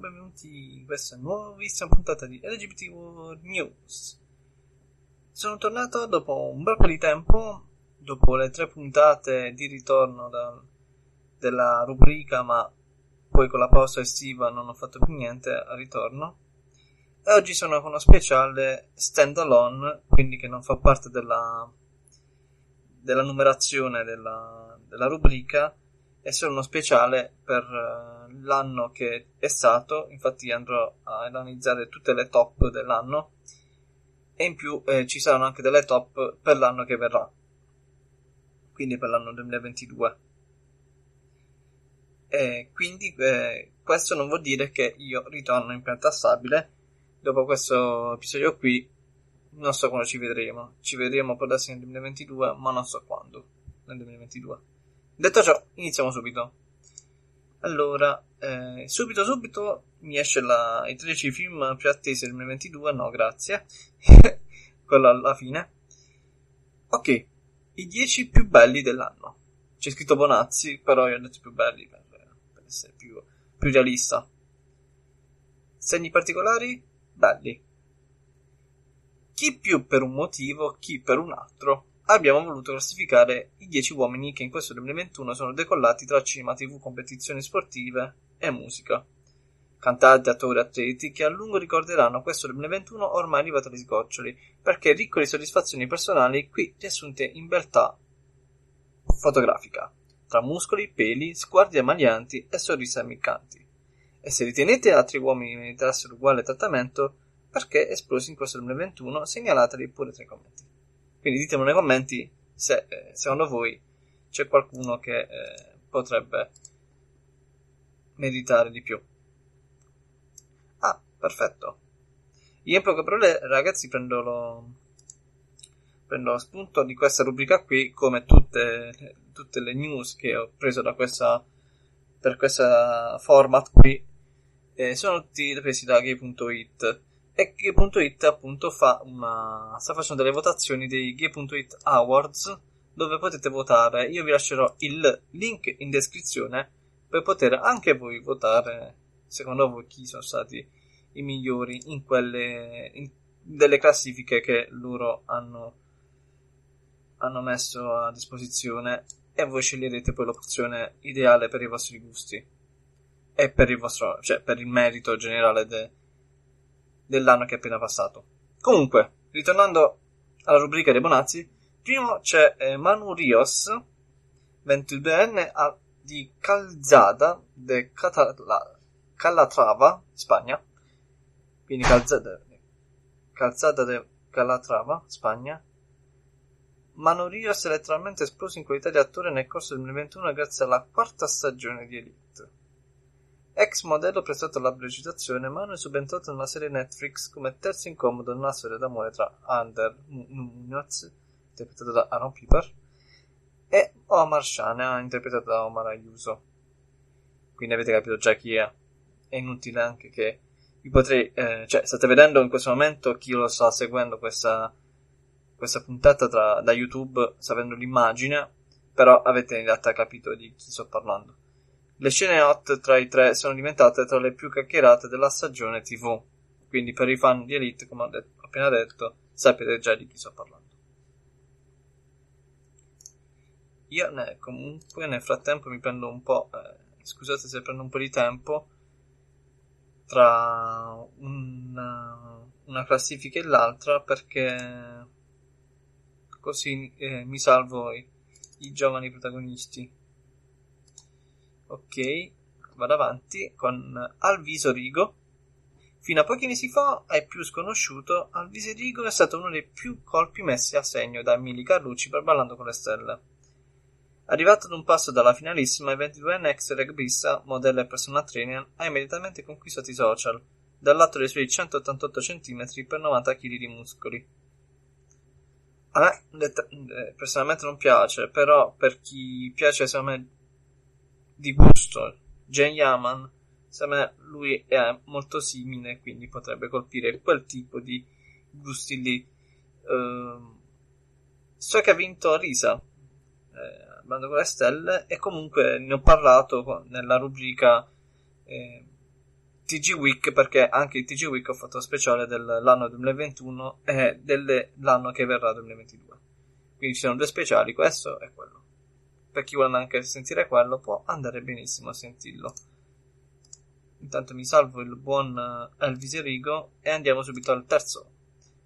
benvenuti in questa nuovissima puntata di LGBT World News. Sono tornato dopo un bel po' di tempo, dopo le tre puntate di ritorno da, della rubrica, ma poi con la pausa estiva non ho fatto più niente al ritorno. E oggi sono con uno speciale standalone, quindi che non fa parte della, della numerazione della, della rubrica, solo uno speciale per uh, l'anno che è stato, infatti andrò a analizzare tutte le top dell'anno e in più eh, ci saranno anche delle top per l'anno che verrà, quindi per l'anno 2022. E quindi eh, questo non vuol dire che io ritorno in pianta stabile. Dopo questo episodio qui non so quando ci vedremo. Ci vedremo per adesso nel 2022, ma non so quando nel 2022. Detto ciò, iniziamo subito. Allora, eh, subito subito mi esce la, i 13 film più attesi del 2022, no grazie, quello alla fine. Ok, i 10 più belli dell'anno. C'è scritto Bonazzi, però io ho detto più belli per, per essere più, più realista. Segni particolari? Belli. Chi più per un motivo, chi per un altro abbiamo voluto classificare i 10 uomini che in questo 2021 sono decollati tra cinema, tv, competizioni sportive e musica. Cantanti, attori, atleti che a lungo ricorderanno questo 2021 ormai arrivato agli sgoccioli, perché ricco di soddisfazioni personali qui riassunte in beltà fotografica, tra muscoli, peli, sguardi amalianti e sorrisi ammiccanti. E se ritenete altri uomini meritassero uguale trattamento, perché esplosi in questo 2021, segnalateli pure tra i commenti. Quindi ditemi nei commenti se eh, secondo voi c'è qualcuno che eh, potrebbe meritare di più. Ah, perfetto. Io in poche parole, ragazzi, prendo lo, prendo lo spunto di questa rubrica qui, come tutte, tutte le news che ho preso da questa, per questo format qui, eh, sono tutti presi da gay.it e Gay.it appunto fa una, sta facendo delle votazioni dei Gay.it Awards dove potete votare. Io vi lascerò il link in descrizione per poter anche voi votare secondo voi chi sono stati i migliori in quelle in delle classifiche che loro hanno, hanno messo a disposizione e voi sceglierete poi l'opzione ideale per i vostri gusti e per il vostro cioè per il merito generale de, dell'anno che è appena passato. Comunque, ritornando alla rubrica dei Bonazzi, primo c'è eh, Manu Rios, 22enne a, di Calzada de Catala, Calatrava, Spagna. Quindi Calzada, Calzada de Calatrava, Spagna. Manu Rios è letteralmente esploso in qualità di attore nel corso del 2021 grazie alla quarta stagione di Elite. Ex modello prestato alla recitazione, Manu è subentrato nella serie Netflix come terzo incomodo nella storia d'amore tra Ander Munoz, interpretato da Aaron Piper, e Omar Shana, interpretato da Omar Ayuso. Quindi avete capito già chi è. È inutile anche che vi potrei... Eh, cioè, state vedendo in questo momento chi lo sta seguendo questa, questa puntata tra, da YouTube, sapendo l'immagine, però avete in realtà capito di chi sto parlando. Le scene hot tra i tre sono diventate tra le più chiacchierate della stagione TV. Quindi per i fan di Elite, come ho detto, appena detto, sapete già di chi sto parlando. Io ne, comunque nel frattempo mi prendo un po', eh, scusate se prendo un po' di tempo, tra una, una classifica e l'altra perché così eh, mi salvo i, i giovani protagonisti. Ok, vado avanti con Alviso Rigo. Fino a pochi mesi fa, ai più sconosciuto, Alviso Rigo è stato uno dei più colpi messi a segno da Emily Carlucci per Ballando con le Stelle. Arrivato ad un passo dalla finalissima, il 22enne ex rugbista, modello e personal trainer, ha immediatamente conquistato i social, dal lato dei suoi 188 cm per 90 kg di muscoli. A me eh, personalmente non piace, però per chi piace secondo me di gusto. Jen Yaman, secondo me lui è molto simile, quindi potrebbe colpire quel tipo di gusti lì. Uh, so che ha vinto Risa, eh, Bando con le Stelle, e comunque ne ho parlato nella rubrica eh, TG Week perché anche il TG Week ho fatto speciale dell'anno 2021 e dell'anno che verrà 2022. Quindi ci sono due speciali, questo e quello. Per chi vuole anche sentire quello può andare benissimo a sentirlo. Intanto mi salvo il buon eh, Elvis Erigo e andiamo subito al terzo.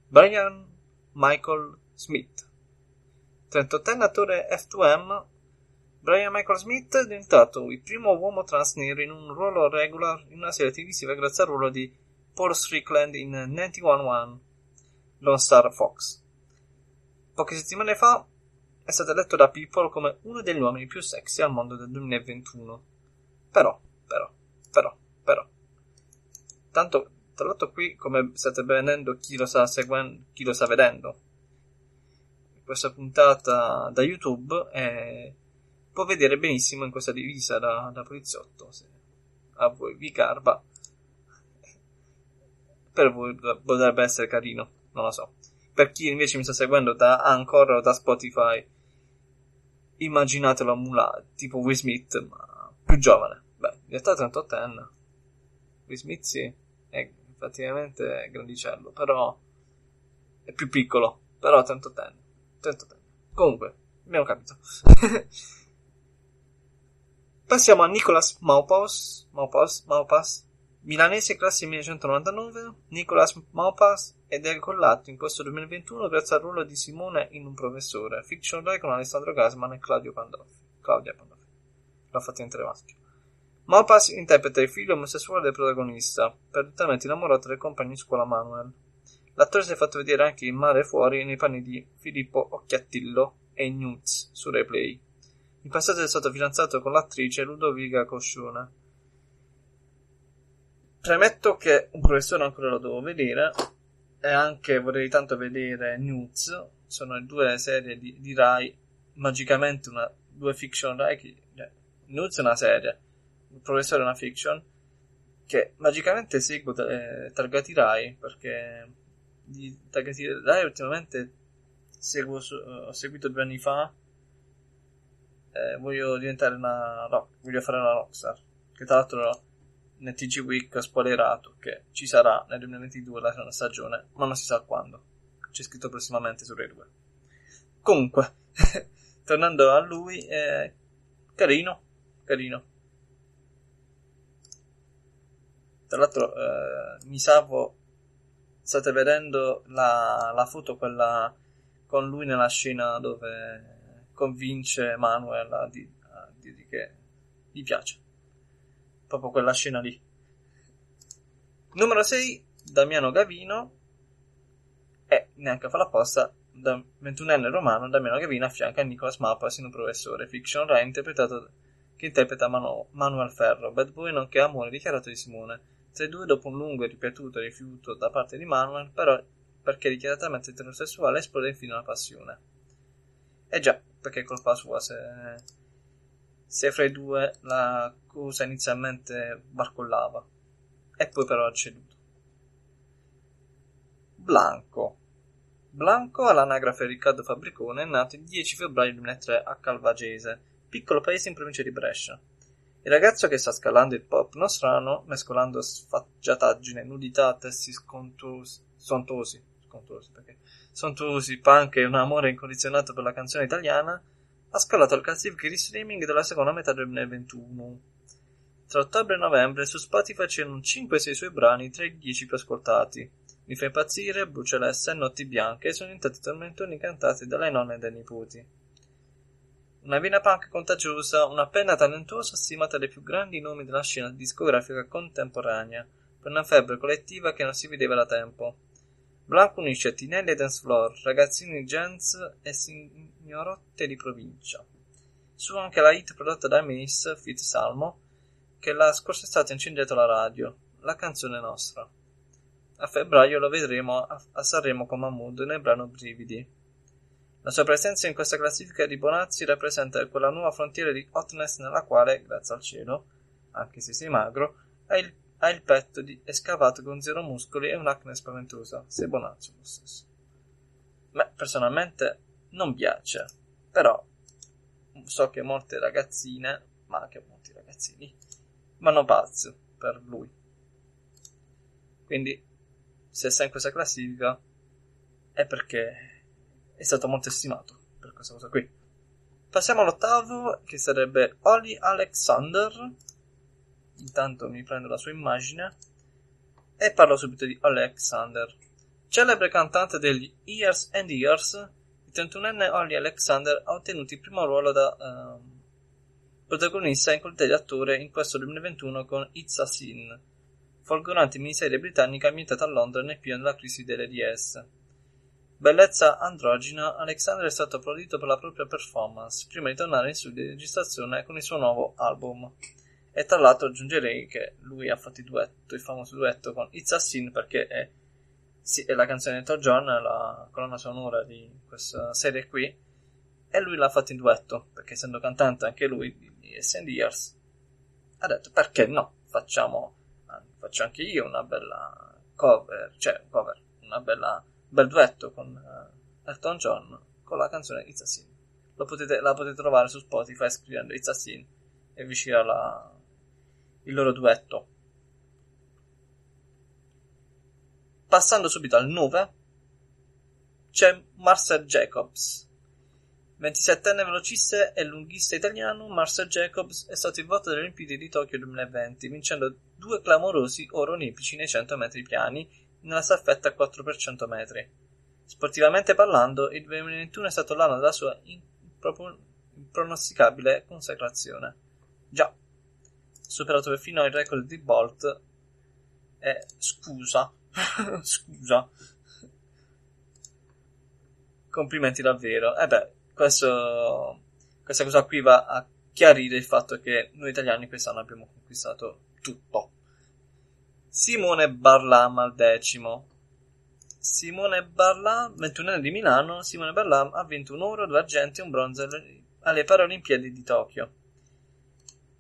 Brian Michael Smith. 38enne attore F2M Brian Michael Smith è diventato il primo uomo trans nero in un ruolo regular in una serie televisiva grazie al ruolo di Paul Strickland in 911 Lone Star Fox. Poche settimane fa è stato eletto da People come uno degli uomini più sexy al mondo del 2021. Però, però, però, però. Tanto, tra l'altro qui, come state vedendo, chi lo sta seguendo, chi lo sta vedendo, questa puntata da YouTube è può vedere benissimo in questa divisa da, da poliziotto, se a voi vi garba. Per voi potrebbe essere carino, non lo so. Per chi invece mi sta seguendo da Anchor o da Spotify, immaginatelo a Mula, tipo Will Smith, ma più giovane. Beh, in realtà 38 anni. Will Smith sì, è effettivamente grandicello, però è più piccolo, però 38 anni. 38 anni. Comunque, abbiamo capito. Passiamo a Nicolas Maupas, Maupas, Maupas, milanese classe 1999. Nicolas Maupas ed è collato in questo 2021 grazie al ruolo di Simone in Un professore, fiction Rai con Alessandro Gasman e Claudio Pandolfi. Claudia Pandolfi. L'ha fatto entrare maschio. Maupas interpreta il figlio omosessuale del protagonista, perdutamente innamorato del compagno di scuola Manuel. L'attore si è fatto vedere anche in Mare Fuori nei panni di Filippo Occhiattillo e Newts su Replay. In passato è stato fidanzato con l'attrice Ludovica Coscione. Premetto che un professore ancora lo devo vedere e anche vorrei tanto vedere News, sono due serie di, di Rai, magicamente una, due fiction Rai, che, cioè, News è una serie, il professore è una fiction, che magicamente seguo eh, targati Rai, perché di targati Rai ultimamente seguo, ho seguito due anni fa eh, voglio diventare una rock, voglio fare una rockstar. Che tra l'altro nel TG Week ho spoilerato che ci sarà nel 2022 la seconda stagione, ma non si sa quando. C'è scritto prossimamente su Rai 2. Comunque, tornando a lui, eh, carino, carino. Tra l'altro, eh, mi salvo. State vedendo la, la foto, quella con lui nella scena dove convince Manuel a, di, a dirgli che gli piace. Proprio quella scena lì. Numero 6, Damiano Gavino. E neanche fa la posta, da 21enne romano, Damiano Gavino affianca a Nicolas Mapas in un professore, fiction Rai interpretato che interpreta Manu- Manuel Ferro, bad boy nonché amore dichiarato di Simone. Tra i due, dopo un lungo e ripetuto rifiuto da parte di Manuel, però perché dichiaratamente eterosessuale, esplode infine la passione. Eh già, perché è colpa sua se, se fra i due l'accusa inizialmente barcollava e poi però ha ceduto. Blanco. Blanco all'anagrafe Riccardo Fabbricone è nato il 10 febbraio 2003 a Calvagese, piccolo paese in provincia di Brescia. Il ragazzo che sta scalando il pop nostrano, mescolando sfacciataggine, nudità, testi scontosi, sontosi, scontosi perché sontuosi, punk e un amore incondizionato per la canzone italiana, ha scalato al classifiche di streaming della seconda metà del 2021. Tra ottobre e novembre su Spotify c'erano 5-6 suoi brani tra i 10 più ascoltati. Mi fa impazzire, Bruciolessa e Notti Bianche sono diventati tormentoni cantati dalle nonne e dai nipoti. Una vena punk contagiosa, una penna talentuosa stimata dai più grandi nomi della scena discografica contemporanea, per una febbre collettiva che non si vedeva da tempo. Blanco unisce Tinelli e Dance Floor, ragazzini gens e signorotte di provincia. Su anche la hit prodotta da Miss Fit Salmo, che la scorsa estate ha incendiato la radio, la canzone nostra. A febbraio lo vedremo a Sanremo con Mahmood nel brano Brividi. La sua presenza in questa classifica di Bonazzi rappresenta quella nuova frontiera di hotness nella quale, grazie al cielo, anche se sei magro, hai il ha il petto di escavato con zero muscoli e un'acne spaventosa, se Bonazzo lo stesso. Me personalmente non piace, però so che molte ragazzine, ma anche molti ragazzini, vanno pazzi per lui. Quindi, se sta in questa classifica, è perché è stato molto stimato per questa cosa qui. Passiamo all'ottavo, che sarebbe Oli Alexander. Intanto mi prendo la sua immagine e parlo subito di Alexander. Celebre cantante degli Years and Years, il 31enne Ollie Alexander ha ottenuto il primo ruolo da uh, protagonista in qualità di attore in questo 2021 con It's a Sin, folgorante miniserie britannica ambientata a Londra nel pieno della crisi delle DS. Bellezza androgina, Alexander è stato applaudito per la propria performance prima di tornare in studio di registrazione con il suo nuovo album. E tra l'altro aggiungerei che lui ha fatto il duetto, il famoso duetto con It's a Sin perché è sì, è la canzone di Elton John, la colonna sonora di questa serie qui, e lui l'ha fatto in duetto, perché essendo cantante anche lui Yes and Years, ha detto perché no, facciamo, faccio anche io una bella cover, cioè cover, una bella, bel duetto con uh, Elton John con la canzone It's a Sin. Potete, la potete trovare su Spotify scrivendo It's a Sin e vi uscirà la, il loro duetto. Passando subito al 9, c'è Marcel Jacobs. 27enne velocista e lunghista italiano, Marcel Jacobs è stato il voto delle Olimpiadi di Tokyo 2020, vincendo due clamorosi oro olimpici nei 100 metri piani nella staffetta a 4 x 100 metri. Sportivamente parlando, il 2021 è stato l'anno della sua impronosticabile consacrazione. Già, superato perfino il record di Bolt e scusa, Scusa. Complimenti davvero. E eh beh, questo, questa cosa qui va a chiarire il fatto che noi italiani quest'anno abbiamo conquistato tutto. Simone Barlam al decimo. Simone Barlam, 21 anni di Milano, Simone Barlam ha vinto un oro, due argenti e un bronzo alle Paralimpiadi di Tokyo.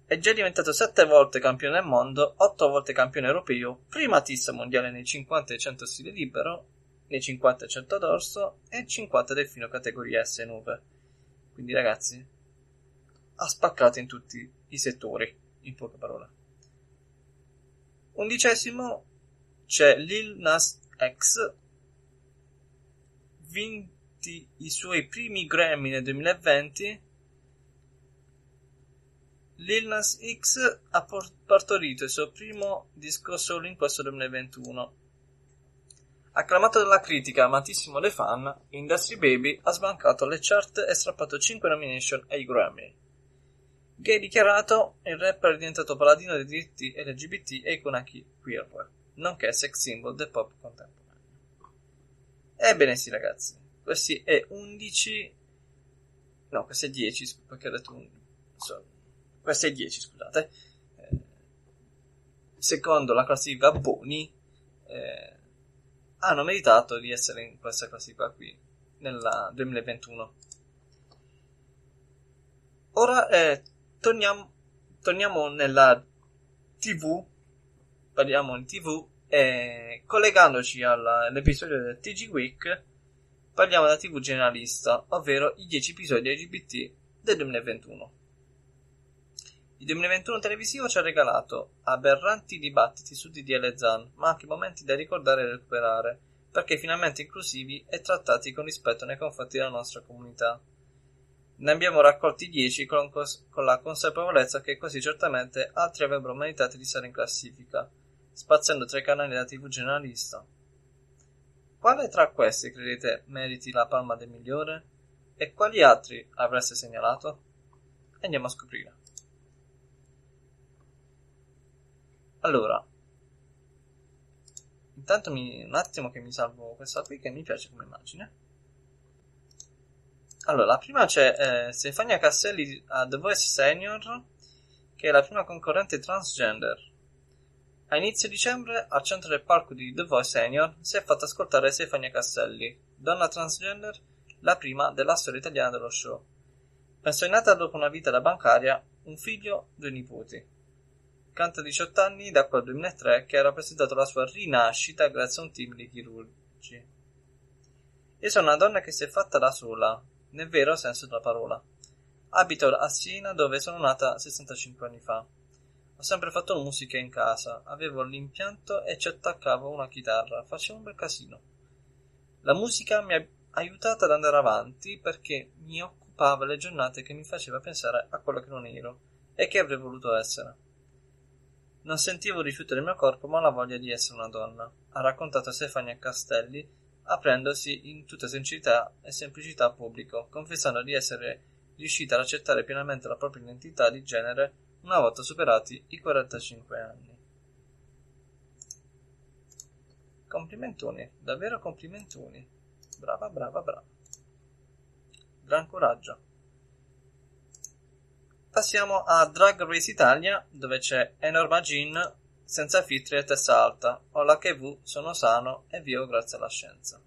È già diventato sette volte campione del mondo, otto volte campione europeo, primatista mondiale nei 50 e 100 stile libero, nei 50 e 100 dorso e 50 delfino categoria S9. Quindi ragazzi, ha spaccato in tutti i settori, in poche parole. Undicesimo c'è Lil Nas X, vinti i suoi primi Grammy nel 2020 Lil Nas X ha partorito il suo primo disco solo in questo 2021. Acclamato dalla critica, amatissimo dai fan, Industry Baby ha sbancato le chart e strappato 5 nomination ai Grammy. Gay dichiarato, il rapper è diventato paladino dei diritti LGBT e iconaki queer, nonché sex symbol del pop contemporaneo. Ebbene sì ragazzi, questi è 11... no, questi è 10, perché ho detto 11 queste 10, scusate, eh, secondo la classifica Boni, eh, hanno meritato di essere in questa classifica qui nel 2021. Ora eh, torniamo, torniamo nella TV, parliamo in TV e collegandoci all'episodio del TG Week parliamo della TV generalista, ovvero i 10 episodi LGBT del 2021. Il 2021 televisivo ci ha regalato aberranti dibattiti su DDL Zan, ma anche momenti da ricordare e recuperare, perché finalmente inclusivi e trattati con rispetto nei confronti della nostra comunità. Ne abbiamo raccolti 10 con, cos- con la consapevolezza che così certamente altri avrebbero meritato di stare in classifica, spaziando tra i canali della TV generalista. Quale tra questi credete meriti la palma del migliore? E quali altri avreste segnalato? Andiamo a scoprire. Allora, intanto mi, un attimo che mi salvo questa qui che mi piace come immagine. Allora, la prima c'è eh, Stefania Casselli a The Voice Senior, che è la prima concorrente transgender. A inizio dicembre, al centro del palco di The Voice Senior, si è fatta ascoltare Stefania Casselli, donna transgender, la prima della storia italiana dello show. Pensionata dopo una vita da bancaria, un figlio, due nipoti. Canta 18 anni da quel 2003 che ha rappresentato la sua rinascita grazie a un team di chirurgi. Io sono una donna che si è fatta da sola, nel vero senso della parola. Abito a Siena dove sono nata 65 anni fa. Ho sempre fatto musica in casa, avevo l'impianto e ci attaccavo una chitarra, facevo un bel casino. La musica mi ha aiutato ad andare avanti perché mi occupava le giornate che mi faceva pensare a quello che non ero e che avrei voluto essere. Non sentivo il rifiuto del mio corpo, ma la voglia di essere una donna, ha raccontato Stefania Castelli, aprendosi in tutta sincerità e semplicità a pubblico, confessando di essere riuscita ad accettare pienamente la propria identità di genere una volta superati i 45 anni. Complimentoni, davvero complimentoni. Brava, brava, brava. Gran coraggio. Passiamo a Drag Race Italia, dove c'è Enorma Jean senza filtri e testa alta. Hola che V, sono sano e vivo grazie alla scienza.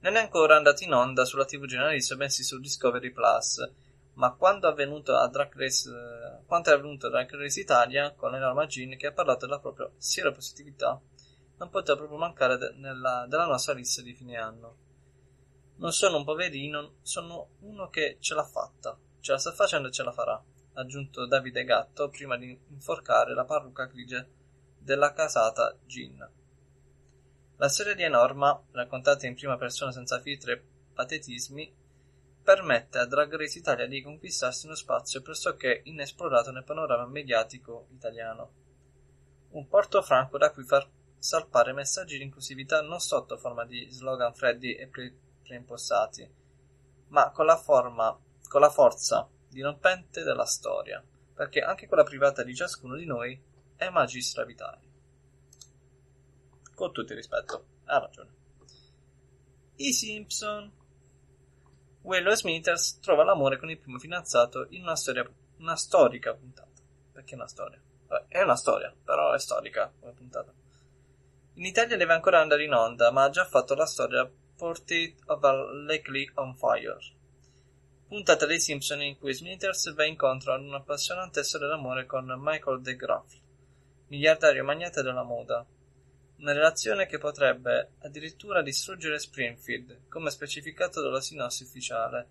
Non è ancora andato in onda sulla TV generalista, bensì su Discovery Plus, ma quando è avvenuto a Drag Race, eh, quanto è avvenuto a Drag Race Italia con Enorma Jean che ha parlato della propria sieropositività, non poteva proprio mancare de- nella, della nostra lista di fine anno. Non sono un poverino, sono uno che ce l'ha fatta, ce la sta facendo e ce la farà aggiunto Davide Gatto prima di inforcare la parrucca grigia della casata Gin. La storia di Enorma, raccontata in prima persona senza filtri e patetismi, permette a Drag Race Italia di conquistarsi uno spazio pressoché inesplorato nel panorama mediatico italiano. Un porto franco da cui far salpare messaggi di inclusività non sotto forma di slogan freddi e pre- preimpostati, ma con la, forma, con la forza dirompente della storia, perché anche quella privata di ciascuno di noi è magistra vitale. Con tutto il rispetto, ha ragione. I Simpson. Willow Smithers trova l'amore con il primo fidanzato in una storia, una storica puntata. Perché una storia? È una storia, però è storica come puntata. In Italia deve ancora andare in onda, ma ha già fatto la storia Portrait of a Lakely on Fire puntata dei Simpson in cui Smithers va incontro ad un'appassionante storia d'amore con Michael DeGraff, miliardario magnate della moda. Una relazione che potrebbe addirittura distruggere Springfield, come specificato dalla sinossi ufficiale.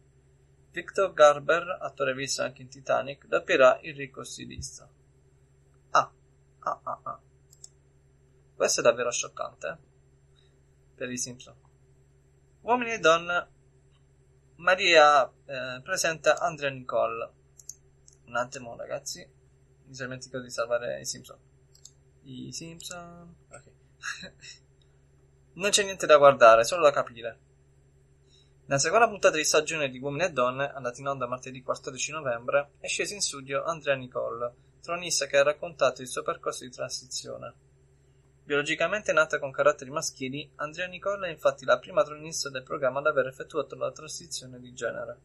Victor Garber, attore visto anche in Titanic, doppierà il ricco stilista. Ah, ah, ah, ah. Questo è davvero scioccante. Eh? Per i Simpson. Uomini e donne Maria eh, presenta Andrea Nicole. Un attimo, ragazzi. Mi sono dimenticato di salvare i Simpson. I Simpson. Ok. non c'è niente da guardare, solo da capire. Nella seconda puntata di stagione di Uomini e Donne, andata in onda martedì 14 novembre, è sceso in studio Andrea Nicole, tronista che ha raccontato il suo percorso di transizione. Biologicamente nata con caratteri maschili, Andrea Nicola è infatti la prima tronista del programma ad aver effettuato la transizione di genere.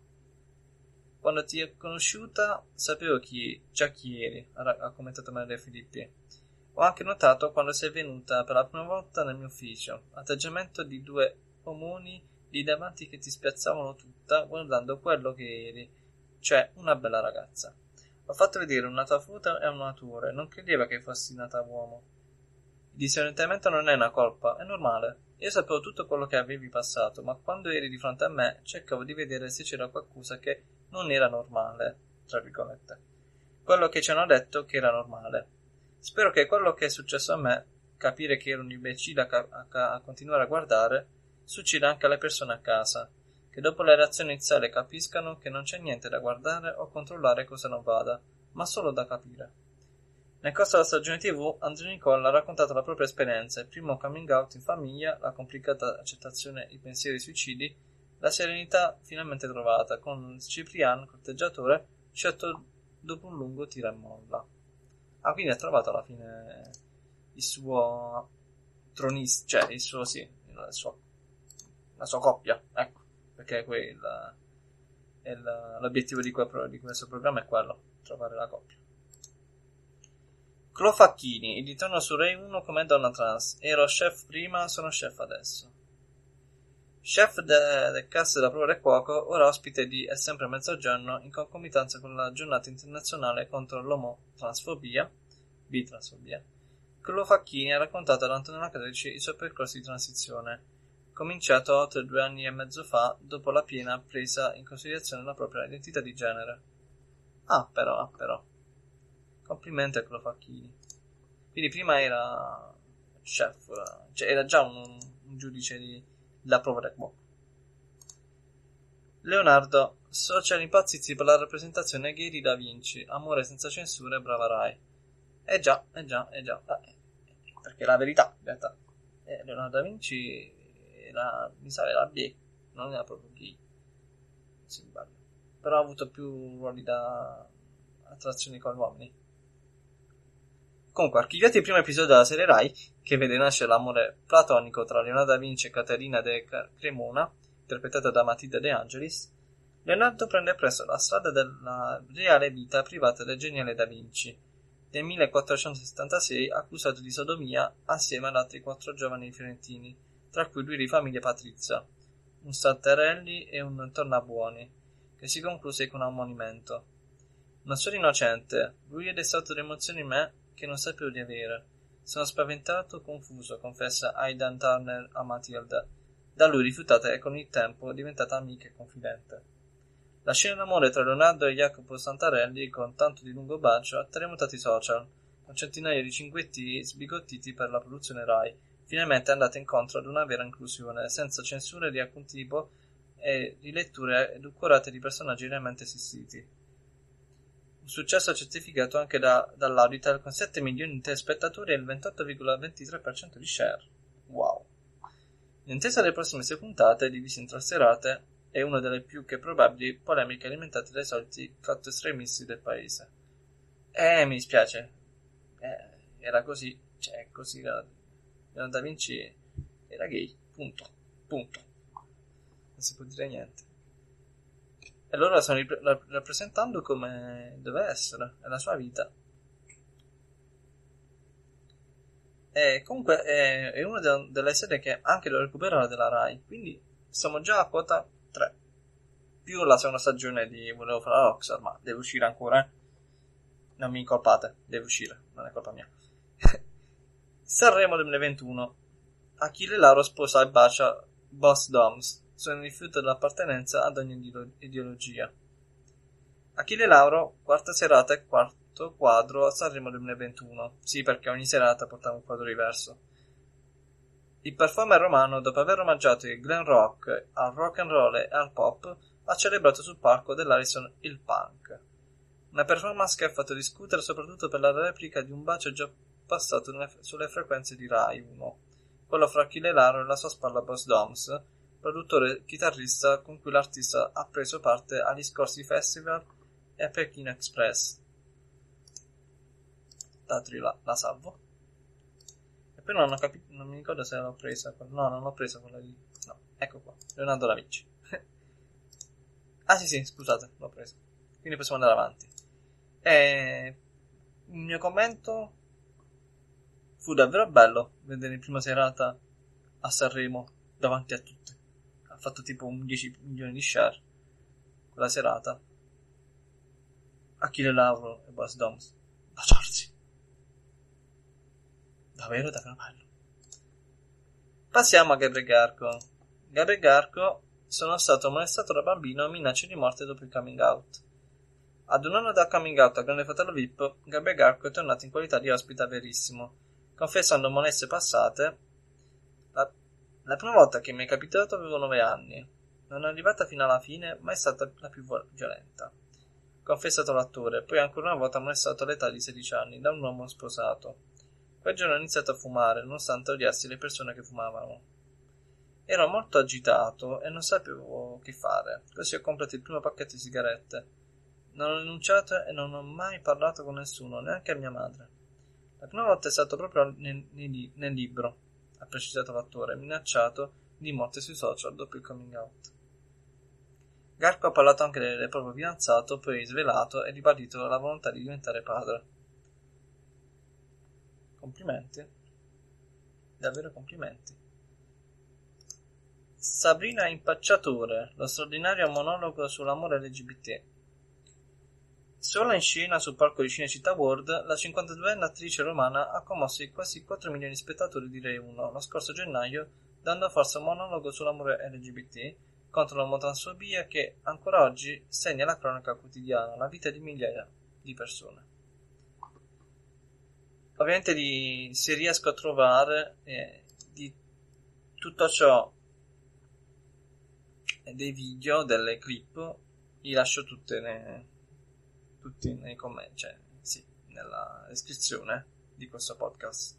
Quando ti ho conosciuta sapevo chi, già chi eri, ha commentato Maria Filippi. Ho anche notato quando sei venuta per la prima volta nel mio ufficio, atteggiamento di due omoni lì davanti che ti spiazzavano tutta guardando quello che eri, cioè una bella ragazza. Ho fatto vedere una tua foto e un natore, non credeva che fossi nata uomo. Disorientamento non è una colpa, è normale. Io sapevo tutto quello che avevi passato, ma quando eri di fronte a me cercavo di vedere se c'era qualcosa che non era normale, tra virgolette. Quello che ci hanno detto che era normale. Spero che quello che è successo a me, capire che ero un imbecille a, ca- a, a continuare a guardare, succeda anche alle persone a casa, che dopo la reazione iniziale capiscano che non c'è niente da guardare o controllare cosa non vada, ma solo da capire. Nel corso della stagione TV, Andrea Nicole ha raccontato la propria esperienza, il primo coming out in famiglia, la complicata accettazione, i pensieri suicidi, la serenità finalmente trovata, con Ciprian, corteggiatore, scelto dopo un lungo tira e molla. Ah, quindi ha trovato alla fine il suo tronista, cioè il suo, sì, il suo, la sua coppia, ecco, perché quel, il, l'obiettivo di, quel, di questo programma è quello, trovare la coppia. Clo Facchini, ritorno su Rai 1 come donna trans. Ero chef prima, sono chef adesso. Chef del de cast della prova del cuoco, ora ospite di È sempre mezzogiorno in concomitanza con la giornata internazionale contro l'omotransfobia, bitransfobia. Clo Facchini ha raccontato ad Antonella Catrici il suo percorso di transizione, cominciato oltre due anni e mezzo fa dopo la piena presa in considerazione della propria identità di genere. Ah, però, ah, però. Complimenti a quello Facchini. Quindi prima era chef, cioè era già un, un giudice di, della prova del boh. Leonardo, social impazziti per la rappresentazione gay di Da Vinci, amore senza censure, brava Rai. Eh già, eh già, eh già. Eh, perché la verità, in realtà, eh, Leonardo da Vinci era, mi sa, era gay, non era proprio gay. Si Però ha avuto più ruoli da attrazioni con gli uomini. Comunque, archiviati il primo episodio della serie Rai, che vede nascere l'amore platonico tra Leonardo da Vinci e Caterina de Cremona, interpretata da Matilda De Angelis, Leonardo prende presto la strada della reale vita privata del geniale Da Vinci, nel 1476 accusato di sodomia assieme ad altri quattro giovani fiorentini, tra cui due di famiglia patrizia, un Saltarelli e un Tornabuoni, che si concluse con un ammonimento. Non sono innocente, lui è destato le emozioni in me che non sapevo di avere. Sono spaventato, confuso, confessa Aidan Turner a Matilda, da lui rifiutata e con il tempo diventata amica e confidente. La scena d'amore tra Leonardo e Jacopo Santarelli, con tanto di lungo bacio, ha terremotato i social, con centinaia di cinguetti sbigottiti per la produzione Rai, finalmente andata incontro ad una vera inclusione, senza censure di alcun tipo e riletture edulcorate di personaggi realmente esistiti. Un successo certificato anche da, dall'Auditel con 7 milioni di telespettatori e il 28,23% di share. Wow! In attesa delle prossime sei puntate, divise in tre serate, è una delle più che probabili polemiche alimentate dai soliti fatto estremisti del paese. Eh, mi dispiace. Eh, era così. Cioè, così Leonardo da Vinci era gay. Punto. Punto. Non si può dire niente. E loro la stanno rappresentando come deve essere. È la sua vita. E comunque è, è una delle serie che anche lo recupererà della Rai. Quindi siamo già a quota 3. Più la seconda stagione di Volevo fare la Rockstar, ma deve uscire ancora. Eh? Non mi incolpate, deve uscire, non è colpa mia. Sanremo 2021. Achille Lauro sposa e bacia Boss Doms. Sono rifiuto dell'appartenenza ad ogni ideologia. Achille Lauro, quarta serata e quarto quadro a Sanremo 2021. Sì, perché ogni serata portava un quadro diverso. Il performer romano, dopo aver omaggiato il glam rock, al rock and roll e al pop, ha celebrato sul palco dell'Arison il punk. Una performance che ha fatto discutere soprattutto per la replica di un bacio già passato sulle frequenze di Rai 1, quello fra Achille Laro e la sua spalla Boss Doms, produttore e chitarrista con cui l'artista ha preso parte agli scorsi festival e a Pechino Express. Datri la, la salvo. Però non ho capito, non mi ricordo se l'ho presa. No, non l'ho presa quella di. No, ecco qua. Leonardo da Vinci. ah, sì, sì, scusate, l'ho presa. Quindi possiamo andare avanti. E il mio commento fu davvero bello vedere in prima serata a Sanremo davanti a tutte. Ha fatto tipo un 10 milioni di share quella serata. Achille Lauro e Buzz Doms. Baciarsi. Davvero da cappello. Passiamo a Gabriel Garco. Gabriel Garco sono stato molestato da bambino e minacce di morte dopo il coming out. Ad un anno dal coming out al Grande Fratello VIP, Gabriel Garco è tornato in qualità di ospite a Verissimo, confessando molestie passate. La, prima volta che mi è capitato avevo 9 anni. Non è arrivata fino alla fine, ma è stata la più violenta. Confessato l'attore, poi ancora una volta molestato all'età di 16 anni da un uomo sposato. Quel giorno ho iniziato a fumare, nonostante odiassi le persone che fumavano. Ero molto agitato e non sapevo che fare, così ho comprato il primo pacchetto di sigarette. Non ho rinunciato e non ho mai parlato con nessuno, neanche a mia madre. La prima volta è stato proprio nel, nel libro, ha precisato l'attore, minacciato di morte sui social dopo il coming out. Garco ha parlato anche del proprio fidanzato, poi svelato e ribadito la volontà di diventare padre. Complimenti. Davvero complimenti. Sabrina Impacciatore, lo straordinario monologo sull'amore LGBT. Sola in scena sul palco di Cinecittà World, la 52enne attrice romana ha commosso i quasi 4 milioni di spettatori di Rai 1 lo scorso gennaio, dando forza a un monologo sull'amore LGBT contro l'omotransfobia che ancora oggi segna la cronaca quotidiana, la vita di migliaia di persone. ovviamente di, se riesco a trovare eh, di tutto ciò dei video, delle clip, li lascio tutte nei, tutti nei commenti, cioè sì, nella descrizione di questo podcast.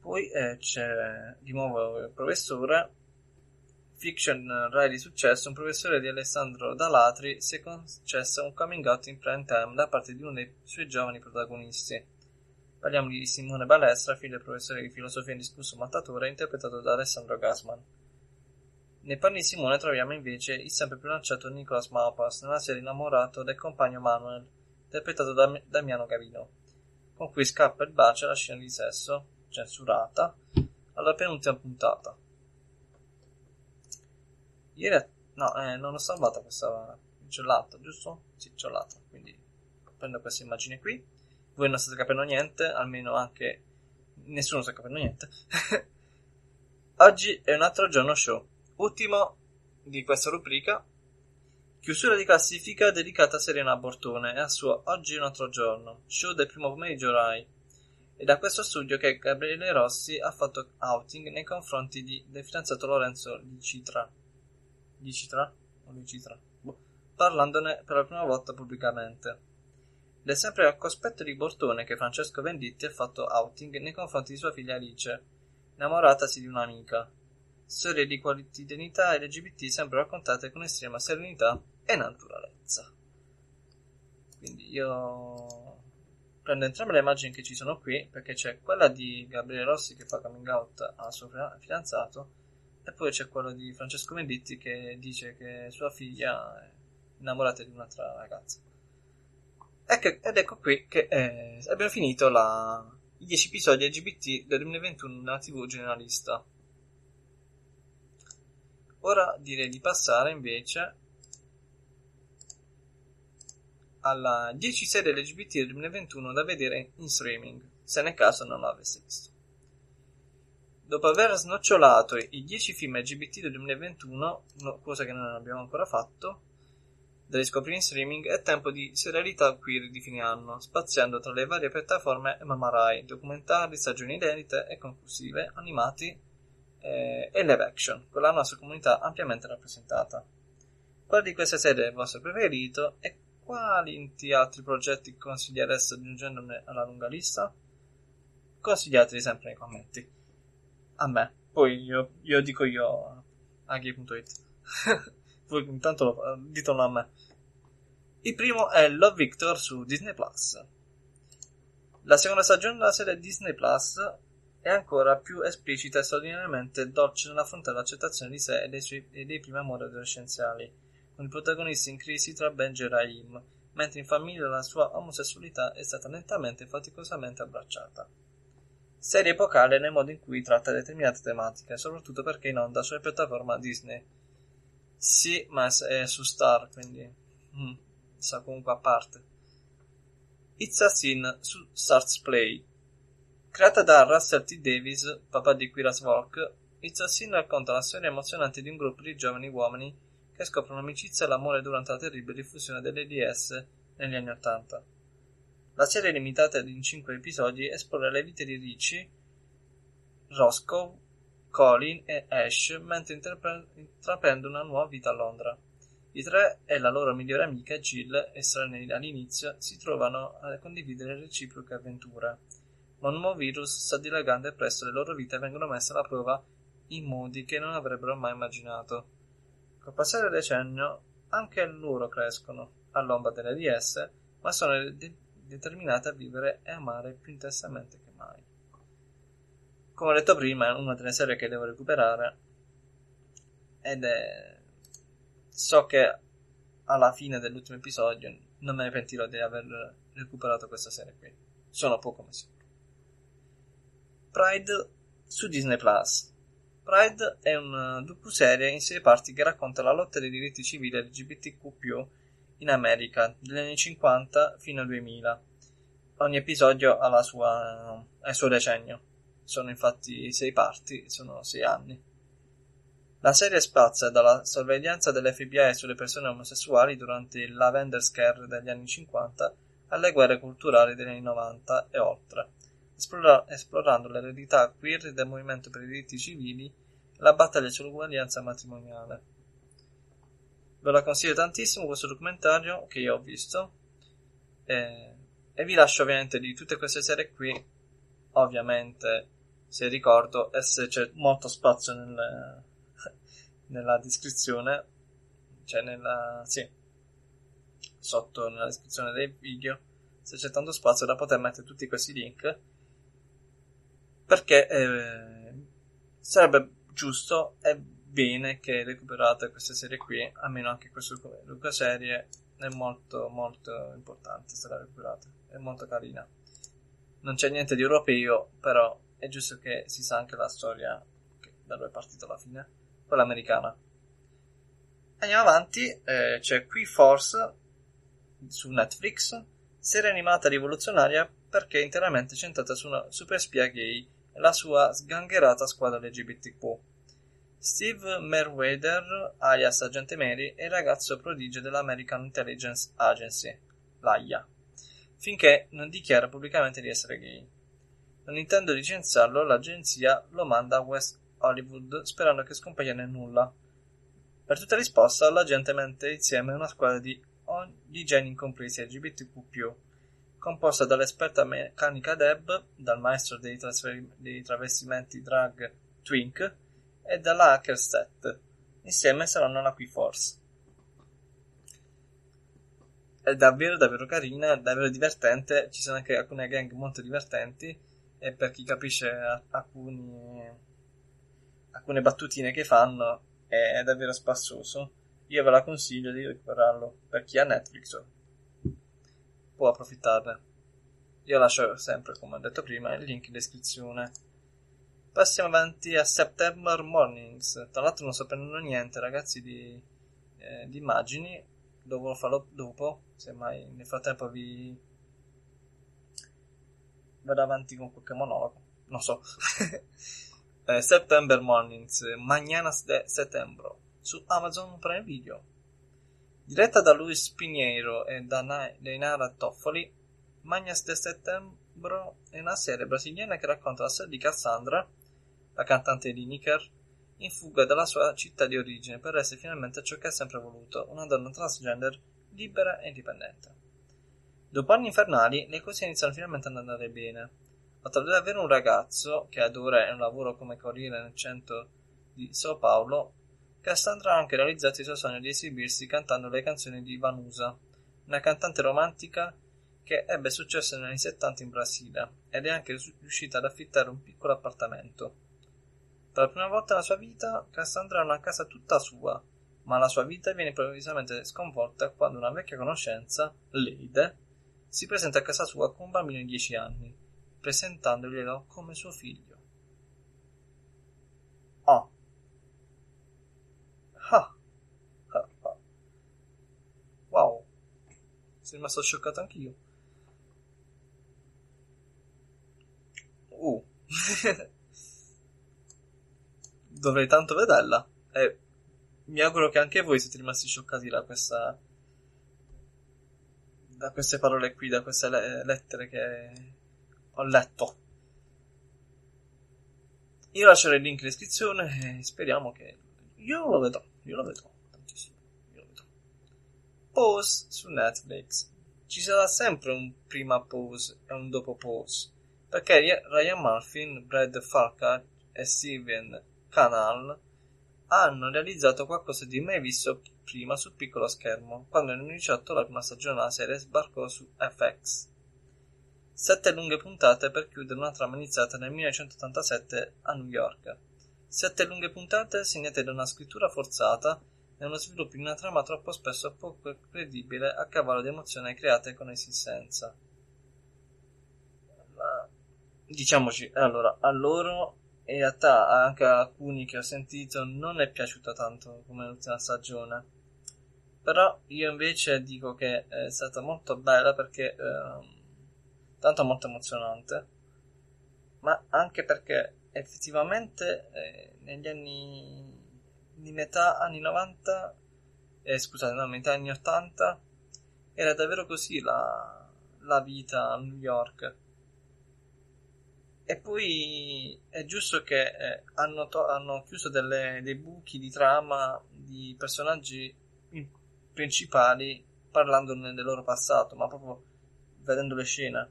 Poi eh, c'è di nuovo il professore, fiction Rai di successo, un professore di Alessandro Dalatri si è concesso un coming out in prime time da parte di uno dei suoi giovani protagonisti. Parliamo di Simone Balestra, figlio del professore di filosofia indiscusso mattatore, interpretato da Alessandro Gassman. Nei panni di Simone troviamo invece il sempre più lanciato Nicolas Maupas nella serie Innamorato del compagno Manuel, interpretato da Damiano Gavino, con cui scappa il bacio alla scena di sesso, censurata, alla penultima puntata. Ieri, no, eh, non ho salvata questa, c'è l'altro, giusto? Sì, c'è l'altro, quindi prendo questa immagine qui. Voi non state capendo niente, almeno anche nessuno sta capendo niente. Oggi è un altro giorno show, ultimo di questa rubrica. Chiusura di classifica dedicata a Serena Bortone e al suo Oggi un altro giorno, show del primo pomeriggio Rai. È da questo studio che Gabriele Rossi ha fatto outing nei confronti di, del fidanzato Lorenzo Licitra. Licitra? O Licitra? Boh. Parlandone per la prima volta pubblicamente. Ed è sempre al cospetto di Bortone che Francesco Venditti ha fatto outing nei confronti di sua figlia Alice, innamoratasi di un'amica. Storie di quotidianità LGBT sempre raccontate con estrema serenità e naturalezza. Quindi io prendo entrambe le immagini che ci sono qui, perché c'è quella di Gabriele Rossi che fa coming out al suo fidanzato, e poi c'è quello di Francesco Venditti che dice che sua figlia è innamorata di un'altra ragazza. Ecco, ed ecco qui che eh, abbiamo finito la, i 10 episodi LGBT del 2021 nella TV generalista. Ora direi di passare invece alla 10 serie LGBT del 2021 da vedere in streaming, se nel caso non l'avesse visto. Dopo aver snocciolato i 10 film LGBT del 2021, cosa che non abbiamo ancora fatto, da riscoprire in streaming, è tempo di serialità queer di fine anno, spaziando tra le varie piattaforme e Mamarai, documentari, stagioni inedite e conclusive, animati eh, e live action, con la nostra comunità ampiamente rappresentata. Quale di queste serie è il vostro preferito e quali altri progetti consigliereste aggiungendone alla lunga lista? Consigliateli sempre nei commenti. A me. Poi io, io dico io a gay.it. Voi intanto lo, ditelo a me. Il primo è Love Victor su Disney Plus. La seconda stagione della serie Disney Plus è ancora più esplicita e straordinariamente dolce nell'affrontare l'accettazione di sé e dei, suoi, e dei primi amori adolescenziali, con il protagonista in crisi tra Benji e Raim, mentre in famiglia la sua omosessualità è stata lentamente e faticosamente abbracciata. Serie epocale nel modo in cui tratta determinate tematiche, soprattutto perché in onda sulla piattaforma Disney. Sì, ma è su Star, quindi... Mm sta comunque a parte. It's a Sin su Starts Play. Creata da Russell T. Davis, papà di Quiras Volk, It's a Sin racconta la storia emozionante di un gruppo di giovani uomini che scoprono l'amicizia e l'amore durante la terribile diffusione dell'AIDS negli anni Ottanta. La serie limitata in 5 episodi esplora le vite di Richie, Roscoe, Colin e Ash mentre intraprendono una nuova vita a Londra. I tre e la loro migliore amica Jill, estranei all'inizio, si trovano a condividere reciproche avventure. Ma un nuovo virus sta dilagando e presto le loro vite vengono messe alla prova in modi che non avrebbero mai immaginato. Col passare del decennio, anche loro crescono all'ombra delle DS, ma sono de- determinate a vivere e amare più intensamente che mai. Come ho detto prima, è una delle serie che devo recuperare ed è so che alla fine dell'ultimo episodio non me ne pentirò di aver recuperato questa serie qui. Sono poco ma sicuro. Pride su Disney Plus. Pride è una docu-serie in sei parti che racconta la lotta dei diritti civili LGBTQ in America dagli anni 50 fino al 2000. Ogni episodio ha, sua, ha il suo decennio. Sono infatti sei parti, sono sei anni. La serie spazia dalla sorveglianza dell'FBI sulle persone omosessuali durante il Lavender Scare degli anni 50 alle guerre culturali degli anni 90 e oltre, esplora- esplorando l'eredità queer del movimento per i diritti civili e la battaglia sull'uguaglianza matrimoniale. Ve la consiglio tantissimo questo documentario che io ho visto e, e vi lascio ovviamente di tutte queste serie qui, ovviamente se ricordo e se c'è molto spazio nel, nella descrizione, cioè nella, sì, sotto nella descrizione dei video, se c'è tanto spazio da poter mettere tutti questi link, perché eh, sarebbe giusto e bene che recuperate queste serie qui, almeno anche questa serie è molto molto importante se la recuperate, è molto carina. Non c'è niente di europeo, però è giusto che si sa anche la storia da dove è partita alla fine, quella americana. Andiamo avanti, eh, c'è Qui Force su Netflix, serie animata rivoluzionaria perché è interamente centrata su una super spia gay la sua sgangherata squadra LGBTQ. Steve Merweather, alias Agente Mary, è il ragazzo prodigio dell'American Intelligence Agency, l'AIA, finché non dichiara pubblicamente di essere gay. Non intendo licenziarlo, l'agenzia lo manda a West Hollywood sperando che scompaia nel nulla. Per tutta risposta, l'agente mette insieme una squadra di di geni incompresi LGBTQ+, composta dall'esperta meccanica Deb, dal maestro dei, dei travestimenti drag Twink e dalla hacker Seth. Insieme saranno la Q-Force. È davvero davvero carina, davvero divertente, ci sono anche alcune gang molto divertenti e per chi capisce alcuni, alcune battutine che fanno è davvero spassoso io ve la consiglio di recuperarlo per chi ha Netflix può approfittarne. Io lascio sempre, come ho detto prima, il link in descrizione. Passiamo avanti a September Mornings. Tra l'altro non sto prendendo niente, ragazzi, di, eh, di immagini. Dovrò farlo dopo, se mai nel frattempo vi vado avanti con qualche monologo. Non so. eh, September Mornings, Mañanas de Settembre su Amazon Prime Video. Diretta da Luis Pinheiro e da Neinara Toffoli, Magnas de Settembre è una serie brasiliana che racconta la storia di Cassandra, la cantante di Nicker, in fuga dalla sua città di origine per essere finalmente ciò che ha sempre voluto, una donna transgender libera e indipendente. Dopo anni infernali, le cose iniziano finalmente ad andare bene. Oltre ad avere un ragazzo che adora un lavoro come corriere nel centro di Sao Paulo, Cassandra ha anche realizzato il suo sogno di esibirsi cantando le canzoni di Vanusa, una cantante romantica che ebbe successo negli anni 70 in Brasile ed è anche riuscita ad affittare un piccolo appartamento. Per la prima volta nella sua vita, Cassandra ha una casa tutta sua, ma la sua vita viene improvvisamente sconvolta quando una vecchia conoscenza, Leide, si presenta a casa sua con un bambino di 10 anni, presentandoglielo come suo figlio. Sono rimasto scioccato anch'io. Uh. Dovrei tanto vederla. E mi auguro che anche voi siete rimasti scioccati da questa. da queste parole qui, da queste le- lettere che ho letto. Io lascerò il link in descrizione e speriamo che. Io lo vedrò, io lo vedrò. Pose su Netflix. Ci sarà sempre un prima pose e un dopo pose, perché Ryan Murphy, Brad Falkar e Steven Canal hanno realizzato qualcosa di mai visto prima sul piccolo schermo, quando nel 2018 la prima stagione della serie sbarcò su FX. Sette lunghe puntate per chiudere una trama iniziata nel 1987 a New York. Sette lunghe puntate segnate da una scrittura forzata e uno sviluppo di una trama troppo spesso poco credibile a cavallo di emozioni create con esistenza. Ma, diciamoci, allora, a loro in realtà anche a alcuni che ho sentito non è piaciuta tanto come l'ultima stagione. Però io invece dico che è stata molto bella perché eh, tanto molto emozionante, ma anche perché effettivamente eh, negli anni di metà anni 90, eh, scusate, no, metà anni 80, era davvero così la, la vita a New York. E poi è giusto che eh, hanno, to- hanno, chiuso delle, dei buchi di trama di personaggi principali parlandone del loro passato, ma proprio vedendo le scene.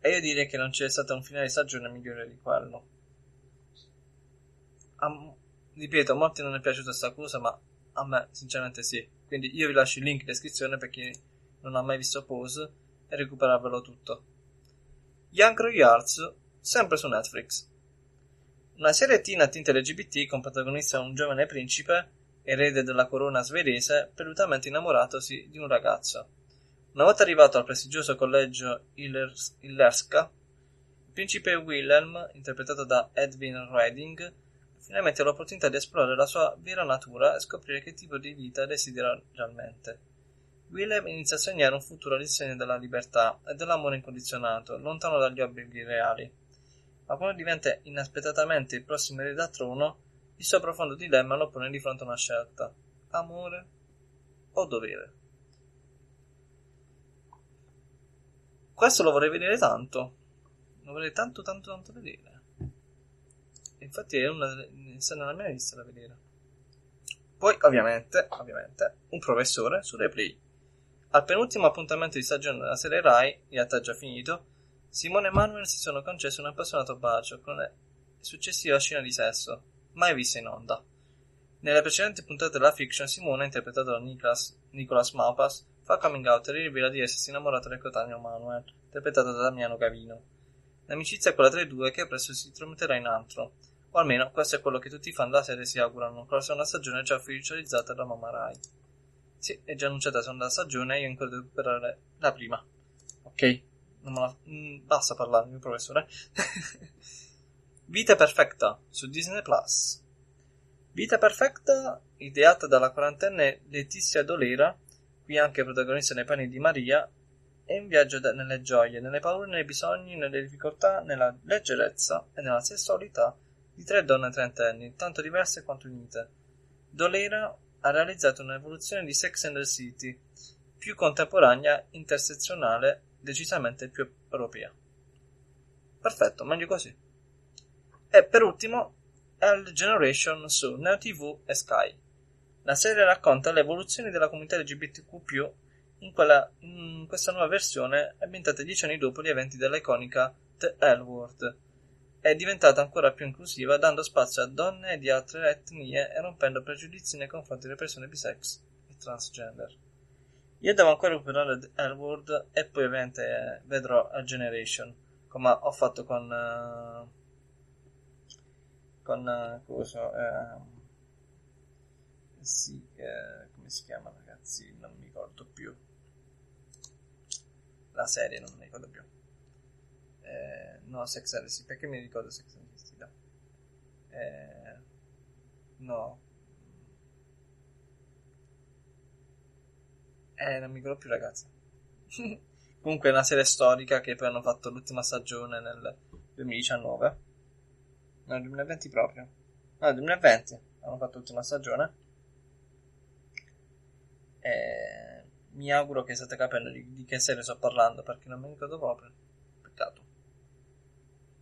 E io direi che non c'è stato un finale di stagione migliore di quello. A, ripeto, a molti non è piaciuta questa cosa, ma a me sinceramente sì. Quindi io vi lascio il link in descrizione per chi non ha mai visto Pose e recuperarvelo tutto. Young Royals, sempre su Netflix. Una serie teen a tinte LGBT con protagonista un giovane principe, erede della corona svedese, perdutamente innamoratosi di un ragazzo. Una volta arrivato al prestigioso collegio Illerska, il principe Wilhelm, interpretato da Edwin Redding, finalmente l'opportunità di esplorare la sua vera natura e scoprire che tipo di vita desidera realmente. Willem inizia a sognare un futuro all'insegna della libertà e dell'amore incondizionato, lontano dagli obblighi reali. Ma quando diventa inaspettatamente il prossimo erede al trono, il suo profondo dilemma lo pone di fronte a una scelta: amore o dovere. Questo lo vorrei vedere tanto. Lo vorrei tanto, tanto, tanto vedere. Infatti è una sta nella mia lista da vedere. Poi, ovviamente, ovviamente, un professore su replay. Al penultimo appuntamento di stagione della serie Rai, in realtà già finito, Simone e Manuel si sono concessi un appassionato bacio con la successiva scena di sesso, mai vista in onda. Nelle precedenti puntate della fiction, Simone, interpretato da Nicolas, Nicolas Maupas, fa coming out e rivela di essersi innamorato del cotaneo Manuel, interpretato da Damiano Gavino. L'amicizia tra i due che presto si tramuterà in altro, o almeno questo è quello che tutti i fan della serie si augurano, con la seconda stagione già ufficializzata da Mamma Rai. Sì, è già annunciata la seconda stagione e io ancora devo recuperare la prima. Ok, non me la... Mm, basta parlare, mio professore. Vita Perfetta su Disney Plus. Vita Perfetta, ideata dalla quarantenne Letizia Dolera, qui anche protagonista nei panni di Maria, è un viaggio nelle gioie, nelle paure, nei bisogni, nelle difficoltà, nella leggerezza e nella sessualità di tre donne trentenni, tanto diverse quanto unite. Dolera ha realizzato un'evoluzione di Sex and the City, più contemporanea, intersezionale, decisamente più europea. Perfetto, meglio così. E per ultimo, L Generation su Neo TV e Sky. La serie racconta le evoluzioni della comunità LGBTQ+, in, quella, in questa nuova versione ambientata dieci anni dopo gli eventi della iconica The L Word, è diventata ancora più inclusiva, dando spazio a donne di altre etnie e rompendo pregiudizi nei confronti delle persone bisex e transgender. Io devo ancora recuperare Elwood e poi ovviamente eh, vedrò a Generation, come ho fatto con... Uh, con... Uh, cosa? Uh, sì, eh, come si chiama ragazzi? Non mi ricordo più. La serie non mi ricordo più. Eh, no, Sex and the perché mi ricordo Sex and the City? Eh, no. Eh, non mi ricordo più, ragazzi. Comunque è una serie storica che poi hanno fatto l'ultima stagione nel 2019. No, nel 2020 proprio. No, nel 2020 hanno fatto l'ultima stagione. E mi auguro che state capendo di, di che serie sto parlando perché non mi ricordo proprio. Peccato.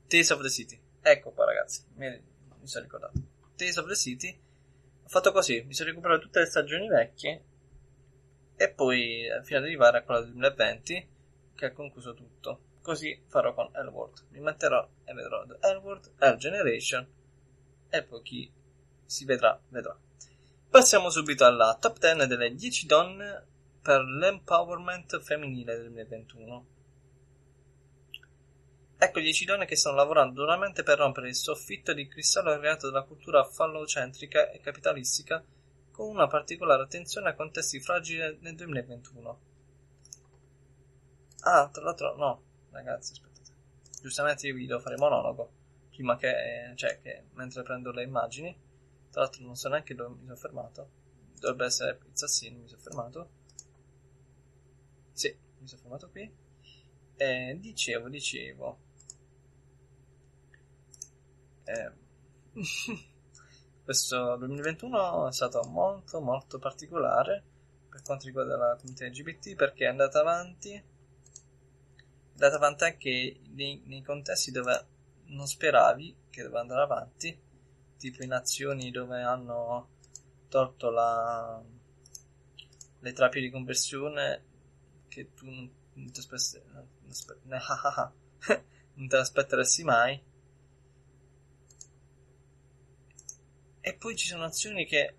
Tales of the City. Ecco qua, ragazzi. Mi, mi sono ricordato. Tales of the City. Ho fatto così. Mi sono recuperato tutte le stagioni vecchie. E poi, eh, fino ad arrivare a quella del 2020, che ha concluso tutto. Così farò con Elworld. Mi metterò e vedrò The Elworld, L Generation. E poi chi si vedrà, vedrà. Passiamo subito alla top 10 delle 10 donne per l'empowerment femminile del 2021. Ecco 10 donne che stanno lavorando duramente per rompere il soffitto di cristallo creato dalla cultura fallocentrica e capitalistica con una particolare attenzione a contesti fragili nel 2021. Ah, tra l'altro, no, ragazzi, aspettate. Giustamente io vi devo fare monologo prima che, cioè, che mentre prendo le immagini. Tra l'altro, non so neanche dove mi sono fermato. Dovrebbe essere Pizzassino, mi sono fermato. Sono fermato qui. E dicevo, dicevo eh, questo 2021 è stato molto molto particolare per quanto riguarda la comunità LGBT perché è andata avanti è andata avanti anche nei, nei contesti dove non speravi che doveva andare avanti tipo in azioni dove hanno tolto la, le terapie di conversione che tu non, non ti aspetti, non te l'aspetteresti mai. E poi ci sono azioni che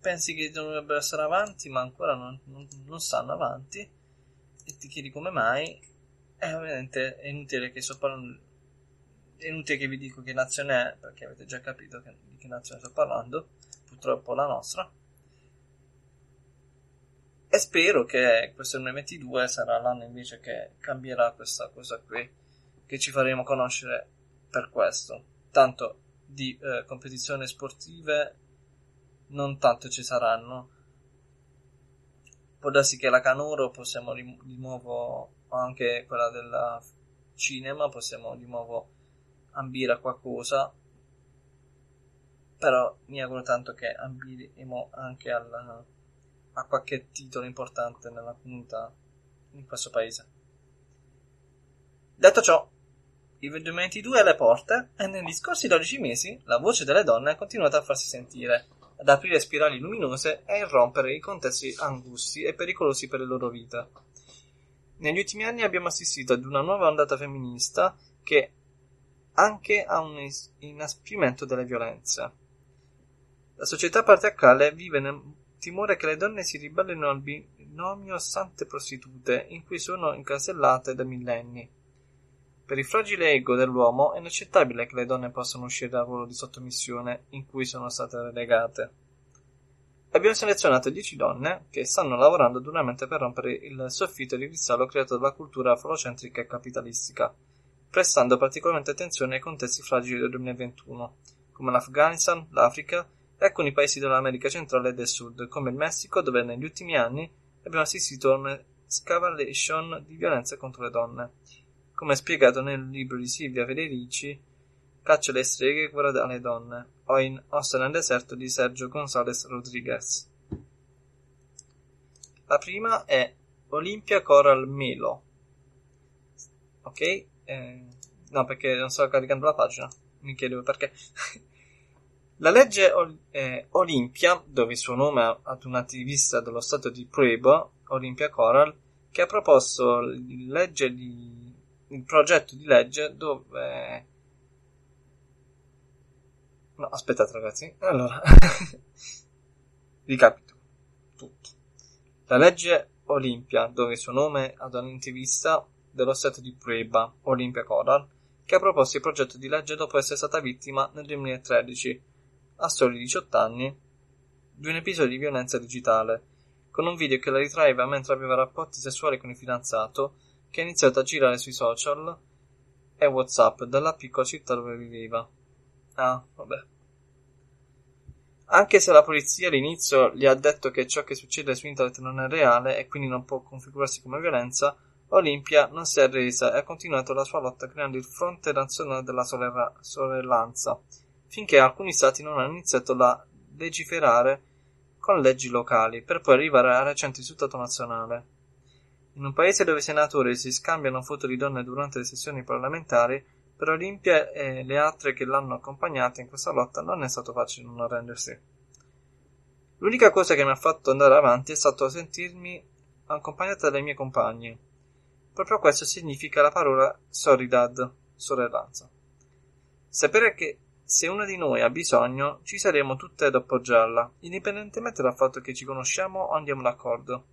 pensi che dovrebbero essere avanti ma ancora non, non, non stanno avanti e ti chiedi come mai. E ovviamente è inutile che sto è inutile che vi dico che nazione è perché avete già capito che, di che nazione sto parlando purtroppo la nostra e spero che questo 2022 sarà l'anno invece che cambierà questa cosa qui che ci faremo conoscere per questo. Tanto di eh, competizioni sportive non tanto ci saranno. Può darsi che la Canoro possiamo rim- di nuovo anche quella del cinema possiamo di nuovo ambire a qualcosa. Però mi auguro tanto che ambiremo anche alla, a qualche titolo importante nella comunità in questo paese detto ciò il 2022 è alle porte e negli scorsi 12 mesi la voce delle donne ha continuato a farsi sentire, ad aprire spirali luminose e a irrompere i contesti angusti e pericolosi per le loro vite. Negli ultimi anni abbiamo assistito ad una nuova ondata femminista che anche a un inasprimento delle violenze. La società patriarcale vive nel timore che le donne si ribellino al binomio sante prostitute in cui sono incasellate da millenni. Per il fragile ego dell'uomo è inaccettabile che le donne possano uscire dal ruolo di sottomissione in cui sono state relegate. Abbiamo selezionato 10 donne che stanno lavorando duramente per rompere il soffitto di cristallo creato dalla cultura falocentrica e capitalistica, prestando particolarmente attenzione ai contesti fragili del 2021, come l'Afghanistan, l'Africa e alcuni paesi dell'America centrale e del sud, come il Messico, dove negli ultimi anni abbiamo assistito a un'escalation di violenza contro le donne come spiegato nel libro di Silvia Federici Caccia le streghe, guarda alle donne, o in Ossa nel deserto di Sergio González Rodriguez. La prima è Olimpia Coral Melo. Ok? Eh, no, perché non sto caricando la pagina. Mi chiedevo perché. La legge eh, Olimpia, dove il suo nome ad un attivista dello stato di Puebla, Olimpia Coral, che ha proposto legge di il progetto di legge dove... No, aspettate ragazzi. Allora, ricapito tutto. La legge Olimpia, dove il suo nome ad un'intervista dello Stato di Puebla, Olimpia Coral, che ha proposto il progetto di legge dopo essere stata vittima nel 2013, a soli 18 anni, di un episodio di violenza digitale, con un video che la ritraeva mentre aveva rapporti sessuali con il fidanzato che ha iniziato a girare sui social e Whatsapp dalla piccola città dove viveva. Ah, vabbè. Anche se la polizia all'inizio gli ha detto che ciò che succede su internet non è reale e quindi non può configurarsi come violenza, Olimpia non si è arresa e ha continuato la sua lotta creando il fronte nazionale della sorellanza, finché alcuni stati non hanno iniziato a legiferare con leggi locali, per poi arrivare al recente risultato nazionale. In un paese dove i senatori si scambiano foto di donne durante le sessioni parlamentari, per Olimpia e le altre che l'hanno accompagnata in questa lotta non è stato facile non arrendersi. L'unica cosa che mi ha fatto andare avanti è stato sentirmi accompagnata dai miei compagni. Proprio questo significa la parola solidad, sorellanza. Sapere che se una di noi ha bisogno, ci saremo tutte ad appoggiarla, indipendentemente dal fatto che ci conosciamo o andiamo d'accordo.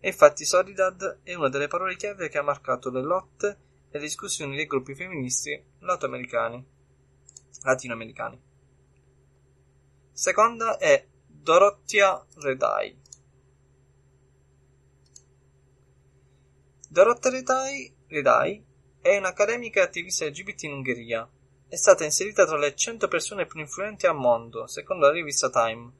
E infatti Solidad è una delle parole chiave che ha marcato le lotte e le discussioni dei gruppi femministi latinoamericani. Seconda è Dorothea Redai. Dorothea Redai, Redai è un'accademica e attivista LGBT in Ungheria. È stata inserita tra le 100 persone più influenti al mondo, secondo la rivista Time,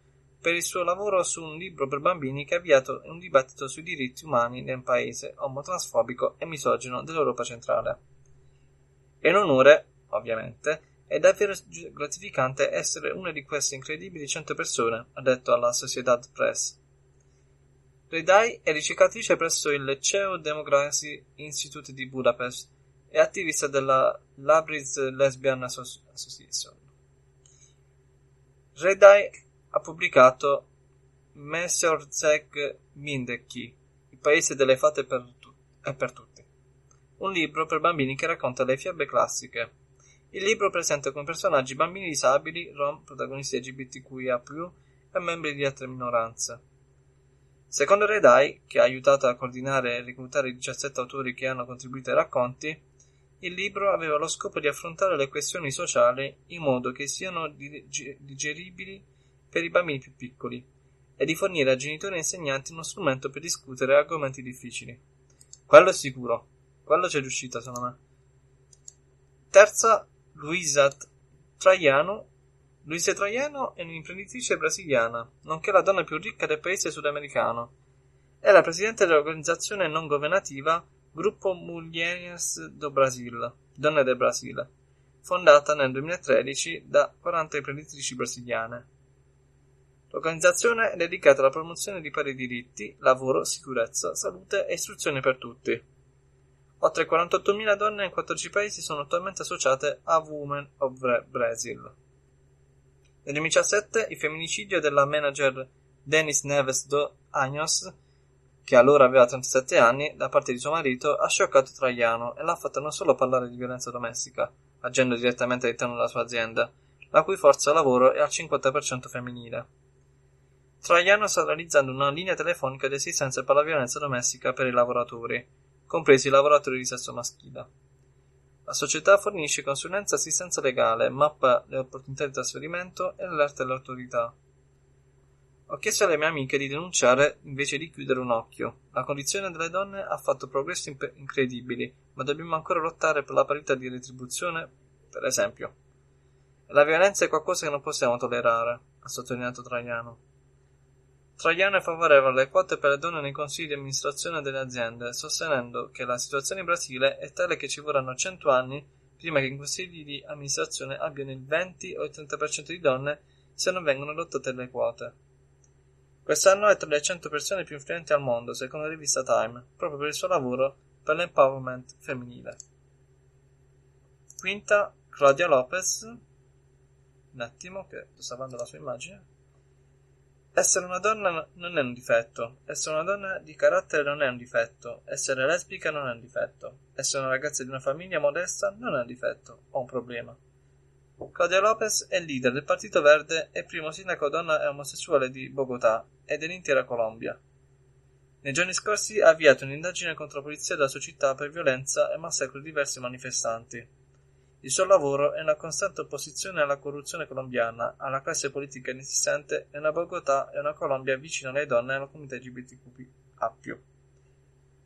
per il suo lavoro su un libro per bambini che ha avviato un dibattito sui diritti umani nel paese omotransfobico e misogino dell'Europa centrale. È un onore, ovviamente, è davvero gratificante essere una di queste incredibili cento persone, ha detto alla Sociedad Press. Redai è ricercatrice presso il Liceo Democracy Institute di Budapest e attivista della Labriz Lesbian Association. Redai ha pubblicato Mesorzeg Mindeki, il paese delle fate per tu- è per tutti, un libro per bambini che racconta le fiabe classiche. Il libro presenta come personaggi bambini disabili, rom, protagonisti LGBTQIA+, e membri di altre minoranze. Secondo Redai, che ha aiutato a coordinare e reclutare i 17 autori che hanno contribuito ai racconti, il libro aveva lo scopo di affrontare le questioni sociali in modo che siano digeribili per i bambini più piccoli e di fornire a genitori e insegnanti uno strumento per discutere argomenti difficili. Quello è sicuro. Quello c'è riuscita, secondo me. Terza, Luisa Traiano Luisa Troiano è un'imprenditrice brasiliana, nonché la donna più ricca del paese sudamericano. È la presidente dell'organizzazione non governativa Gruppo Mulheres do Brasil, Donne del Brasile, fondata nel 2013 da 40 imprenditrici brasiliane. L'organizzazione è dedicata alla promozione di pari diritti, lavoro, sicurezza, salute e istruzione per tutti. Oltre 48.000 donne in 14 paesi sono attualmente associate a Women of Brazil. Nel 2017 il femminicidio della manager Denis Neves do Anjos, che allora aveva 37 anni, da parte di suo marito, ha scioccato Traiano e l'ha fatta non solo parlare di violenza domestica, agendo direttamente all'interno della sua azienda, la cui forza lavoro è al 50% femminile. Traiano sta realizzando una linea telefonica di assistenza per la violenza domestica per i lavoratori, compresi i lavoratori di sesso maschile. La società fornisce consulenza e assistenza legale, mappa le opportunità di trasferimento e allerta le autorità. Ho chiesto alle mie amiche di denunciare invece di chiudere un occhio. La condizione delle donne ha fatto progressi imp- incredibili, ma dobbiamo ancora lottare per la parità di retribuzione, per esempio. La violenza è qualcosa che non possiamo tollerare, ha sottolineato Traiano. Traiano è favorevole alle quote per le donne nei consigli di amministrazione delle aziende, sostenendo che la situazione in Brasile è tale che ci vorranno 100 anni prima che i consigli di amministrazione abbiano il 20 o il 30% di donne se non vengono adottate le quote. Quest'anno è tra le 100 persone più influenti al mondo, secondo la rivista Time, proprio per il suo lavoro per l'empowerment femminile. Quinta, Claudia Lopez. Un attimo che sto salvando la sua immagine. Essere una donna non è un difetto, essere una donna di carattere non è un difetto, essere lesbica non è un difetto, essere una ragazza di una famiglia modesta non è un difetto o un problema. Claudia Lopez è leader del Partito Verde e primo sindaco donna e omosessuale di Bogotà e dell'intera Colombia. Nei giorni scorsi ha avviato un'indagine contro la polizia della sua città per violenza e massacro di diversi manifestanti. Il suo lavoro è una costante opposizione alla corruzione colombiana, alla classe politica inesistente e una Bogotà e una Colombia vicina alle donne e alla comunità LGBTQA+.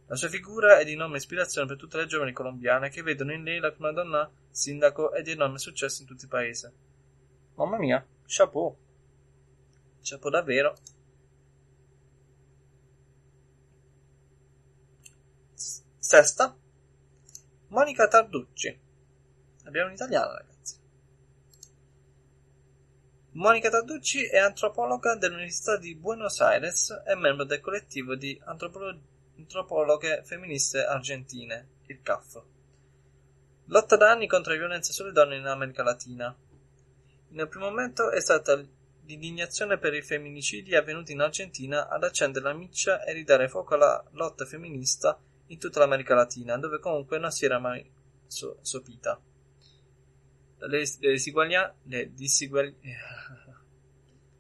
La sua figura è di enorme ispirazione per tutte le giovani colombiane che vedono in lei la prima donna sindaco e di enorme successo in tutto il paese. Mamma mia, chapeau! Chapeau davvero! Sesta, Monica Tarducci. Abbiamo un'italiana, ragazzi. Monica Tarducci è antropologa dell'Università di Buenos Aires e membro del collettivo di antropolo- antropologhe femministe argentine, il CAF. Lotta da anni contro le violenze sulle donne in America Latina. Nel primo momento è stata l'indignazione per i femminicidi avvenuti in Argentina ad accendere la miccia e ridare fuoco alla lotta femminista in tutta l'America Latina, dove comunque non si era mai so- sopita le, le, disuguaglia- le, disuguagli-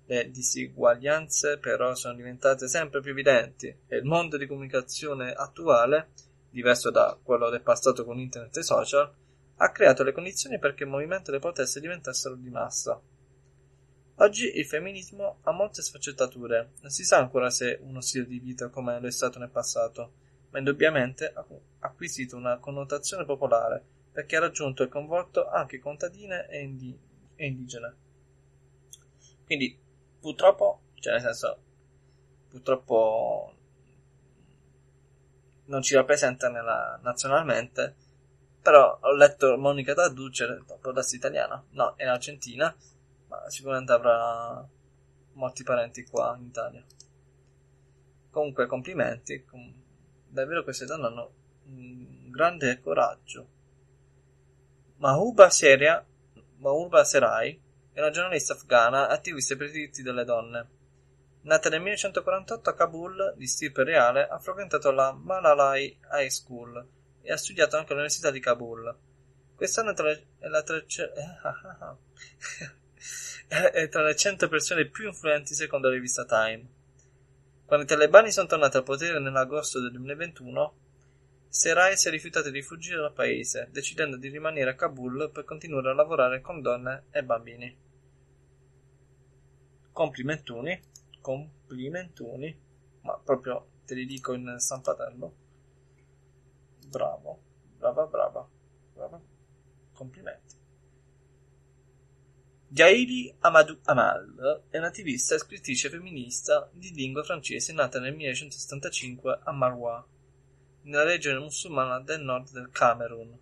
le disuguaglianze però sono diventate sempre più evidenti e il mondo di comunicazione attuale, diverso da quello del passato con internet e social, ha creato le condizioni perché il movimento e le proteste diventassero di massa. Oggi il femminismo ha molte sfaccettature, non si sa ancora se uno stile di vita come lo è stato nel passato, ma indubbiamente ha acquisito una connotazione popolare perché ha raggiunto e coinvolto anche contadine e, indi- e indigene. Quindi, purtroppo, cioè nel senso, purtroppo non ci rappresenta nella, nazionalmente, però ho letto Monica Tarduce, può darsi italiana, no, è in Argentina, ma sicuramente avrà molti parenti qua in Italia. Comunque, complimenti. Com- davvero queste donne hanno un grande coraggio. Mahuba Seria, Mahuba Serai è una giornalista afghana attivista per i diritti delle donne. Nata nel 1948 a Kabul, di stirpe reale, ha frequentato la Malalai High School e ha studiato anche all'Università di Kabul. Quest'anno è tra le, è la tre, è tra le 100 persone più influenti secondo la rivista Time. Quando i talebani sono tornati al potere nell'agosto del 2021, Serai si è rifiutato di fuggire dal paese, decidendo di rimanere a Kabul per continuare a lavorare con donne e bambini. Complimentoni complimentoni, ma proprio te li dico in stampatello. Bravo, brava, brava, brava. Complimenti. Gaili Amadou Amal è un'attivista e scrittrice femminista di lingua francese nata nel 1975 a Marois, nella regione musulmana del nord del Camerun.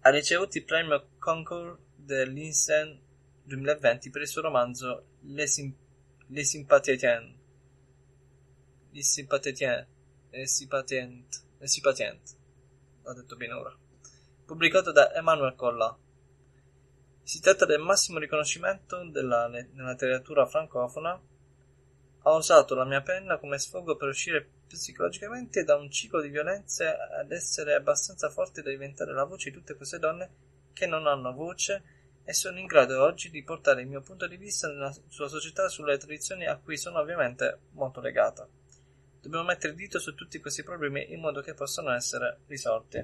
Ha ricevuto il premio Concours dell'Insen 2020 per il suo romanzo Les, Im- Les Sympathiens. Les Sympathiens. Les Sympathiens. L'ho detto bene ora. Pubblicato da Emmanuel Collat. Si tratta del massimo riconoscimento della, nella letteratura francofona. Ho usato la mia penna come sfogo per uscire psicologicamente da un ciclo di violenze ad essere abbastanza forte da diventare la voce di tutte queste donne che non hanno voce e sono in grado oggi di portare il mio punto di vista sua società sulle tradizioni a cui sono ovviamente molto legata. Dobbiamo mettere il dito su tutti questi problemi in modo che possano essere risolti.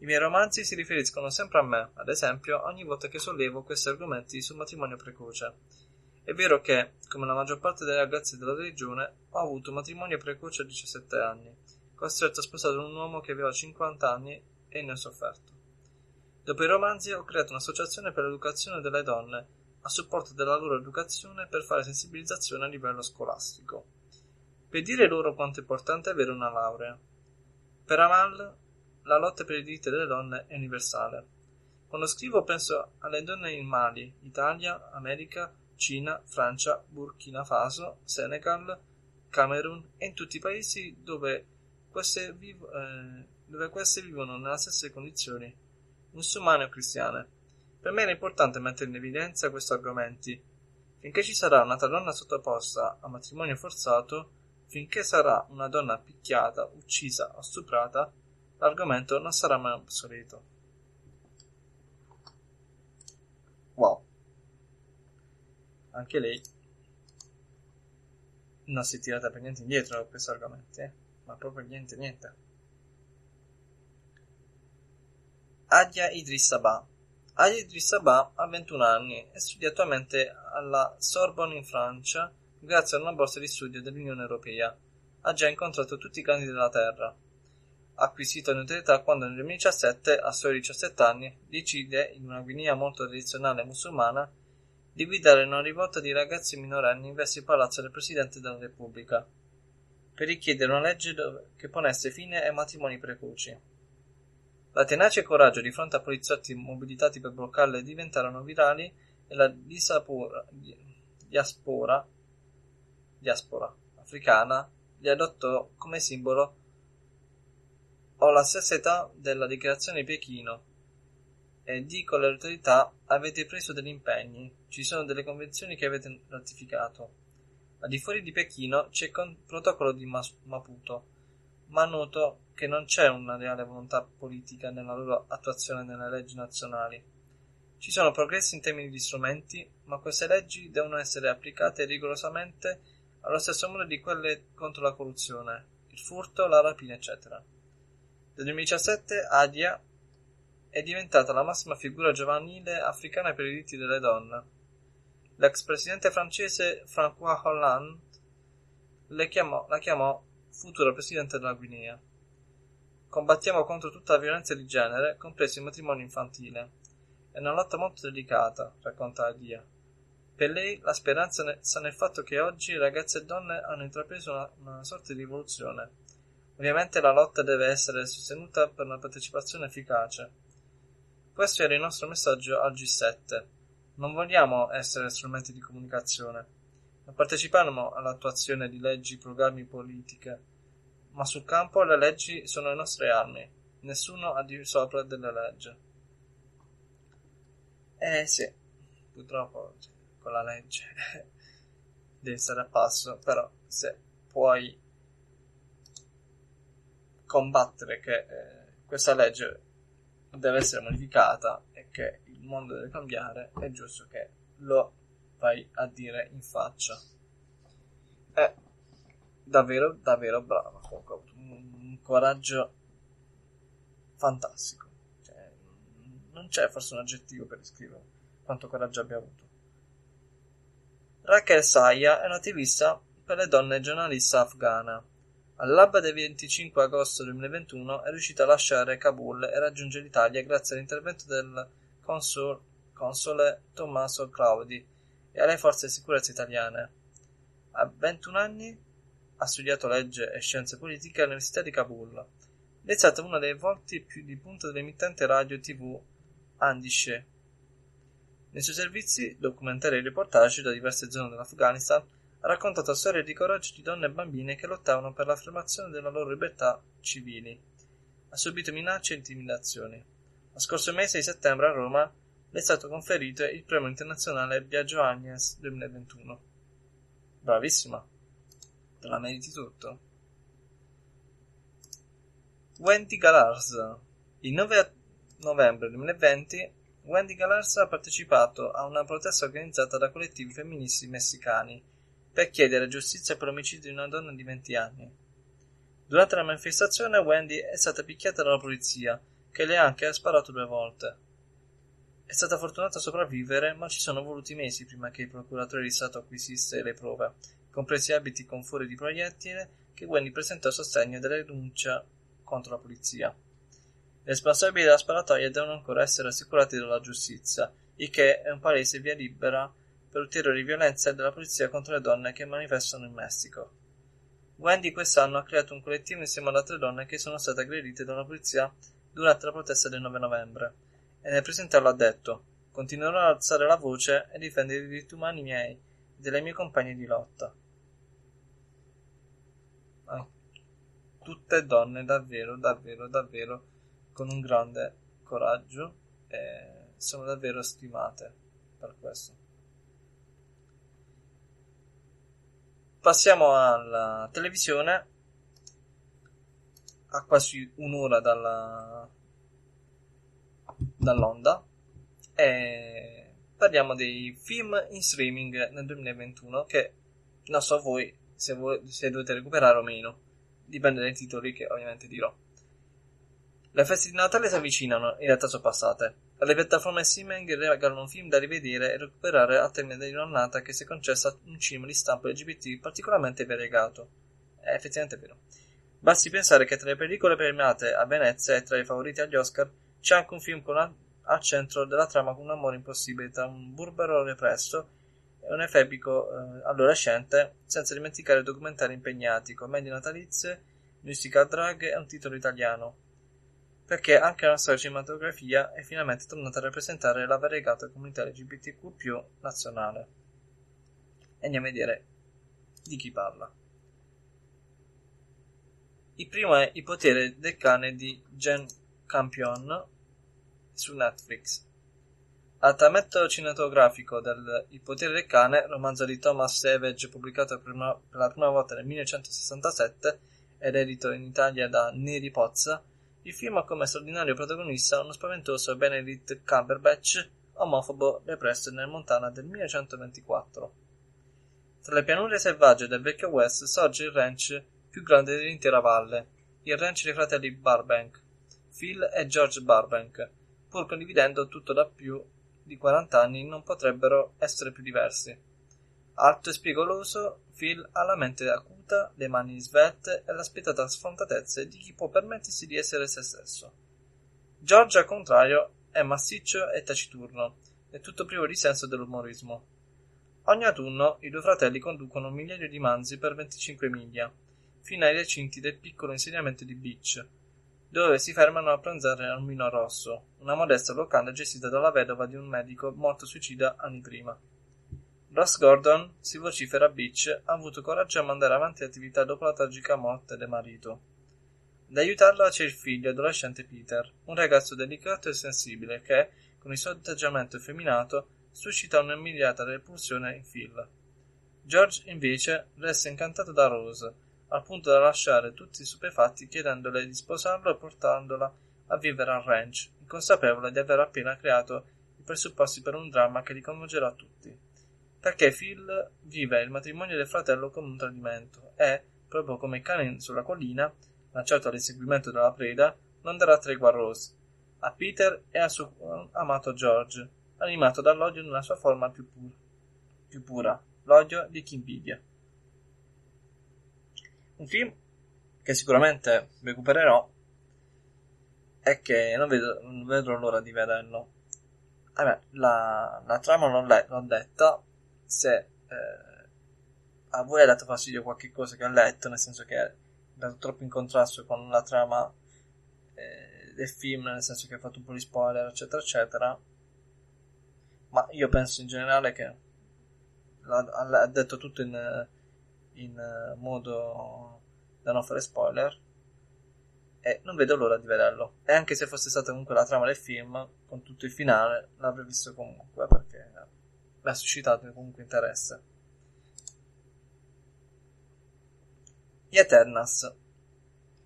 I miei romanzi si riferiscono sempre a me, ad esempio, ogni volta che sollevo questi argomenti sul matrimonio precoce. È vero che, come la maggior parte delle ragazze della regione, ho avuto un matrimonio precoce a 17 anni, costretto a sposare un uomo che aveva 50 anni e ne ho sofferto. Dopo i romanzi ho creato un'associazione per l'educazione delle donne, a supporto della loro educazione per fare sensibilizzazione a livello scolastico. Per dire loro quanto è importante avere una laurea. Per Amal, la lotta per i diritti delle donne è universale. Quando scrivo penso alle donne in Mali, Italia, America, Cina, Francia, Burkina Faso, Senegal, Camerun e in tutti i paesi dove queste, vivo, eh, dove queste vivono nelle stesse condizioni musulmane o cristiane. Per me era importante mettere in evidenza questi argomenti. Finché ci sarà una donna sottoposta a matrimonio forzato, finché sarà una donna picchiata, uccisa o stuprata, l'argomento non sarà mai obsoleto. Wow. Anche lei non si è tirata per niente indietro da questi argomenti, eh? ma proprio niente, niente. Adia Idris Abba. Adia Idris Abba ha 21 anni e studia attualmente alla Sorbonne in Francia grazie a una borsa di studio dell'Unione Europea. Ha già incontrato tutti i grandi della Terra. Ha acquisito notorietà quando nel 2017, a soli 17 anni, decide, in una Guinea molto tradizionale musulmana, di guidare una rivolta di ragazzi minorenni verso il palazzo del Presidente della Repubblica per richiedere una legge che ponesse fine ai matrimoni precoci. La tenacia e coraggio di fronte a poliziotti mobilitati per bloccarle diventarono virali e la disapora, diaspora, diaspora africana li adottò come simbolo ho la stessa età della dichiarazione di Pechino. E dico alle autorità avete preso degli impegni, ci sono delle convenzioni che avete ratificato. Al di fuori di Pechino c'è il protocollo di Maputo, ma noto che non c'è una reale volontà politica nella loro attuazione nelle leggi nazionali. Ci sono progressi in termini di strumenti, ma queste leggi devono essere applicate rigorosamente allo stesso modo di quelle contro la corruzione, il furto, la rapina, eccetera. Nel 2017 Adia è diventata la massima figura giovanile africana per i diritti delle donne. L'ex presidente francese François Hollande chiamò, la chiamò futura presidente della Guinea. Combattiamo contro tutta la violenza di genere, compreso il matrimonio infantile. È una lotta molto delicata, racconta Adia. Per lei la speranza sta nel fatto che oggi ragazze e donne hanno intrapreso una, una sorta di rivoluzione. Ovviamente la lotta deve essere sostenuta per una partecipazione efficace. Questo era il nostro messaggio al G7. Non vogliamo essere strumenti di comunicazione. Non partecipiamo all'attuazione di leggi, programmi, politiche, ma sul campo le leggi sono le nostre armi. Nessuno ha di sopra delle leggi. Eh sì, purtroppo con la legge devi stare a passo, però se puoi combattere che eh, questa legge deve essere modificata e che il mondo deve cambiare, è giusto che lo vai a dire in faccia. Davvero, davvero brava. Comunque, un coraggio fantastico. Cioè, non c'è forse un aggettivo per descrivere quanto coraggio abbia avuto. Raquel Saya è un'attivista per le donne giornalista afghana. All'alba del 25 agosto 2021 è riuscita a lasciare Kabul e raggiungere l'Italia grazie all'intervento del consul, console Tommaso Claudi e alle forze di sicurezza italiane. A 21 anni ha studiato legge e scienze politiche all'Università di Kabul. È stata una dei volti più di punta dell'emittente radio TV Andisce. Nei suoi servizi, documentari e reportage da diverse zone dell'Afghanistan, ha raccontato storie di coraggio di donne e bambine che lottavano per l'affermazione della loro libertà civili. Ha subito minacce e intimidazioni. Lo scorso mese di settembre a Roma le è stato conferito il premio internazionale Biagio Agnes 2021. Bravissima! Te la meriti tutto? Wendy Galarza. Il 9 novembre 2020 Wendy Galarza ha partecipato a una protesta organizzata da collettivi femministi messicani per chiedere giustizia per l'omicidio di una donna di 20 anni. Durante la manifestazione Wendy è stata picchiata dalla polizia, che le ha anche sparato due volte. È stata fortunata a sopravvivere, ma ci sono voluti mesi prima che il procuratore di Stato acquisisse le prove, compresi abiti con fori di proiettile, che Wendy presentò a sostegno della denuncia contro la polizia. I responsabili della sparatoria devono ancora essere assicurati dalla giustizia, il che è un palese via libera per ulteriori violenze della polizia contro le donne che manifestano in Messico. Wendy quest'anno ha creato un collettivo insieme ad altre donne che sono state aggredite dalla polizia durante la protesta del 9 novembre e nel presentarlo ha detto continuerò ad alzare la voce e difendere i diritti umani miei e delle mie compagne di lotta. Ah, tutte donne davvero, davvero, davvero con un grande coraggio e sono davvero stimate per questo. Passiamo alla televisione, a quasi un'ora dalla, dall'onda, e parliamo dei film in streaming nel 2021 che non so voi se, voi, se dovete recuperare o meno, dipende dai titoli che ovviamente dirò. Le feste di Natale si avvicinano, in realtà sono passate. Le piattaforme streaming regalano film da rivedere e recuperare al termine dell'annata che si è concessa un cinema di stampo LGBT particolarmente variegato. È effettivamente vero. Basti pensare che tra le pellicole premiate a Venezia e tra i favoriti agli Oscar c'è anche un film a- al centro della trama con un amore impossibile tra un burbero represso e un efebico eh, adolescente, senza dimenticare documentari impegnati, commedie natalizie, musical drag e un titolo italiano perché anche la nostra cinematografia è finalmente tornata a rappresentare la variegata comunità LGBTQ nazionale. E andiamo a vedere di chi parla. Il primo è Il potere del cane di Jen Campion su Netflix. Adattamento cinematografico del Il potere del cane, romanzo di Thomas Savage pubblicato per, la prima volta nel 1967 ed edito in Italia da Neri Pozza, il film ha come straordinario protagonista uno spaventoso Benedict Cumberbatch, omofobo represso nel Montana del 1924. Tra le pianure selvagge del vecchio West sorge il ranch più grande dell'intera valle, il ranch dei fratelli Barbank, Phil e George Barbank, pur condividendo tutto da più di 40 anni non potrebbero essere più diversi. Alto e spigoloso, Phil ha la mente acuta, le mani svelte e la spietata sfrontatezza di chi può permettersi di essere se stesso. George, al contrario, è massiccio e taciturno, e tutto privo di senso dell'umorismo. Ogni autunno i due fratelli conducono un migliaio di manzi per 25 miglia, fino ai recinti del piccolo insediamento di Beach, dove si fermano a pranzare al Mino Rosso, una modesta locanda gestita dalla vedova di un medico morto suicida anni prima. Ross Gordon, si vocifera Beach, ha avuto coraggio a mandare avanti l'attività dopo la tragica morte del marito. Ad aiutarla c'è il figlio adolescente Peter, un ragazzo delicato e sensibile che, con il suo atteggiamento effeminato, suscita un'immediata repulsione in Phil. George, invece, resta incantato da Rose, al punto da lasciare tutti stupefatti chiedendole di sposarlo e portandola a vivere al ranch, inconsapevole di aver appena creato i presupposti per un dramma che li coinvolgerà tutti. Perché Phil vive il matrimonio del fratello come un tradimento e, proprio come il cane sulla collina, lanciato all'inseguimento della preda, non darà tregua a Rose, a Peter e al suo amato George, animato dall'odio nella sua forma più, pur- più pura, l'odio di chi invidia. Un film che sicuramente recupererò e che non vedo, non vedo l'ora di vederlo. Vabbè, la, la trama non l'ho detta, se eh, a voi ha dato fastidio qualche cosa che ho letto, nel senso che è andato troppo in contrasto con la trama eh, del film, nel senso che ha fatto un po' di spoiler, eccetera, eccetera. Ma io penso in generale che ha detto tutto in, in modo da non fare spoiler e non vedo l'ora di vederlo. E anche se fosse stata comunque la trama del film, con tutto il finale, l'avrei visto comunque perché mi ha suscitato comunque interesse. Gli Eternals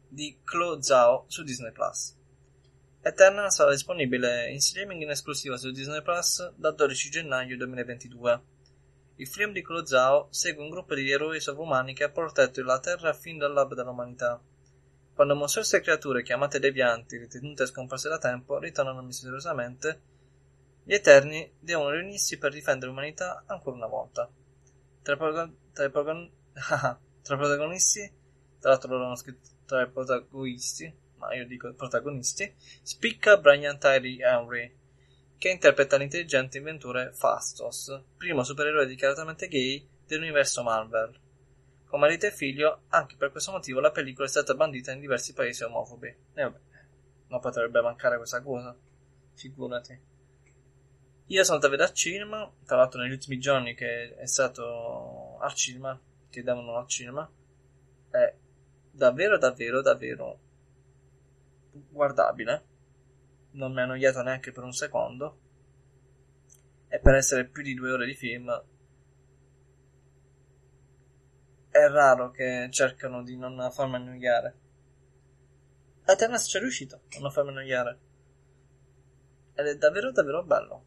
di Chloe Zhao su Disney Plus. Eternal sarà disponibile in streaming in esclusiva su Disney Plus dal 12 gennaio 2022. Il film di Chloe Zhao segue un gruppo di eroi sovrumani che ha protetto la Terra fin dall'alba dell'umanità. Quando mostruose creature chiamate devianti, ritenute scomparse da tempo, ritornano misteriosamente, gli Eterni devono riunirsi per difendere l'umanità ancora una volta. Tra i, progon- tra i, progon- tra i protagonisti, tra l'altro loro hanno scritto tra i protagonisti, ma io dico protagonisti, spicca Brian Tyree Henry, che interpreta l'intelligente inventore Fastos, primo supereroe dichiaratamente gay dell'universo Marvel. Con marito e figlio, anche per questo motivo la pellicola è stata bandita in diversi paesi omofobi. E vabbè, non potrebbe mancare questa cosa. Figurati. Io sono andato a vedere al cinema, tra l'altro negli ultimi giorni che è stato al cinema, che davano al cinema, è davvero, davvero, davvero guardabile. Non mi ha annoiato neanche per un secondo. E per essere più di due ore di film, è raro che cercano di non farmi annoiare. A Tennis ci è riuscito a non farmi annoiare. Ed è davvero, davvero bello.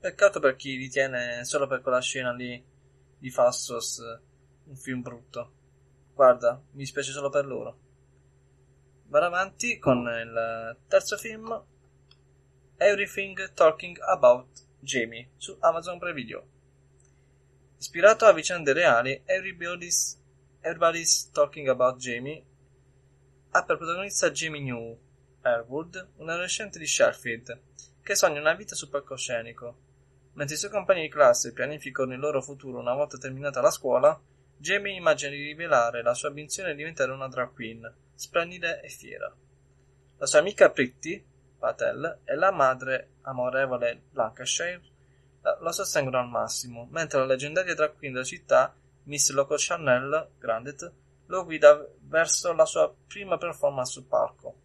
Peccato per chi ritiene solo per quella scena lì di Fastos un film brutto. Guarda, mi spiace solo per loro. Vado avanti con il terzo film Everything Talking About Jamie su Amazon Prime Video. Ispirato a vicende reali, Everybody's, Everybody's Talking About Jamie ha per protagonista Jamie New Airwood, un adolescente di Sheffield, che sogna una vita sul palcoscenico. Mentre i suoi compagni di classe pianificano il loro futuro una volta terminata la scuola, Jamie immagina di rivelare la sua ambizione di diventare una drag queen, splendida e fiera. La sua amica Pretty, Patel, e la madre amorevole Lancashire la sostengono al massimo, mentre la leggendaria drag queen della città, Miss Loco Chanel Grandet, lo guida verso la sua prima performance sul palco.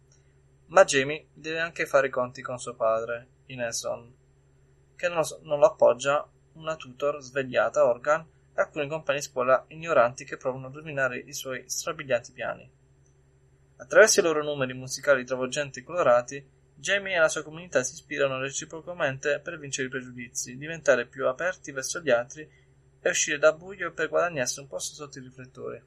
Ma Jamie deve anche fare i conti con suo padre, Ineson, che non, non lo appoggia, una tutor svegliata, Organ, e alcuni compagni di scuola ignoranti che provano a dominare i suoi strabilianti piani. Attraverso i loro numeri musicali travolgenti e colorati, Jamie e la sua comunità si ispirano reciprocamente per vincere i pregiudizi, diventare più aperti verso gli altri e uscire da buio per guadagnarsi un posto sotto i riflettori.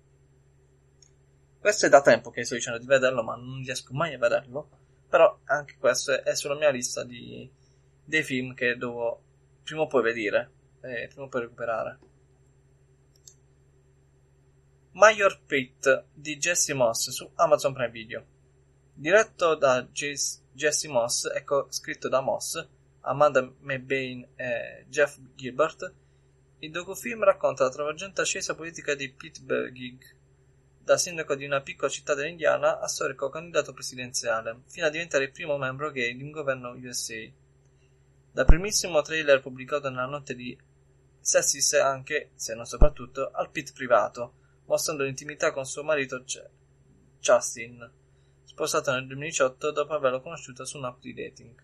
Questo è da tempo che sto dicendo di vederlo, ma non riesco mai a vederlo. Però anche questo è sulla mia lista di, dei film che devo prima o poi vedere e prima o poi recuperare. Major Pitt di Jesse Moss su Amazon Prime Video. Diretto da Jesse Moss e co- scritto da Moss, Amanda McBain e Jeff Gilbert, il docufilm racconta la travolgente ascesa politica di Pete Buttigieg, da sindaco di una piccola città dell'Indiana a storico candidato presidenziale, fino a diventare il primo membro gay di un governo USA. Dal primissimo trailer pubblicato nella notte di si assiste anche, se non soprattutto, al pit privato, mostrando l'intimità con suo marito Justin, sposato nel 2018 dopo averlo conosciuto su un'app di dating.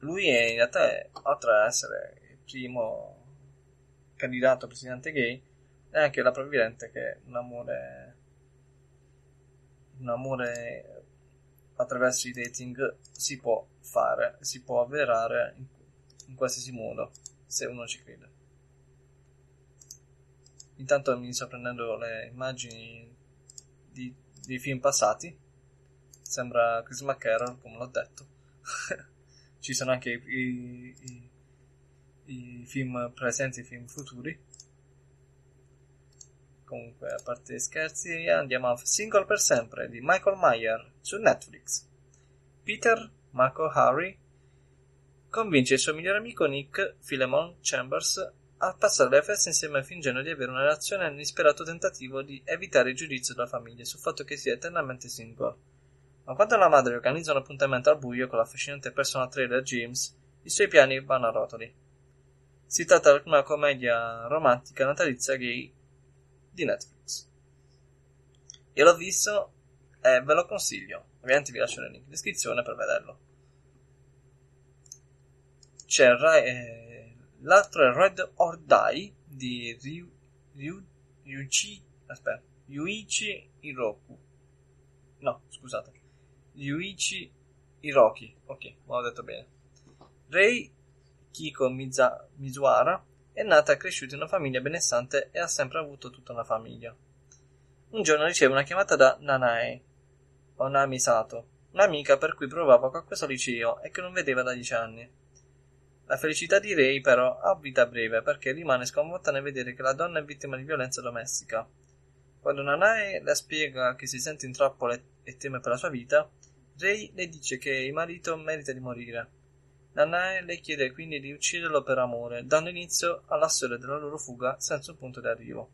Lui è in realtà, è, oltre ad essere il primo candidato presidente gay, è anche la provvidente che un amore un amore attraverso i dating si può fare, si può avverare in, in qualsiasi modo, se uno ci crede. Intanto mi sto prendendo le immagini di, di film passati. Sembra Chris McCarroll, come l'ho detto. Ci sono anche i, i, i, film presenti e i film futuri. Comunque, a parte gli scherzi, andiamo a Single per sempre di Michael Meyer su Netflix. Peter Marco Harry convince il suo migliore amico Nick Philemon Chambers a passare le feste insieme fingendo di avere una relazione nell'isperato tentativo di evitare il giudizio della famiglia sul fatto che sia eternamente single. Ma quando la madre organizza un appuntamento al buio con l'affascinante personal trainer James, i suoi piani vanno a rotoli. Si tratta di una commedia romantica natalizia gay di Netflix. Io l'ho visto e ve lo consiglio. Ovviamente vi lascio il link in descrizione per vederlo. C'è eh, l'altro è Red or Die di Ryu, Ryu, Ryuichi, aspetta, Yuichi Hiroku. No, scusate. Yuichi Hiroki. Ok, l'ho detto bene. Rei Kiko Miza, Mizuara è nata e cresciuta in una famiglia benestante e ha sempre avuto tutta una famiglia. Un giorno riceve una chiamata da Nanae, o Nami Sato, un'amica per cui provava qualcosa al liceo e che non vedeva da dieci anni. La felicità di Rei però ha vita breve perché rimane sconvolta nel vedere che la donna è vittima di violenza domestica. Quando Nanae le spiega che si sente in trappola e teme per la sua vita, Rei le dice che il marito merita di morire Nanae le chiede quindi di ucciderlo per amore, dando inizio alla storia della loro fuga senza un punto di arrivo.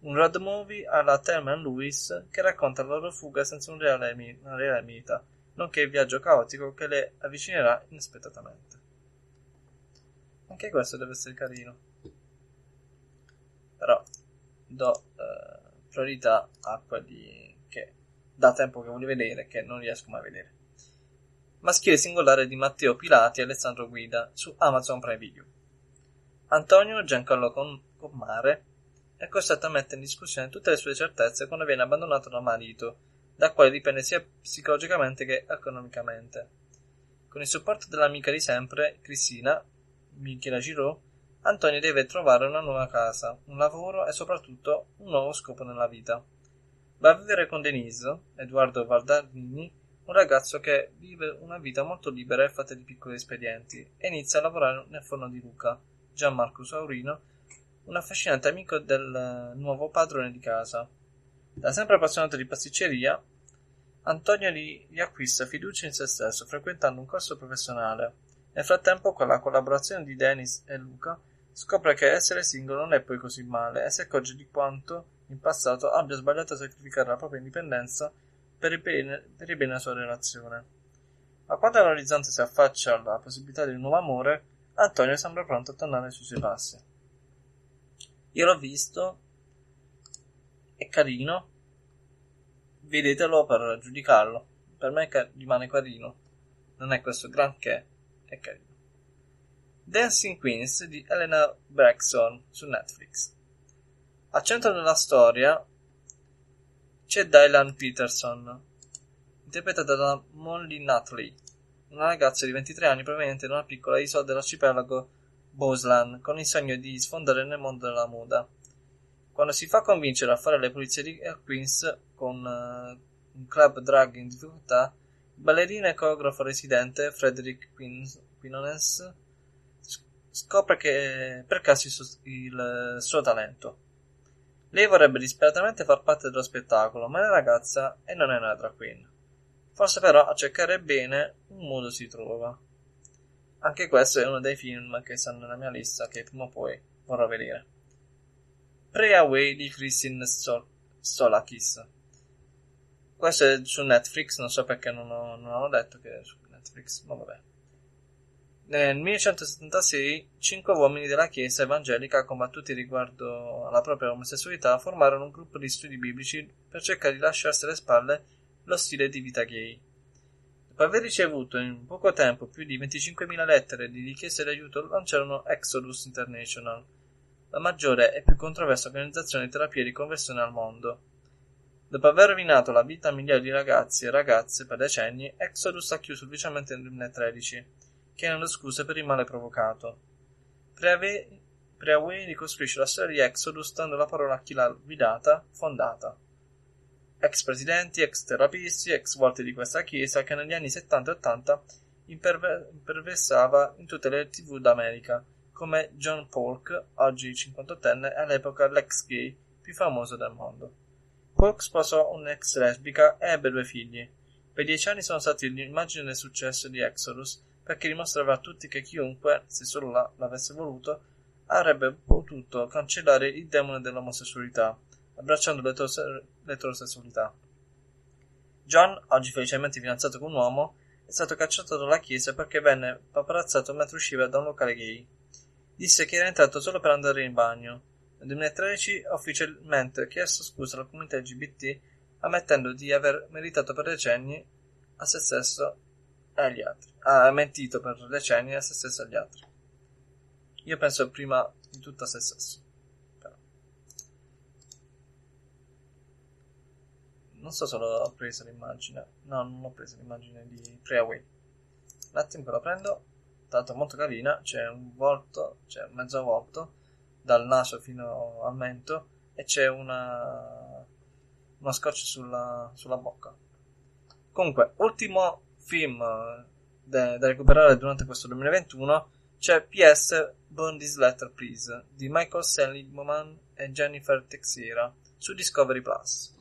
Un road movie alla Thelma Lewis che racconta la loro fuga senza un reale, una reale meta, nonché il viaggio caotico che le avvicinerà inaspettatamente. Anche questo deve essere carino. Però do eh, priorità a quelli che da tempo che voglio vedere che non riesco mai a vedere. Maschile singolare di Matteo Pilati e Alessandro Guida su Amazon Prime Video. Antonio Giancarlo Commare è costretto a mettere in discussione tutte le sue certezze quando viene abbandonato dal marito, dal quale dipende sia psicologicamente che economicamente. Con il supporto dell'amica di sempre, Cristina, Michela Giraud, Antonio deve trovare una nuova casa, un lavoro e soprattutto un nuovo scopo nella vita. Va a vivere con Denise, Edoardo Valdarnini, un ragazzo che vive una vita molto libera e fatta di piccoli espedienti e inizia a lavorare nel forno di Luca, Gianmarco Saurino, un affascinante amico del nuovo padrone di casa. Da sempre appassionato di pasticceria, Antonio gli, gli acquista fiducia in se stesso frequentando un corso professionale. Nel frattempo, con la collaborazione di Dennis e Luca, scopre che essere singolo non è poi così male e si accorge di quanto in passato abbia sbagliato a sacrificare la propria indipendenza per il bene, per il bene della sua relazione. Ma quando all'orizzonte si affaccia alla possibilità di un nuovo amore, Antonio sembra pronto a tornare sui suoi passi. Io l'ho visto, è carino, vedetelo per giudicarlo. Per me ca- rimane carino, non è questo granché, è carino. Dancing Queens di Elena Braxton su Netflix. Al centro della storia c'è Dylan Peterson, interpretata da Molly Nutley, una ragazza di 23 anni proveniente da una piccola isola dell'arcipelago Boslan, con il sogno di sfondare nel mondo della moda. Quando si fa convincere a fare le pulizie di Queens con uh, un club drag in difficoltà, il ballerino e coreografo residente Frederick Quinones scopre che per caso il suo, talento. Lei vorrebbe disperatamente far parte dello spettacolo, ma è una ragazza e non è una drag queen. Forse però a cercare bene un modo si trova. Anche questo è uno dei film che stanno nella mia lista che prima o poi vorrò vedere. Pray Away di Christine Stol- Stolakis. Questo è su Netflix, non so perché non ho, non ho detto che è su Netflix, ma vabbè. Nel 1176, cinque uomini della Chiesa evangelica, combattuti riguardo alla propria omosessualità, formarono un gruppo di studi biblici per cercare di lasciarsi alle spalle lo stile di vita gay. Dopo aver ricevuto in poco tempo più di 25.000 lettere di richieste d'aiuto, lanciarono Exodus International, la maggiore e più controversa organizzazione di terapia di conversione al mondo. Dopo aver rovinato la vita a migliaia di ragazzi e ragazze per decenni, Exodus ha chiuso ufficialmente nel 2013 chiedendo scuse per il male provocato. Preaway ricostruisce la storia di Exodus dando la parola a chi l'ha guidata, fondata. Ex presidenti, ex terapisti, ex volte di questa chiesa che negli anni 70 e 80 imperve- imperversava in tutte le tv d'America, come John Polk, oggi 58enne e all'epoca l'ex gay più famoso del mondo. Polk sposò un'ex lesbica e ebbe due figli. Per dieci anni sono stati l'immagine del successo di Exodus perché dimostrava a tutti che chiunque, se solo l'avesse voluto, avrebbe potuto cancellare il demone dell'omosessualità, abbracciando l'eterosessualità. John, oggi felicemente fidanzato con un uomo, è stato cacciato dalla chiesa perché venne paparazzato mentre usciva da un locale gay. Disse che era entrato solo per andare in bagno. Nel 2013 ha ufficialmente chiesto scusa alla comunità LGBT, ammettendo di aver meritato per decenni a se stesso agli altri ha mentito per decenni a se stesso e agli altri. Io penso prima di tutto a se stesso. Però. Non so se ho preso l'immagine. No, non ho preso l'immagine di Preaway. Un attimo che la prendo. Tanto molto carina. C'è un volto, c'è mezzo volto dal naso fino al mento e c'è una uno scotch sulla, sulla bocca. Comunque, ultimo film da, da recuperare durante questo 2021 c'è PS Burn This Letter Please di Michael Seligman e Jennifer Texiera su Discovery Plus.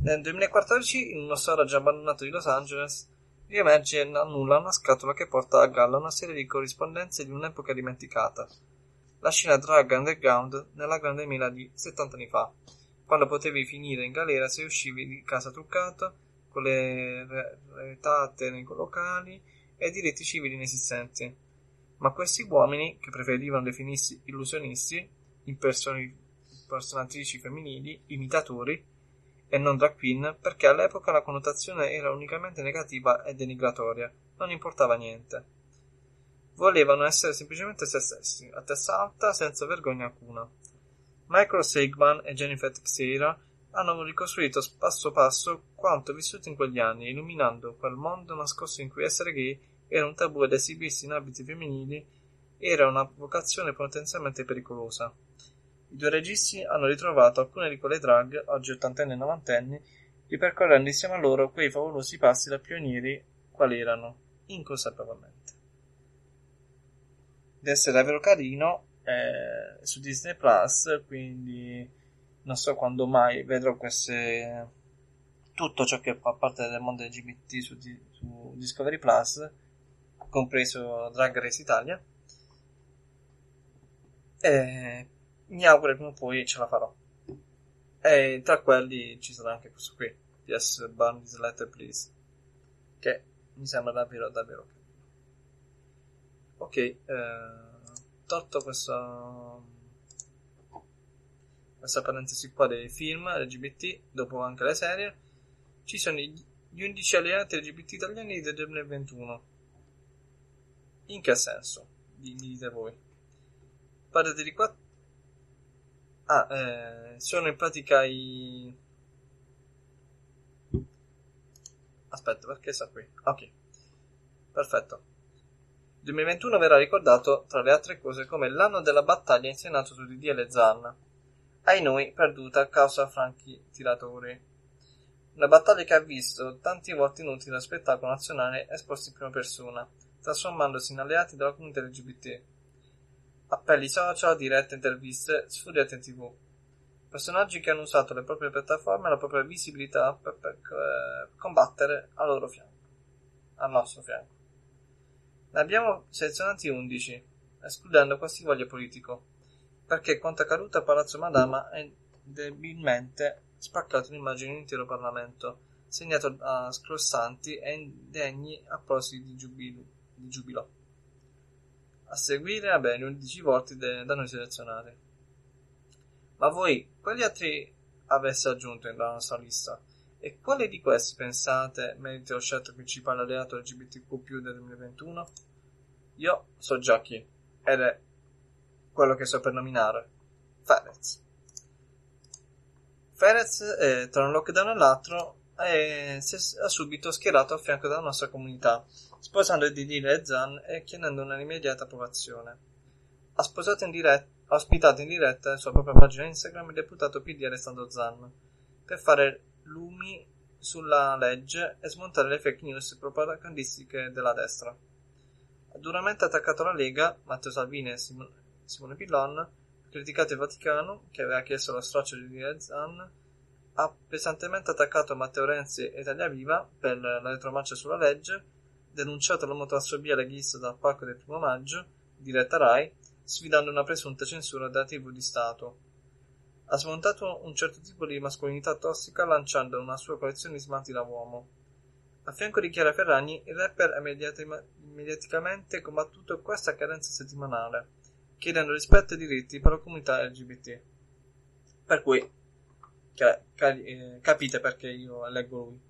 Nel 2014, in uno store già abbandonato di Los Angeles, riemerge a nulla una scatola che porta a galla una serie di corrispondenze di un'epoca dimenticata. La scena drag underground nella grande mela di 70 anni fa, quando potevi finire in galera se uscivi di casa truccato, con le retate nei locali e diritti civili inesistenti. Ma questi uomini, che preferivano definirsi illusionisti, impersonatrici femminili, imitatori, e non drag queen, perché all'epoca la connotazione era unicamente negativa e denigratoria, non importava niente. Volevano essere semplicemente se stessi, a testa alta, senza vergogna alcuna. Michael Seigman e Jennifer Teixeira hanno ricostruito passo passo quanto vissuto in quegli anni, illuminando quel mondo nascosto in cui essere gay era un tabù ed esibirsi in abiti femminili era una vocazione potenzialmente pericolosa. I due registi hanno ritrovato alcune di quelle drag, oggi ottantenni e novantenni, ripercorrendo insieme a loro quei favolosi passi da pionieri quali erano, inconsapevolmente. Deve essere davvero carino, eh, su Disney Plus, quindi non so quando mai vedrò queste tutto ciò che fa parte del mondo LGBT su, su Discovery Plus compreso Drag Race Italia. E mi auguro che prima o poi ce la farò. E tra quelli ci sarà anche questo qui PS Burn This Letter Please che mi sembra davvero davvero ok eh, tolto questo questa parentesi qua dei film LGBT dopo anche le serie ci sono gli 11 alleati LGBT italiani del 2021 in che senso? Mi dite voi. Parete di qua. Ah, eh, sono in pratica i. Aspetta, perché sta qui? Ok, perfetto. 2021 verrà ricordato, tra le altre cose, come l'anno della battaglia in Senato su DDL Zan. Ai noi, perduta a causa franchi tiratori. Una battaglia che ha visto tanti volti inutili lo spettacolo nazionale esposto in prima persona, trasformandosi in alleati della comunità LGBT. Appelli social, dirette interviste, sfuriate in tv. Personaggi che hanno usato le proprie piattaforme e la propria visibilità per, per eh, combattere al loro fianco, al nostro fianco. Ne abbiamo selezionati 11, escludendo qualsivoglia politico, perché quanto accaduto a Palazzo Madama è debilmente spaccato l'immagine di un intero Parlamento, segnato da scrossanti e indegni applausi di giubilo di giubilo. A seguire, vabbè, gli 11 volti de- da noi selezionati. Ma voi, quali altri avesse aggiunto nella nostra lista? E quale di questi pensate meriti lo scelto principale alleato LGBTQ del 2021? Io so già chi, ed è quello che sto per nominare, Ferez. Ferez, eh, tra un lockdown e l'altro, eh, si è subito schierato a fianco della nostra comunità, sposando Didile e Zan e chiedendo una immediata approvazione. Ha sposato in diretta ha ospitato in diretta sua propria pagina Instagram il deputato PD Alessandro Zan per fare lumi sulla legge e smontare le fake news propagandistiche della destra. Ha duramente attaccato la Lega, Matteo Salvini e Simone Pillon, criticato il Vaticano, che aveva chiesto lo straccio di Zan, ha pesantemente attaccato Matteo Renzi e Italia Viva per la retromarcia sulla legge, denunciato l'omotransfobia leghista dal palco del primo maggio, diretta RAI, sfidando una presunta censura della TV di Stato. Ha smontato un certo tipo di mascolinità tossica lanciando una sua collezione di smalti da uomo. A fianco di Chiara Ferragni, il rapper ha mediaticamente combattuto questa carenza settimanale, chiedendo rispetto e diritti per la comunità LGBT. Per cui, eh, capite perché io leggo lui.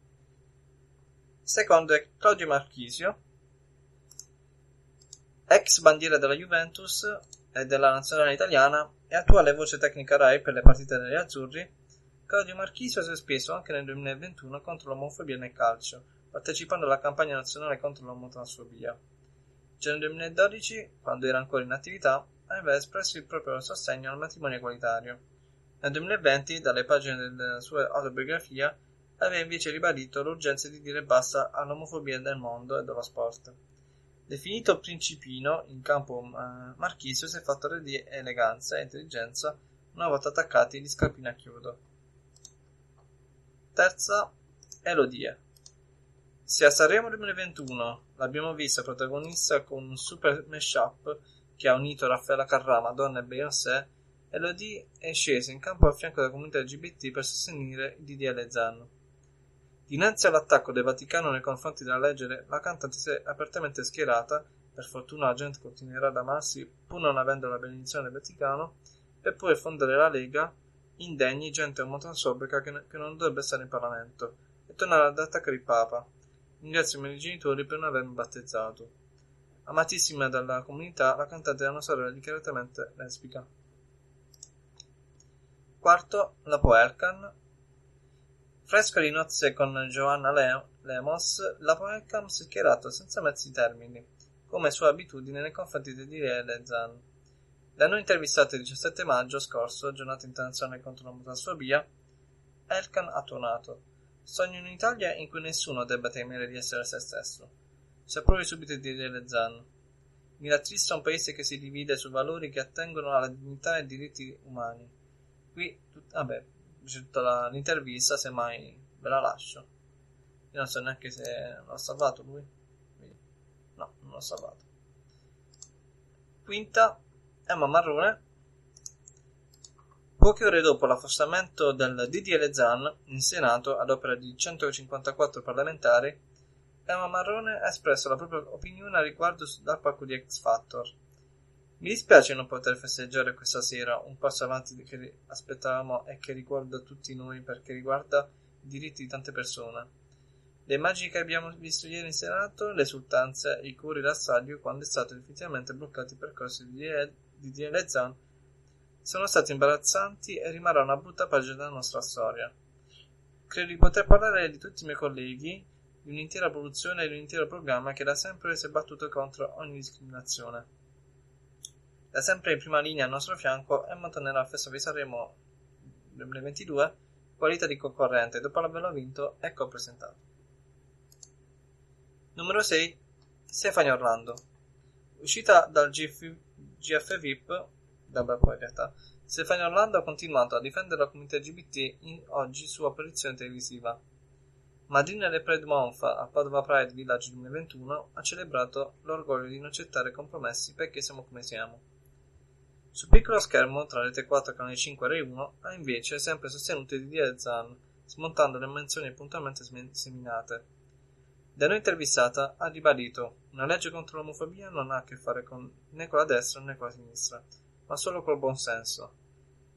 Secondo è Claudio Marchisio, ex bandiera della Juventus e della nazionale italiana e attuale voce tecnica RAI per le partite degli azzurri, Claudio Marchisio si è speso anche nel 2021 contro l'omofobia nel calcio, partecipando alla campagna nazionale contro l'omotransfobia. Già nel 2012, quando era ancora in attività, aveva espresso il proprio sostegno al matrimonio egualitario. Nel 2020, dalle pagine della sua autobiografia, aveva invece ribadito l'urgenza di dire basta all'omofobia del mondo e dello sport. Definito principino in campo uh, Marchisio si è fatto re di eleganza e intelligenza una volta attaccati gli scalpini a chiodo. Terza, Elodie. Se a Sanremo 2021 l'abbiamo vista protagonista con un super mashup che ha unito Raffaella Carrà, Madonna e Beyoncé, Elodie è scesa in campo a fianco della comunità LGBT per sostenere il DDL Zan. Dinanzi all'attacco del Vaticano nei confronti della legge, la cantante si è apertamente schierata, per fortuna la gente continuerà ad amarsi pur non avendo la benedizione del Vaticano, per poi fondare la Lega, indegni gente omotransfobica che, che non dovrebbe stare in Parlamento, e tornare ad attaccare il Papa. Ringrazio i miei genitori per non avermi battezzato. Amatissima dalla comunità, la cantante è una sorella dichiaratamente lesbica. Quarto, la Poelcan, Fresco di nozze con Joanna Lemos, la Poelcam si è schierato senza mezzi termini, come sua abitudine nei confronti di Diriele Zan. L'hanno intervistato il 17 maggio scorso, giornata internazionale contro l'omotransfobia, Elkan ha tuonato. Sogno in un'Italia in cui nessuno debba temere di essere se stesso. Si approvi subito di Zan. Mi rattrista un paese che si divide su valori che attengono alla dignità e ai diritti umani. Qui, tut- vabbè, tutta l'intervista, semmai ve la lascio. Io non so neanche se l'ho salvato lui. No, non l'ho salvato. Quinta, Emma Marrone. Poche ore dopo l'affossamento del DDL Zan in Senato ad opera di 154 parlamentari, Emma Marrone ha espresso la propria opinione a riguardo dal palco di X Factor mi dispiace non poter festeggiare questa sera un passo avanti che aspettavamo e che riguarda tutti noi perché riguarda i diritti di tante persone. Le immagini che abbiamo visto ieri in Senato, le esultanze i curi d'assaglio quando è stato effettivamente bloccato il percorso di DL Zan sono stati imbarazzanti e rimarrà una brutta pagina della nostra storia. Credo di poter parlare di tutti i miei colleghi, di un'intera produzione e di un intero programma che da sempre si è battuto contro ogni discriminazione. Da sempre in prima linea al nostro fianco, Emma tornerà al Festival di Sanremo 2022 qualità di concorrente dopo averlo vinto e co-presentato. Numero 6 Stefania Orlando Uscita dal GF, GF VIP, vabbè poi in realtà, Stefania Orlando ha continuato a difendere la comunità LGBT in oggi sua apparizione televisiva. Madrina del Pride Month a Padova Pride Village 2021 ha celebrato l'orgoglio di non accettare compromessi perché siamo come siamo. Sul piccolo schermo tra Rete 4 e Canale 5 e Rai 1 ha invece sempre sostenuto i DDL Zan, smontando le menzioni puntualmente seminate. Da noi intervistata ha ribadito una legge contro l'omofobia non ha a che fare con, né con la destra né con la sinistra, ma solo col buon senso.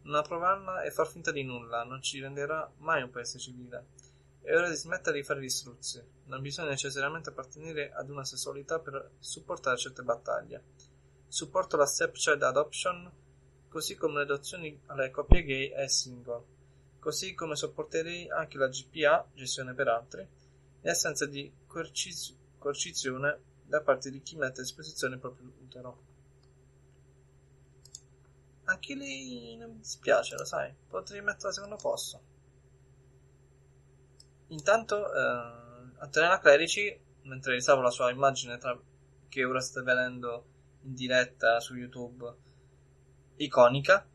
Non approvarla e far finta di nulla non ci renderà mai un paese civile. È ora di smettere di fare gli struzzi. Non bisogna necessariamente appartenere ad una sessualità per supportare certe battaglie. Supporto la stepchild adoption, così come le adozioni alle coppie gay e single, così come sopporterei anche la GPA, gestione per altri, in assenza di coerciz- coercizione da parte di chi mette a disposizione il proprio utero. Anche lei non mi dispiace, lo sai, potrei metterla al secondo posto. Intanto, eh, Antonella Clerici, mentre risavo la sua immagine tra, che ora sta vedendo in diretta su YouTube, iconica,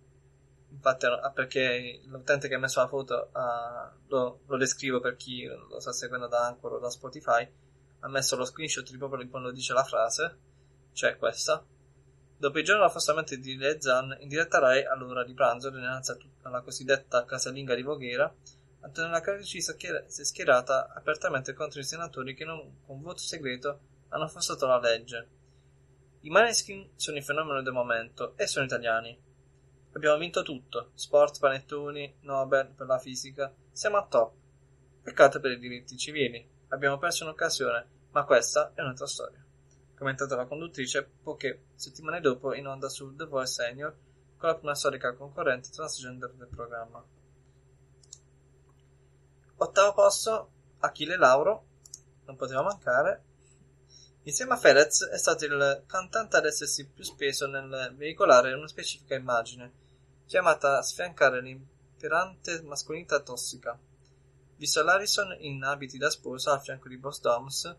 infatti perché l'utente che ha messo la foto uh, lo, lo, descrivo per chi lo sta seguendo da Anchor o da Spotify ha messo lo screenshot di proprio quando dice la frase cioè questa. Dopo il giorno affossamento di Lezan in diretta Rai all'ora di pranzo dinanzi alla cosiddetta casalinga di Voghera Antonella Carici si è schierata apertamente contro i senatori che non, con voto segreto hanno affossato la legge i Maneskin sono il fenomeno del momento e sono italiani Abbiamo vinto tutto: sport, panettoni, Nobel per la fisica. Siamo a top. Peccato per i diritti civili. Abbiamo perso un'occasione, ma questa è un'altra storia. Commentato la conduttrice poche settimane dopo in onda su The Voice Senior con la prima storica concorrente transgender del programma. Ottavo posto, Achille Lauro, non poteva mancare. Insieme a Fedez è stato il cantante ad essersi più speso nel veicolare una specifica immagine, chiamata a sfiancare l'imperante mascolinità tossica. Visto l'Harrison in abiti da sposa a fianco di Boss Doms,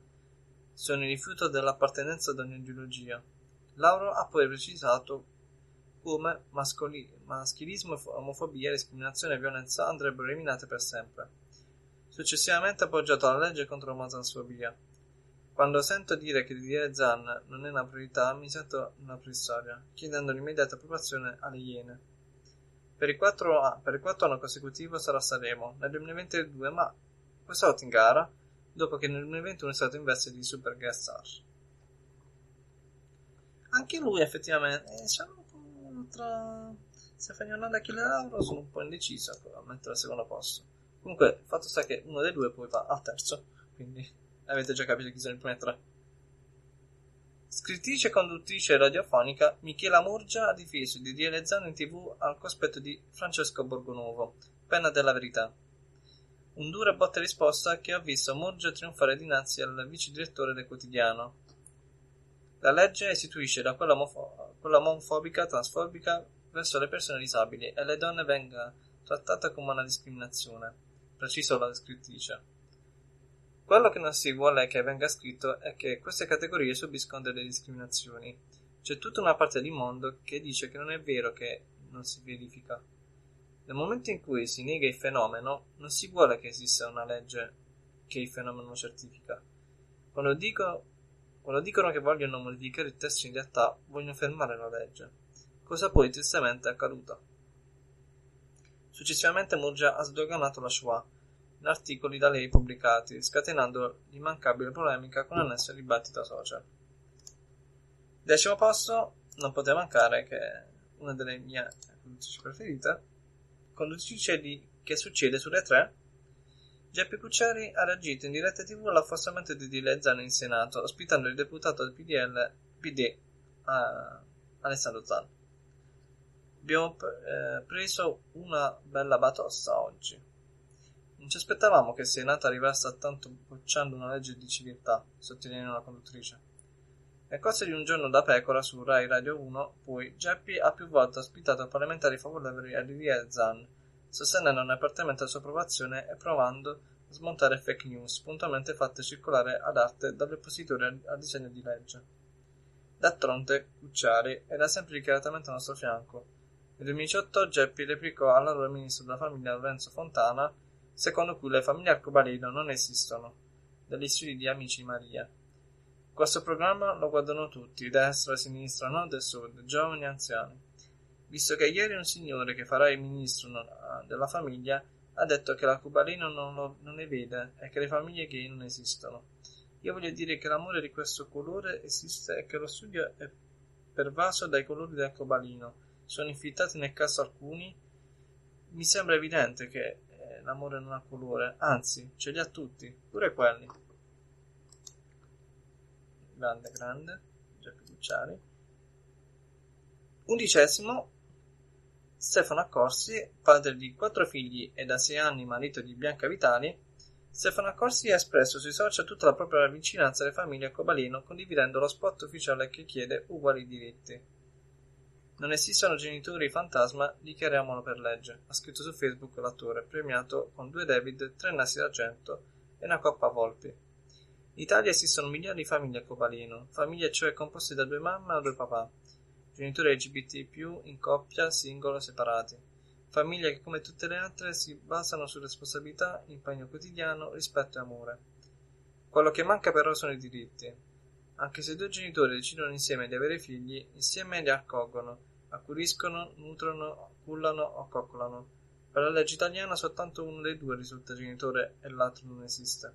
sono il rifiuto dell'appartenenza ad ogni ideologia. Lauro ha poi precisato come mascoli- maschilismo, omofobia, discriminazione e violenza andrebbero eliminate per sempre. Successivamente appoggiato la legge contro l'omotransfobia. Quando sento dire che dire Zan non è una priorità, mi sento una preistoria, chiedendo l'immediata approvazione alle Iene. Per il, 4, per il quarto anno consecutivo sarà Sanremo, nel 2022, ma quest'volta in gara, dopo che nel 2021 è stato in veste di super guest star. Anche lui effettivamente eh, sono un po' tra Stefano Orlando e Achille Lauro sono un po' indeciso a mettere al secondo posto. Comunque, il fatto sta che uno dei due poi va al terzo, quindi avete già capito chi sono i primi tre. Scrittrice e conduttrice radiofonica, Michela Murgia ha difeso di Dielezzano in tv al cospetto di Francesco Borgonuovo, penna della verità. Un dura botta risposta che ha visto Murgia trionfare dinanzi al vice direttore del quotidiano. La legge istituisce da quella, omofo- quella omofobica, transfobica verso le persone disabili e le donne venga trattata come una discriminazione, preciso la scrittrice. Quello che non si vuole che venga scritto è che queste categorie subiscono delle discriminazioni. C'è tutta una parte del mondo che dice che non è vero che non si verifica. Nel momento in cui si nega il fenomeno, non si vuole che esista una legge che il fenomeno certifica. Quando, dico, quando dicono che vogliono modificare il testo in realtà vogliono fermare la legge, cosa poi tristemente è accaduta. Successivamente Murgia ha sdoganato la Shoah in articoli da lei pubblicati, scatenando l'immancabile polemica con annesso dibattito social. Decimo posto, non poteva mancare che una delle mie conduttrici preferite, conduttrice di Che succede sulle tre, Geppi Cucciari ha reagito in diretta tv all'affossamento di Dile Zan in Senato, ospitando il deputato del PDL PD eh, Alessandro Zan. Abbiamo eh, preso una bella batossa oggi. Non ci aspettavamo che il Senato arrivasse a tanto bocciando una legge di civiltà, sottolinea una conduttrice. Nel corso di un giorno da pecora su Rai Radio 1, poi, Geppi ha più volte ospitato parlamentari favorevoli a Lilian Zan, sostenendone apertamente la sua approvazione e provando a smontare fake news puntualmente fatte circolare ad arte dagli oppositori al disegno di legge. D'altronde, Cucciari era sempre dichiaratamente al nostro fianco. Nel 2018 Geppi replicò all'allora ministro della famiglia Lorenzo Fontana secondo cui le famiglie arcobaleno non esistono, dagli studi di Amici Maria. Questo programma lo guardano tutti, destra, sinistra, nord e sud, giovani e anziani. Visto che ieri un signore che farà il ministro della famiglia ha detto che l'arcobaleno non, lo, non ne vede e che le famiglie gay non esistono. Io voglio dire che l'amore di questo colore esiste e che lo studio è pervaso dai colori del cobalino. Sono infittati nel caso alcuni. Mi sembra evidente che eh, l'amore non ha colore, anzi, ce li ha tutti, pure quelli. Grande, grande, Giacco Cucciari. Undicesimo, Stefano Accorsi, padre di quattro figli e da sei anni marito di Bianca Vitali, Stefano Accorsi ha espresso sui social tutta la propria vicinanza alle famiglie Cobalino, condividendo lo spot ufficiale che chiede uguali diritti. Non esistono genitori fantasma, dichiariamolo per legge, ha scritto su Facebook l'attore, premiato con due David, tre nasi d'argento e una coppa Volpi. In Italia esistono milioni di famiglie Cobalino, famiglie cioè composte da due mamme o due papà, genitori LGBT+, in coppia, singolo, separati. Famiglie che come tutte le altre si basano su responsabilità, impegno quotidiano, rispetto e amore. Quello che manca però sono i diritti. Anche se due genitori decidono insieme di avere figli, insieme li accolgono, accudiscono, nutrono, cullano o coccolano. Per la legge italiana soltanto uno dei due risulta genitore e l'altro non esiste.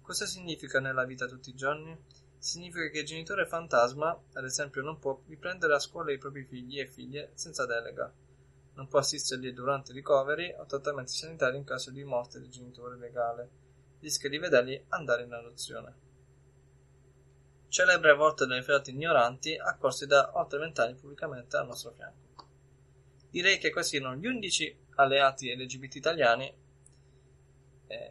Cosa significa nella vita tutti i giorni? Significa che il genitore fantasma, ad esempio, non può riprendere a scuola i propri figli e figlie senza delega non può assisterli durante ricoveri o trattamenti sanitari in caso di morte del genitore legale, rischia di vederli andare in adozione. Celebre a volte delle frate ignoranti, accorsi da oltre vent'anni pubblicamente al nostro fianco. Direi che questi erano gli 11 alleati LGBT italiani eh,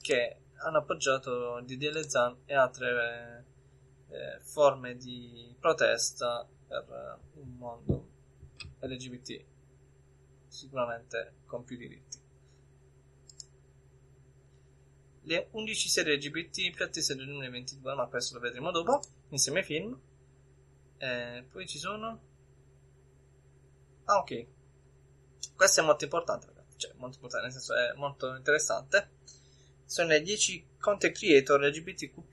che hanno appoggiato il DDL ZAN e altre eh, forme di protesta per un mondo LGBT sicuramente con più diritti. Le 11 serie LGBT più attese del 2022, ma questo lo vedremo dopo, insieme ai film. Eh, poi ci sono... Ah, ok. Questo è molto importante, ragazzi. Cioè, molto importante, nel senso è molto interessante. Sono le 10 content creator LGBTQ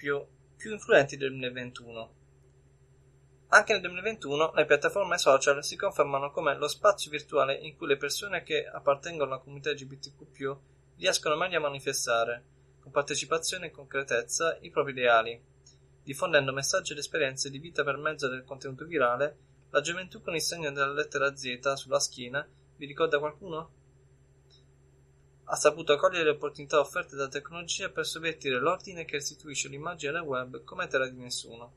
più influenti del 2021 anche nel 2021 le piattaforme social si confermano come lo spazio virtuale in cui le persone che appartengono alla comunità LGBTQ riescono meglio a manifestare, con partecipazione e concretezza, i propri ideali, diffondendo messaggi ed esperienze di vita per mezzo del contenuto virale. La gioventù con il segno della lettera Z sulla schiena, vi ricorda qualcuno? Ha saputo cogliere le opportunità offerte dalla tecnologia per sovvertire l'ordine che restituisce l'immagine del web come terra di nessuno.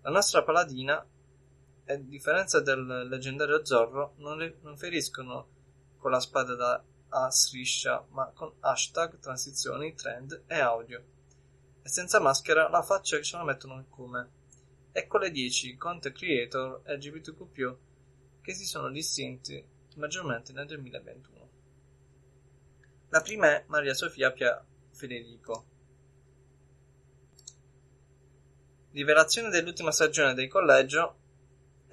La nostra paladina, a differenza del leggendario Zorro, non, le, non feriscono con la spada da a striscia, ma con hashtag, transizioni, trend e audio. E senza maschera la faccia che ce la mettono come. Ecco le 10 content creator LGBTQ+, che si sono distinti maggiormente nel 2021. La prima è Maria Sofia Pia Federico, Rivelazione dell'ultima stagione del collegio,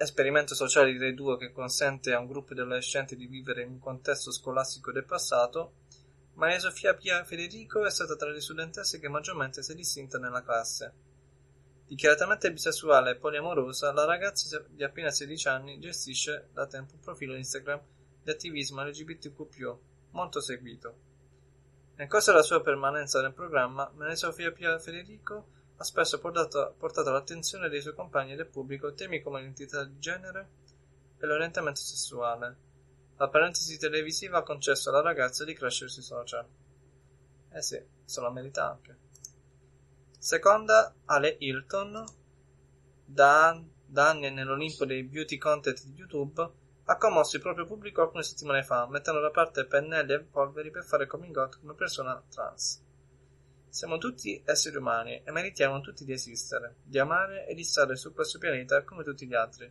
esperimento sociale dei due che consente a un gruppo di adolescenti di vivere in un contesto scolastico del passato, Maria Sofia Pia Federico è stata tra le studentesse che maggiormente si è distinta nella classe. Dichiaratamente bisessuale e poliamorosa, la ragazza di appena 16 anni gestisce da tempo un profilo Instagram di attivismo LGBTQ+, molto seguito. Nel corso della sua permanenza nel programma, Maria Sofia Pia Federico ha spesso portato, portato all'attenzione dei suoi compagni e del pubblico temi come l'identità di genere e l'orientamento sessuale. La parentesi televisiva ha concesso alla ragazza di crescere sui social. Eh sì, se lo merita anche. Seconda, Ale Hilton, da, da anni nell'Olimpo dei beauty content di YouTube, ha commosso il proprio pubblico alcune settimane fa, mettendo da parte pennelli e polveri per fare coming out come persona trans. Siamo tutti esseri umani e meritiamo tutti di esistere, di amare e di stare su questo pianeta come tutti gli altri,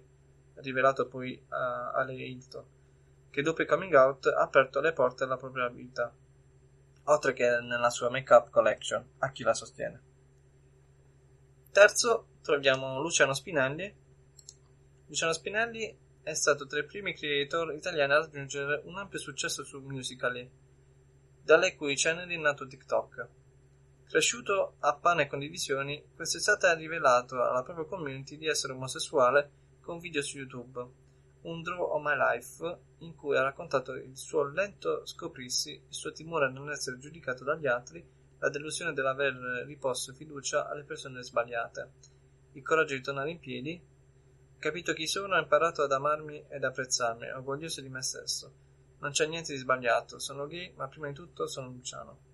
rivelato poi a Ale Hilton, che dopo il coming out ha aperto le porte alla propria vita, oltre che nella sua make-up collection, a chi la sostiene. Terzo, troviamo Luciano Spinelli. Luciano Spinelli è stato tra i primi creator italiani a raggiungere un ampio successo su Musical.ly, dalle cui ceneri è nato TikTok. Cresciuto a pane e condivisioni, quest'estate ha rivelato alla propria community di essere omosessuale con video su YouTube, un Draw of My Life, in cui ha raccontato il suo lento scoprirsi, il suo timore a non essere giudicato dagli altri, la delusione dell'aver riposto fiducia alle persone sbagliate, il coraggio di tornare in piedi, capito chi sono, ho imparato ad amarmi ed apprezzarmi, orgoglioso di me stesso. Non c'è niente di sbagliato, sono gay, ma prima di tutto sono Luciano.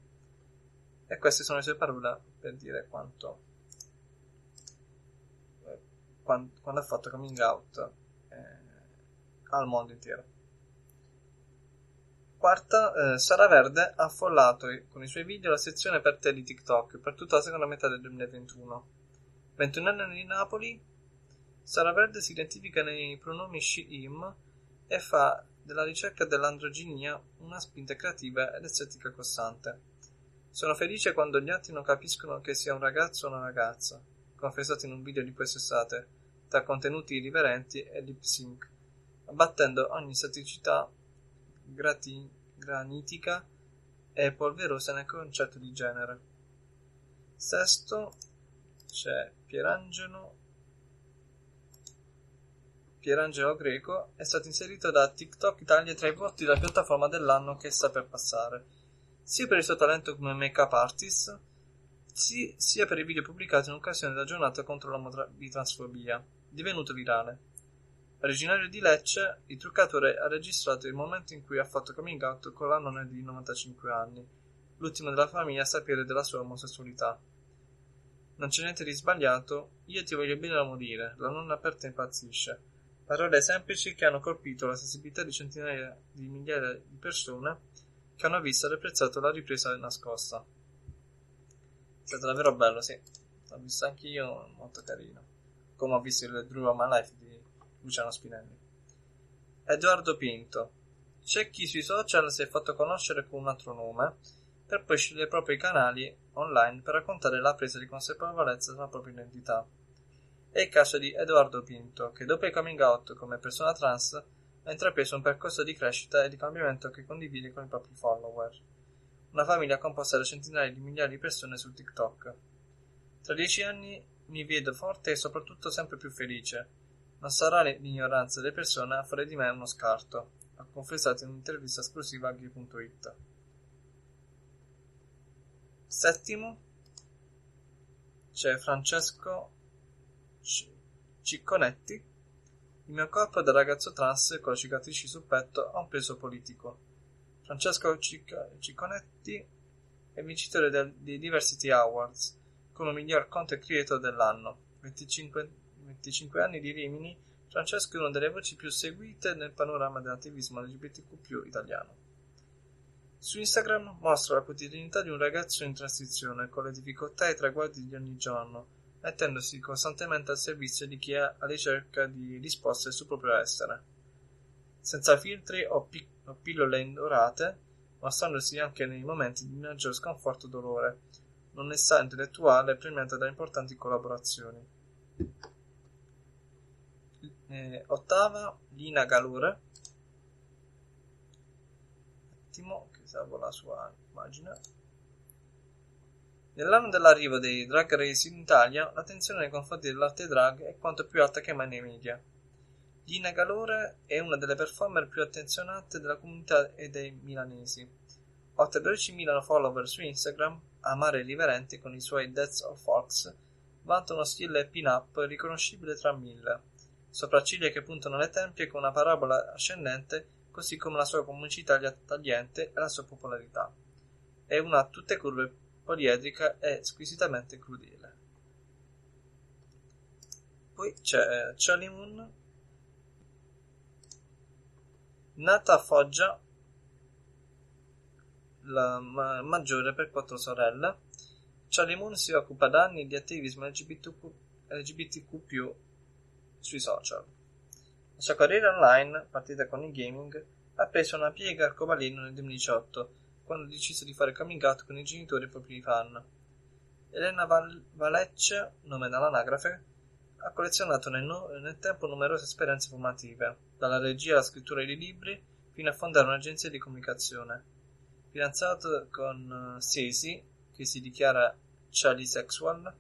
E queste sono le sue parole per dire quanto eh, quando, quando ha fatto coming out eh, al mondo intero. Quarta, eh, Sara Verde ha affollato con i suoi video la sezione per te di TikTok per tutta la seconda metà del 2021. 21 anni di Napoli, Sara Verde si identifica nei pronomi she-him e fa della ricerca dell'androginia una spinta creativa ed estetica costante. Sono felice quando gli altri non capiscono che sia un ragazzo o una ragazza, confessato in un video di quest'estate, tra contenuti irriverenti e lip sync, abbattendo ogni staticità grati- granitica e polverosa nel concetto di genere. Sesto c'è Pierangelo Pierangelo Greco è stato inserito da TikTok Italia tra i voti della piattaforma dell'anno che sta per passare, sia per il suo talento come make-up artist, sia per i video pubblicati in occasione della giornata contro la transfobia, divenuto virale. Originario di Lecce, il truccatore ha registrato il momento in cui ha fatto coming out con la nonna di 95 anni, l'ultimo della famiglia a sapere della sua omosessualità. Non c'è niente di sbagliato, io ti voglio bene da morire, la nonna aperta impazzisce. Parole semplici che hanno colpito la sensibilità di centinaia di migliaia di persone che hanno visto ed apprezzato la ripresa nascosta. È stato davvero bello, sì. L'ho visto anche io, molto carino. Come ho visto il Drew of My Life di Luciano Spinelli. Edoardo Pinto. C'è chi sui social si è fatto conoscere con un altro nome, per poi scegliere i propri canali online per raccontare la presa di consapevolezza della propria identità. È il caso di Edoardo Pinto, che dopo il coming out come persona trans ha intrapreso un percorso di crescita e di cambiamento che condivide con i propri follower. Una famiglia composta da centinaia di migliaia di persone su TikTok. Tra dieci anni mi vedo forte e soprattutto sempre più felice, non sarà l'ignoranza delle persone a fare di me uno scarto, ha confessato in un'intervista esclusiva a Ghi.it. Settimo c'è Francesco Cicconetti. Il mio corpo da ragazzo trans con le cicatrici sul petto ha un peso politico. Francesco Cic- Cicconetti è vincitore dei Diversity Awards come miglior content creator dell'anno. 25 25 anni di Rimini, Francesco è una delle voci più seguite nel panorama dell'attivismo LGBTQ italiano. Su Instagram mostra la quotidianità di un ragazzo in transizione con le difficoltà e i traguardi di ogni giorno, mettendosi costantemente al servizio di chi è alla ricerca di risposte sul proprio essere. Senza filtri o, pic- o pillole indorate, mostrandosi anche nei momenti di maggior sconforto e dolore, l'onestà intellettuale premiata da importanti collaborazioni. Eh, ottava Lina Galore. Attimo che salvo la sua immagine nell'anno dell'arrivo dei drag race in Italia la tensione nei confronti dell'arte drag è quanto più alta che mai nei media. Lina Galore è una delle performer più attenzionate della comunità e dei milanesi. Oltre 12.000 follower su Instagram amare riverente con i suoi Deaths of Fox vanta uno stile pin-up riconoscibile tra mille. Sopracciglia che puntano alle tempie con una parabola ascendente, così come la sua comicità tagliente e la sua popolarità. È una a tutte curve poliedrica e squisitamente crudele. Poi c'è Charlie Moon, nata a Foggia, la ma- maggiore per quattro sorelle. Charlie Moon si occupa da anni di attivismo LGBTQ, LGBTQ sui social. La sua carriera online, partita con il gaming, ha preso una piega arcobaleno nel 2018, quando ha deciso di fare coming out con i genitori e propri fan. Elena Val- Valecce, nome dall'anagrafe, ha collezionato nel, no- nel, tempo numerose esperienze formative, dalla regia alla scrittura di libri fino a fondare un'agenzia di comunicazione. Fidanzato con uh, Stacey, che si dichiara Charlie Sexual,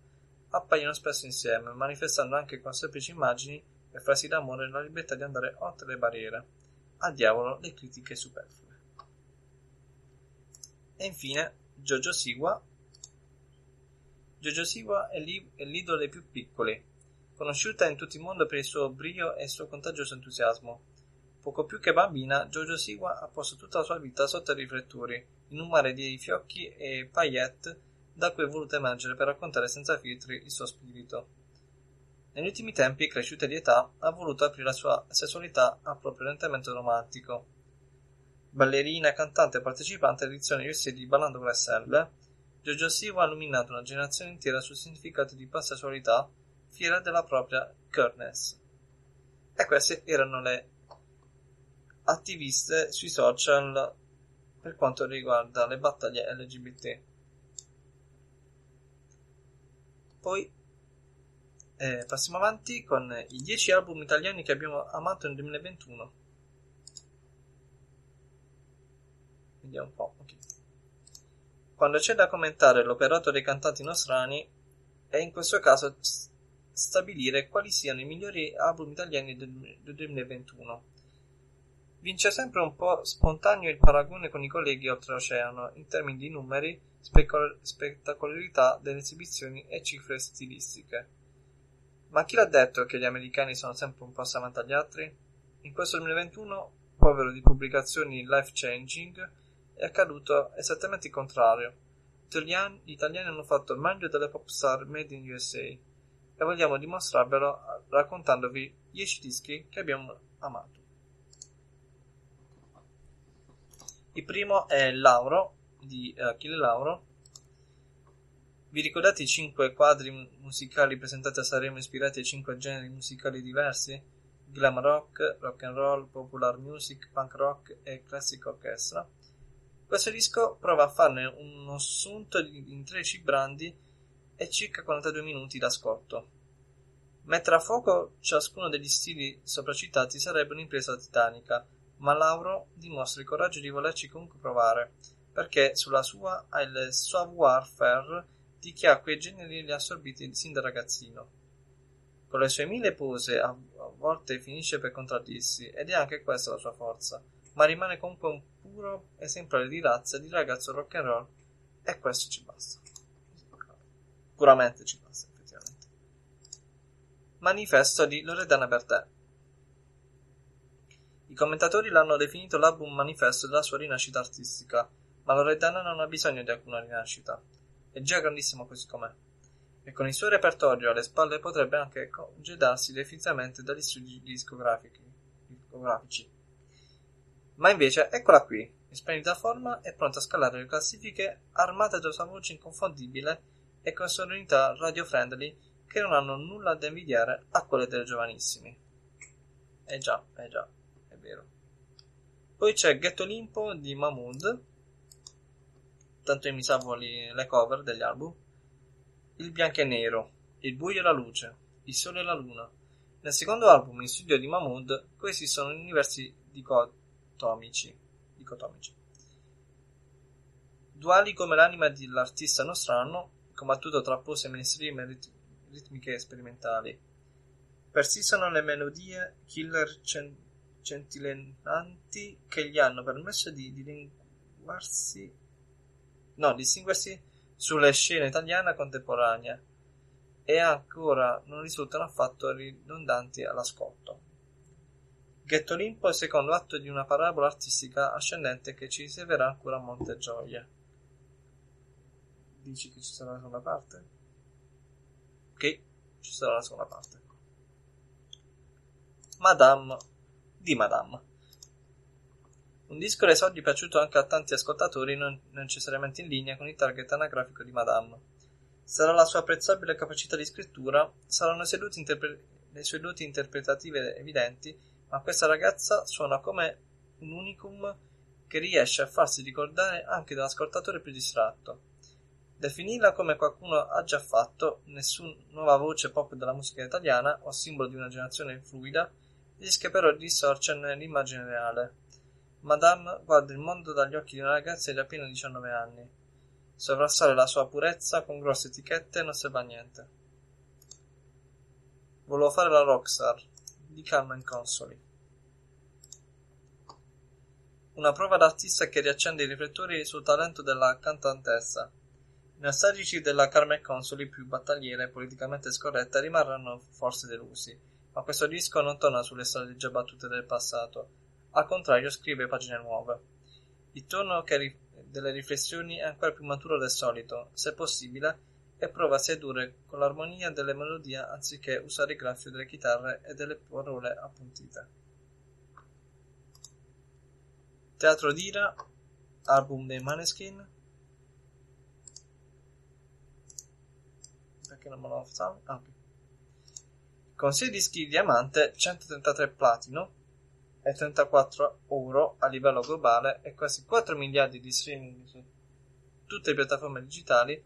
appaiono spesso insieme, manifestando anche con semplici immagini e frasi d'amore la libertà di andare oltre le barriere. Al diavolo le critiche superflue. E infine Jojo Siwa, Jojo Siwa è, li- è l'idolo dei più piccoli, conosciuta in tutto il mondo per il suo brio e il suo contagioso entusiasmo. Poco più che bambina, Jojo Siwa ha posto tutta la sua vita sotto i riflettori, in un mare di fiocchi e paillette da cui è voluto emergere per raccontare senza filtri il suo spirito. Negli ultimi tempi, cresciuta di età, ha voluto aprire la sua sessualità a proprio orientamento romantico. Ballerina, cantante e partecipante all'edizione USA di Ballando con Stelle, Jojo Siwa ha illuminato una generazione intera sul significato di pansessualità, fiera della propria queerness. E queste erano le attiviste sui social per quanto riguarda le battaglie LGBT. Poi eh, passiamo avanti con i 10 album italiani che abbiamo amato nel 2021. Vediamo un po'. Okay. Quando c'è da commentare l'operato dei cantanti nostrani, è in questo caso stabilire quali siano i migliori album italiani del, del 2021. Vince sempre un po' spontaneo il paragone con i colleghi oltreoceano in termini di numeri, spettacolarità delle esibizioni e cifre stilistiche. Ma chi l'ha detto che gli americani sono sempre un passo avanti agli altri? In questo 2021, povero di pubblicazioni life changing, è accaduto esattamente il contrario. Gli italiani hanno fatto il meglio delle pop star made in USA e vogliamo dimostrarvelo raccontandovi 10 dischi che abbiamo amato. Il primo è Lauro di eh, Achille Lauro. Vi ricordate i cinque quadri musicali presentati a Sanremo ispirati ai cinque generi musicali diversi? Glam rock, rock and roll, popular music, punk rock e classic orchestra. Questo disco prova a farne uno assunto in 13 brandi e circa 42 minuti d'ascolto. Mettere a fuoco ciascuno degli stili sopracitati sarebbe un'impresa titanica, ma Lauro dimostra il coraggio di volerci comunque provare, perché sulla sua ha il savoir-faire di chi ha quei generi li ha assorbiti sin da ragazzino. Con le sue mille pose a volte finisce per contraddirsi ed è anche questa la sua forza, ma rimane comunque un puro esemplare di razza di ragazzo rock and roll e questo ci basta. Puramente ci basta, effettivamente. Manifesto di Loredana Bertè. I commentatori l'hanno definito l'album manifesto della sua rinascita artistica, ma Loredana non ha bisogno di alcuna rinascita. È già grandissimo così com'è. E con il suo repertorio alle spalle potrebbe anche congedarsi definitivamente dagli studi discografici. Ma invece, eccola qui, in splendida forma e pronta a scalare le classifiche, armata della sua voce inconfondibile e con sonorità radio-friendly che non hanno nulla da invidiare a quelle dei giovanissimi. Eh già, eh già, è vero. Poi c'è Ghetto Limpo di Mahmood, tanto io mi salvo le cover degli album. Il bianco e nero, il buio e la luce, il sole e la luna. Nel secondo album in studio di Mahmood, questi sono universi dicotici dicotomici, dicotomici. Duali come l'anima dell'artista nostrano, combattuto tra pose mainstream e rit- ritmiche sperimentali. Persistono le melodie killer cen- centilenanti che gli hanno permesso di distinguersi, no, distinguersi sulle scene italiana contemporanea e ancora non risultano affatto ridondanti all'ascolto. Ghetto Olimpo è il secondo atto di una parabola artistica ascendente che ci riserverà ancora molte gioie. Dici che ci sarà la seconda parte? Ok, ci sarà la seconda parte. Madame di Madame. Un disco soldi piaciuto anche a tanti ascoltatori, non necessariamente in linea con il target anagrafico di Madame. Sarà la sua apprezzabile capacità di scrittura, saranno le sue doti interpretative evidenti ma questa ragazza suona come un unicum che riesce a farsi ricordare anche dall'ascoltatore più distratto. Definirla come qualcuno ha già fatto, nessuna nuova voce pop della musica italiana o simbolo di una generazione fluida, rischia però di distorcerne l'immagine reale. Madame guarda il mondo dagli occhi di una ragazza di appena 19 anni. Sovrassare la sua purezza con grosse etichette non serve a niente. Volevo fare la rockstar, di Carmen Consoli. Una prova d'artista che riaccende i riflettori sul talento della cantantessa. I nostalgici della Carmen Consoli più battagliera e politicamente scorretta rimarranno forse delusi, ma questo disco non torna sulle strade già battute del passato, al contrario scrive pagine nuove. Il tono ri- delle riflessioni è ancora più maturo del solito, se possibile, e prova a sedurre con l'armonia delle melodie anziché usare il graffio delle chitarre e delle parole appuntite. Teatro d'ira, album dei Maneskin. Perché non me lo fa? Ah. Con 6 dischi di diamante, 133 platino e 34 euro a livello globale e quasi 4 miliardi di streaming su tutte le piattaforme digitali,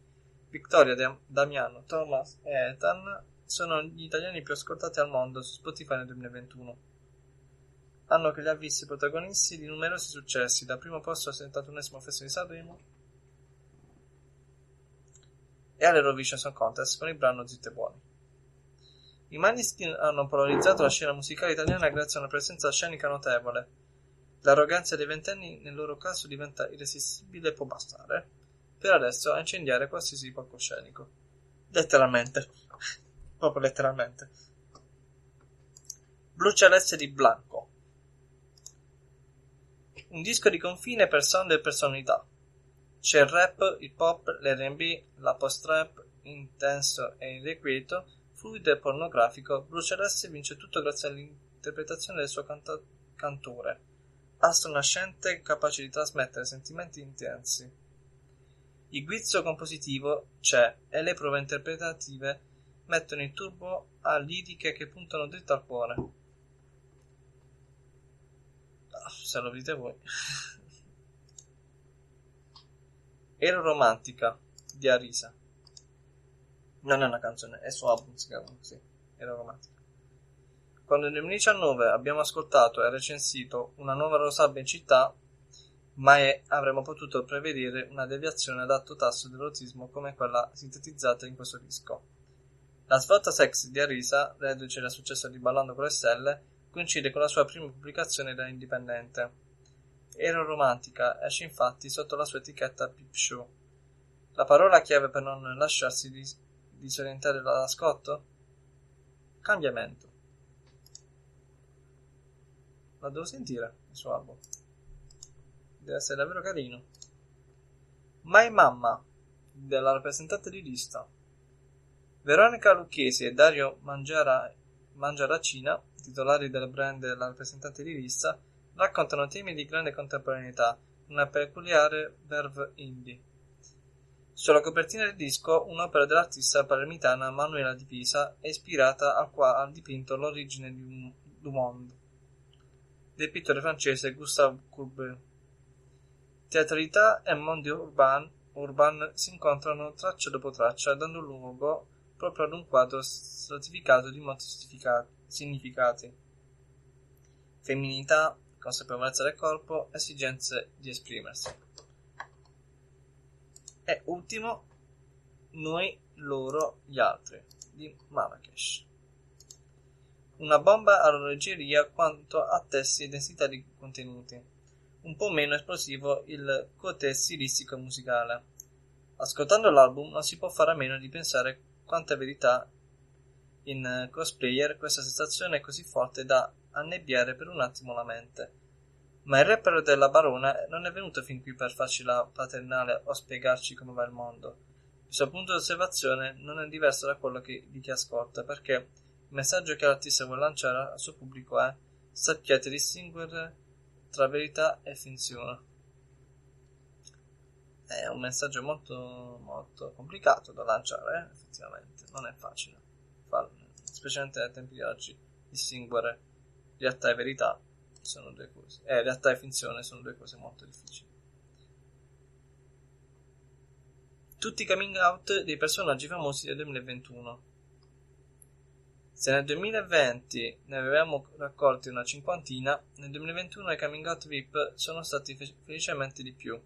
Victoria, Damiano, Thomas e Ethan sono gli italiani più ascoltati al mondo su Spotify nel 2021. Anno che li ha visti protagonisti di numerosi successi, dal primo posto al 71 Festival di Sanremo e all'Eurovision Song Contest con il brano Zitte Buoni. I Maniskin hanno polarizzato la scena musicale italiana grazie a una presenza scenica notevole. L'arroganza dei ventenni nel loro caso diventa irresistibile e può bastare per adesso a incendiare qualsiasi palcoscenico. Letteralmente. Proprio letteralmente. Blu celeste di Blanco. Un disco di confine per sound e personalità. C'è il rap, il pop, l'R&B, la post-rap, intenso e irrequieto, fluido e pornografico, Blu Celeste vince tutto grazie all'interpretazione del suo canta- cantore, astro nascente capace di trasmettere sentimenti intensi. Il guizzo compositivo c'è e le prove interpretative mettono il turbo a liriche che puntano dritto al cuore. Ah, se lo dite voi. Ero romantica di Arisa. Non è una canzone, è su album, si chiama così. Ero romantica. Quando nel 2019 abbiamo ascoltato e recensito una nuova Rosabia in città, mai avremmo potuto prevedere una deviazione ad alto tasso di erotismo come quella sintetizzata in questo disco. La svolta sexy di Arisa, reduce dal successo di Ballando con le stelle, coincide con la sua prima pubblicazione da indipendente. Ero romantica esce infatti sotto la sua etichetta Peep Show. La parola chiave per non lasciarsi dis- disorientare dall'ascolto? Cambiamento. La devo sentire il suo album deve essere davvero carino. My Mamma, della rappresentante di lista. Veronica Lucchesi e Dario Mangiara, Mangiaracina, titolari del brand della rappresentante di lista, raccontano temi di grande contemporaneità, una peculiare verve indie. Sulla copertina del disco, un'opera dell'artista palermitana Manuela Di Pisa è ispirata al, qua, al dipinto L'origine du monde del pittore francese Gustave Courbet. Teatralità e mondo urban, urban si incontrano traccia dopo traccia, dando luogo proprio ad un quadro stratificato di molti significati. Femminilità, consapevolezza del corpo, esigenze di esprimersi. E ultimo, noi, loro, gli altri, di Marrakesh. Una bomba all'orologeria quanto a testi e densità di contenuti un po' meno esplosivo il côté stilistico musicale. Ascoltando l'album non si può fare a meno di pensare quanta verità in Cosplayer questa sensazione è così forte da annebbiare per un attimo la mente. Ma il rapper della Barona non è venuto fin qui per farci la paternale o spiegarci come va il mondo. Il suo punto di osservazione non è diverso da quello che, di chi ascolta, perché il messaggio che l'artista vuole lanciare al suo pubblico è sappiate distinguere tra verità e finzione. È un messaggio molto, molto complicato da lanciare, eh? effettivamente, non è facile farlo, specialmente nei tempi di oggi, distinguere realtà e verità sono due cose, eh, realtà e finzione sono due cose molto difficili. Tutti i coming out dei personaggi famosi del 2021 se nel 2020 ne avevamo raccolti una cinquantina, nel 2021 i coming out VIP sono stati fe- felicemente di più.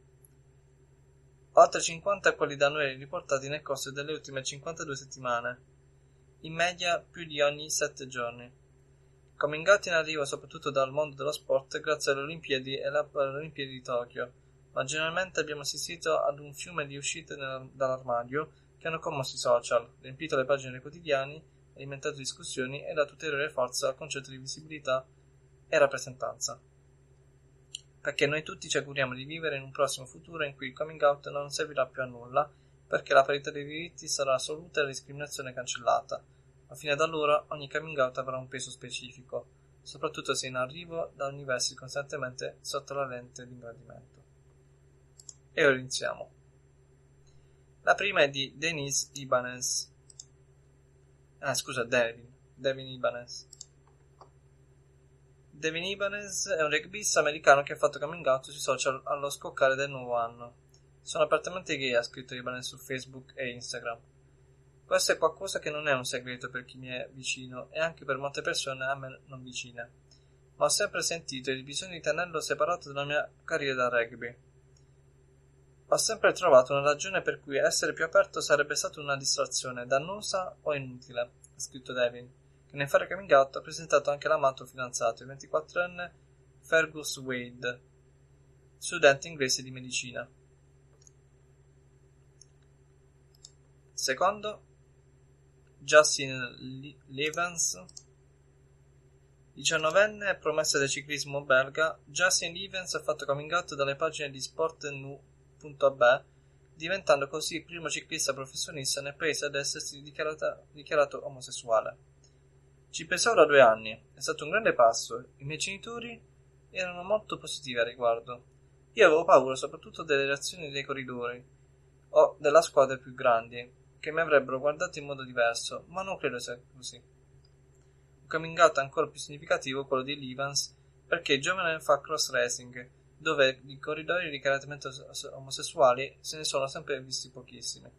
Oltre 50 quelli da noi riportati nel corso delle ultime 52 settimane, in media più di ogni 7 giorni. Coming out in arrivo soprattutto dal mondo dello sport grazie alle Olimpiadi e alle Paralimpiadi di Tokyo, ma generalmente abbiamo assistito ad un fiume di uscite nel, dall'armadio che hanno commosso i social, riempito le pagine dei quotidiani, alimentato discussioni e dato ulteriore forza al concetto di visibilità e rappresentanza. Perché noi tutti ci auguriamo di vivere in un prossimo futuro in cui il coming out non servirà più a nulla, perché la parità dei diritti sarà assoluta e la discriminazione cancellata, ma fino ad allora ogni coming out avrà un peso specifico, soprattutto se in arrivo da universi costantemente sotto la lente di ingrandimento. E ora iniziamo. La prima è di Denise Ibanez. Ah, scusa, Devin. Devin Ibanez. Devin Ibanez è un rugbista americano che ha fatto coming out sui social allo scoccare del nuovo anno. Sono apertamente gay, ha scritto Ibanez su Facebook e Instagram. Questo è qualcosa che non è un segreto per chi mi è vicino e anche per molte persone a me non vicine. Ma ho sempre sentito il bisogno di tenerlo separato dalla mia carriera da rugby. Ho sempre trovato una ragione per cui essere più aperto sarebbe stata una distrazione dannosa o inutile, ha scritto Devin, che nel fare coming out ha presentato anche l'amato fidanzato, il 24enne Fergus Wade, studente inglese di medicina. Secondo, Justin Levens, 19enne promessa del ciclismo belga, Justin Levens ha fatto coming out dalle pagine di Sport Nu B, diventando così il primo ciclista professionista nel paese ad essersi dichiarato omosessuale. Ci pensavo da due anni, è stato un grande passo, i miei genitori erano molto positivi al riguardo. Io avevo paura soprattutto delle reazioni dei corridori o della squadra più grandi, che mi avrebbero guardato in modo diverso, ma non credo sia così. Un coming out ancora più significativo quello di Levans, perché giovane fa cross racing dove i corridori dichiaratamente omosessuali se ne sono sempre visti pochissimi.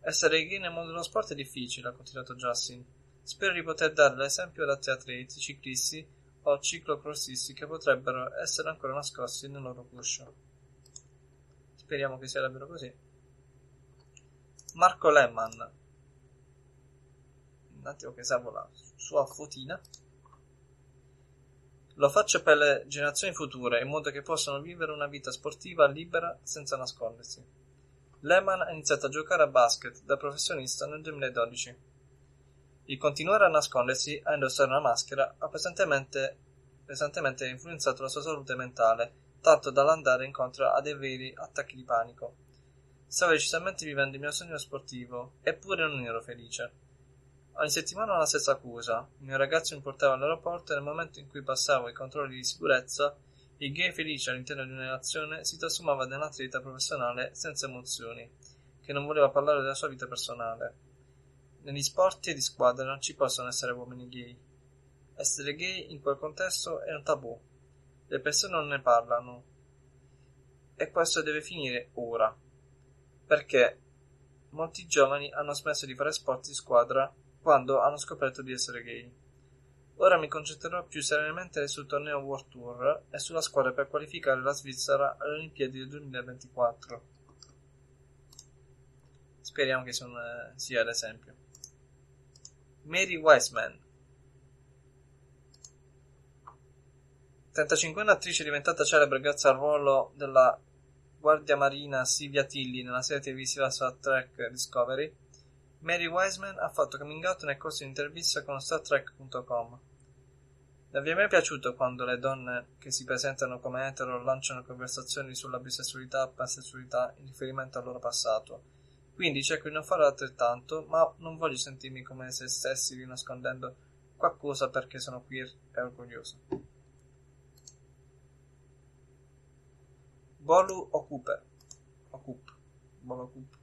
Essere gay nel mondo dello sport è difficile, ha continuato Justin. Spero di poter dare l'esempio ad altri atleti, ciclisti o ciclocrossisti che potrebbero essere ancora nascosti nel loro cuscio. Speriamo che sia davvero così. Marco Lehmann. Un attimo che salvo la sua fotina. Lo faccio per le generazioni future, in modo che possano vivere una vita sportiva libera senza nascondersi. Lehman ha iniziato a giocare a basket da professionista nel 2012. Il continuare a nascondersi, a indossare una maschera, ha pesantemente, pesantemente influenzato la sua salute mentale, tanto dall'andare incontro a dei veri attacchi di panico. Stavo decisamente vivendo il mio sogno sportivo, eppure non ero felice. Ogni settimana la stessa accusa. Il mio ragazzo mi portava all'aeroporto e nel momento in cui passavo i controlli di sicurezza, il gay felice all'interno di una relazione si trasformava da un atleta professionale senza emozioni, che non voleva parlare della sua vita personale. Negli sport di squadra non ci possono essere uomini gay. Essere gay in quel contesto è un tabù. Le persone non ne parlano. E questo deve finire ora. Perché molti giovani hanno smesso di fare sport di squadra quando hanno scoperto di essere gay. Ora mi concentrerò più serenamente sul torneo World Tour e sulla squadra per qualificare la Svizzera alle Olimpiadi del 2024. Speriamo che sia l'esempio. Mary Wiseman 35enne attrice diventata celebre grazie al ruolo della guardia marina Silvia Tilly nella serie televisiva Star Trek Discovery Mary Wiseman ha fatto coming out nel corso di un'intervista con StarTrek.com. Non vi è mai piaciuto quando le donne che si presentano come etero lanciano conversazioni sulla bisessualità o pansessualità in riferimento al loro passato? Quindi cerco di non fare altrettanto, ma non voglio sentirmi come se stessi nascondendo qualcosa perché sono queer e orgoglioso. Bolu Okupe. Okup. Bolu Okup.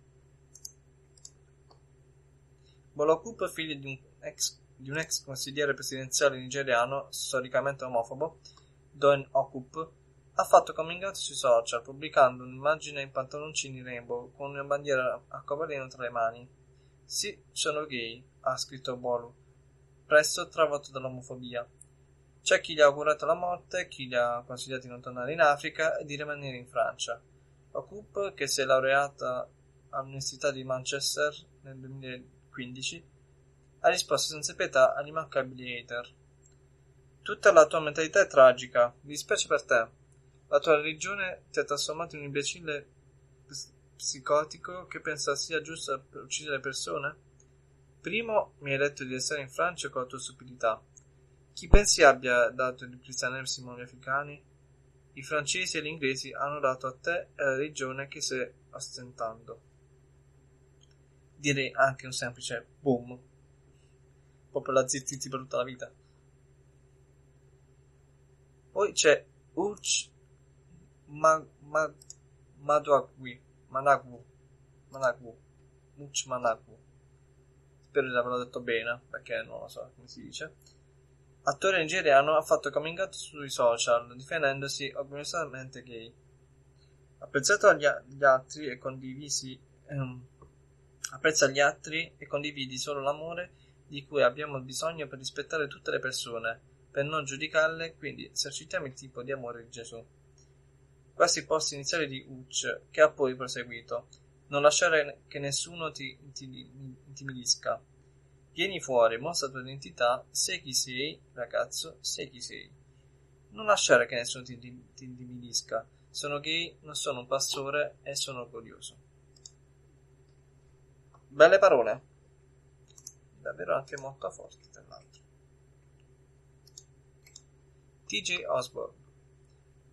Bolokup, figlio di un, ex, di un ex consigliere presidenziale nigeriano, storicamente omofobo, Don Okup, ha fatto coming out sui social, pubblicando un'immagine in pantaloncini rainbow con una bandiera a coverino tra le mani. Sì, sono gay, ha scritto Bolu, presto travolto dall'omofobia. C'è chi gli ha augurato la morte, chi gli ha consigliato di non tornare in Africa e di rimanere in Francia. Okup, che si è laureata all'Università di Manchester nel 2010, 15, ha risposto senza pietà all'immancabili hater. Tutta la tua mentalità è tragica, mi dispiace per te. La tua religione ti ha trasformato in un imbecille psicotico che pensa sia giusto per uccidere persone? Primo, mi hai detto di essere in Francia con la tua stupidità. Chi pensi abbia dato il cristianesimo agli africani? I francesi e gli inglesi hanno dato a te e alla religione che stai ostentando. Direi anche un semplice boom. Proprio la zittiti per tutta la vita. Poi c'è Uch ma, ma, Madwagwi, Managwu, Managwu, Uch Managwu. Spero di averlo detto bene, perché non lo so come si dice attore nigeriano ha fatto coming out sui social, difendendosi orgogliosamente gay. Apprezzato agli altri e condivisi, ehm, apprezza gli altri e condividi solo l'amore di cui abbiamo bisogno per rispettare tutte le persone, per non giudicarle, quindi esercitiamo il tipo di amore di Gesù. Questi post iniziali di Uch, che ha poi proseguito. Non lasciare che nessuno ti intimidisca. Vieni fuori, mostra la tua identità, sei chi sei, ragazzo, sei chi sei. Non lasciare che nessuno ti, ti intimidisca. Sono gay, non sono un pastore e sono orgoglioso. Belle parole. Davvero anche molto forti, tra l'altro. TJ Osborne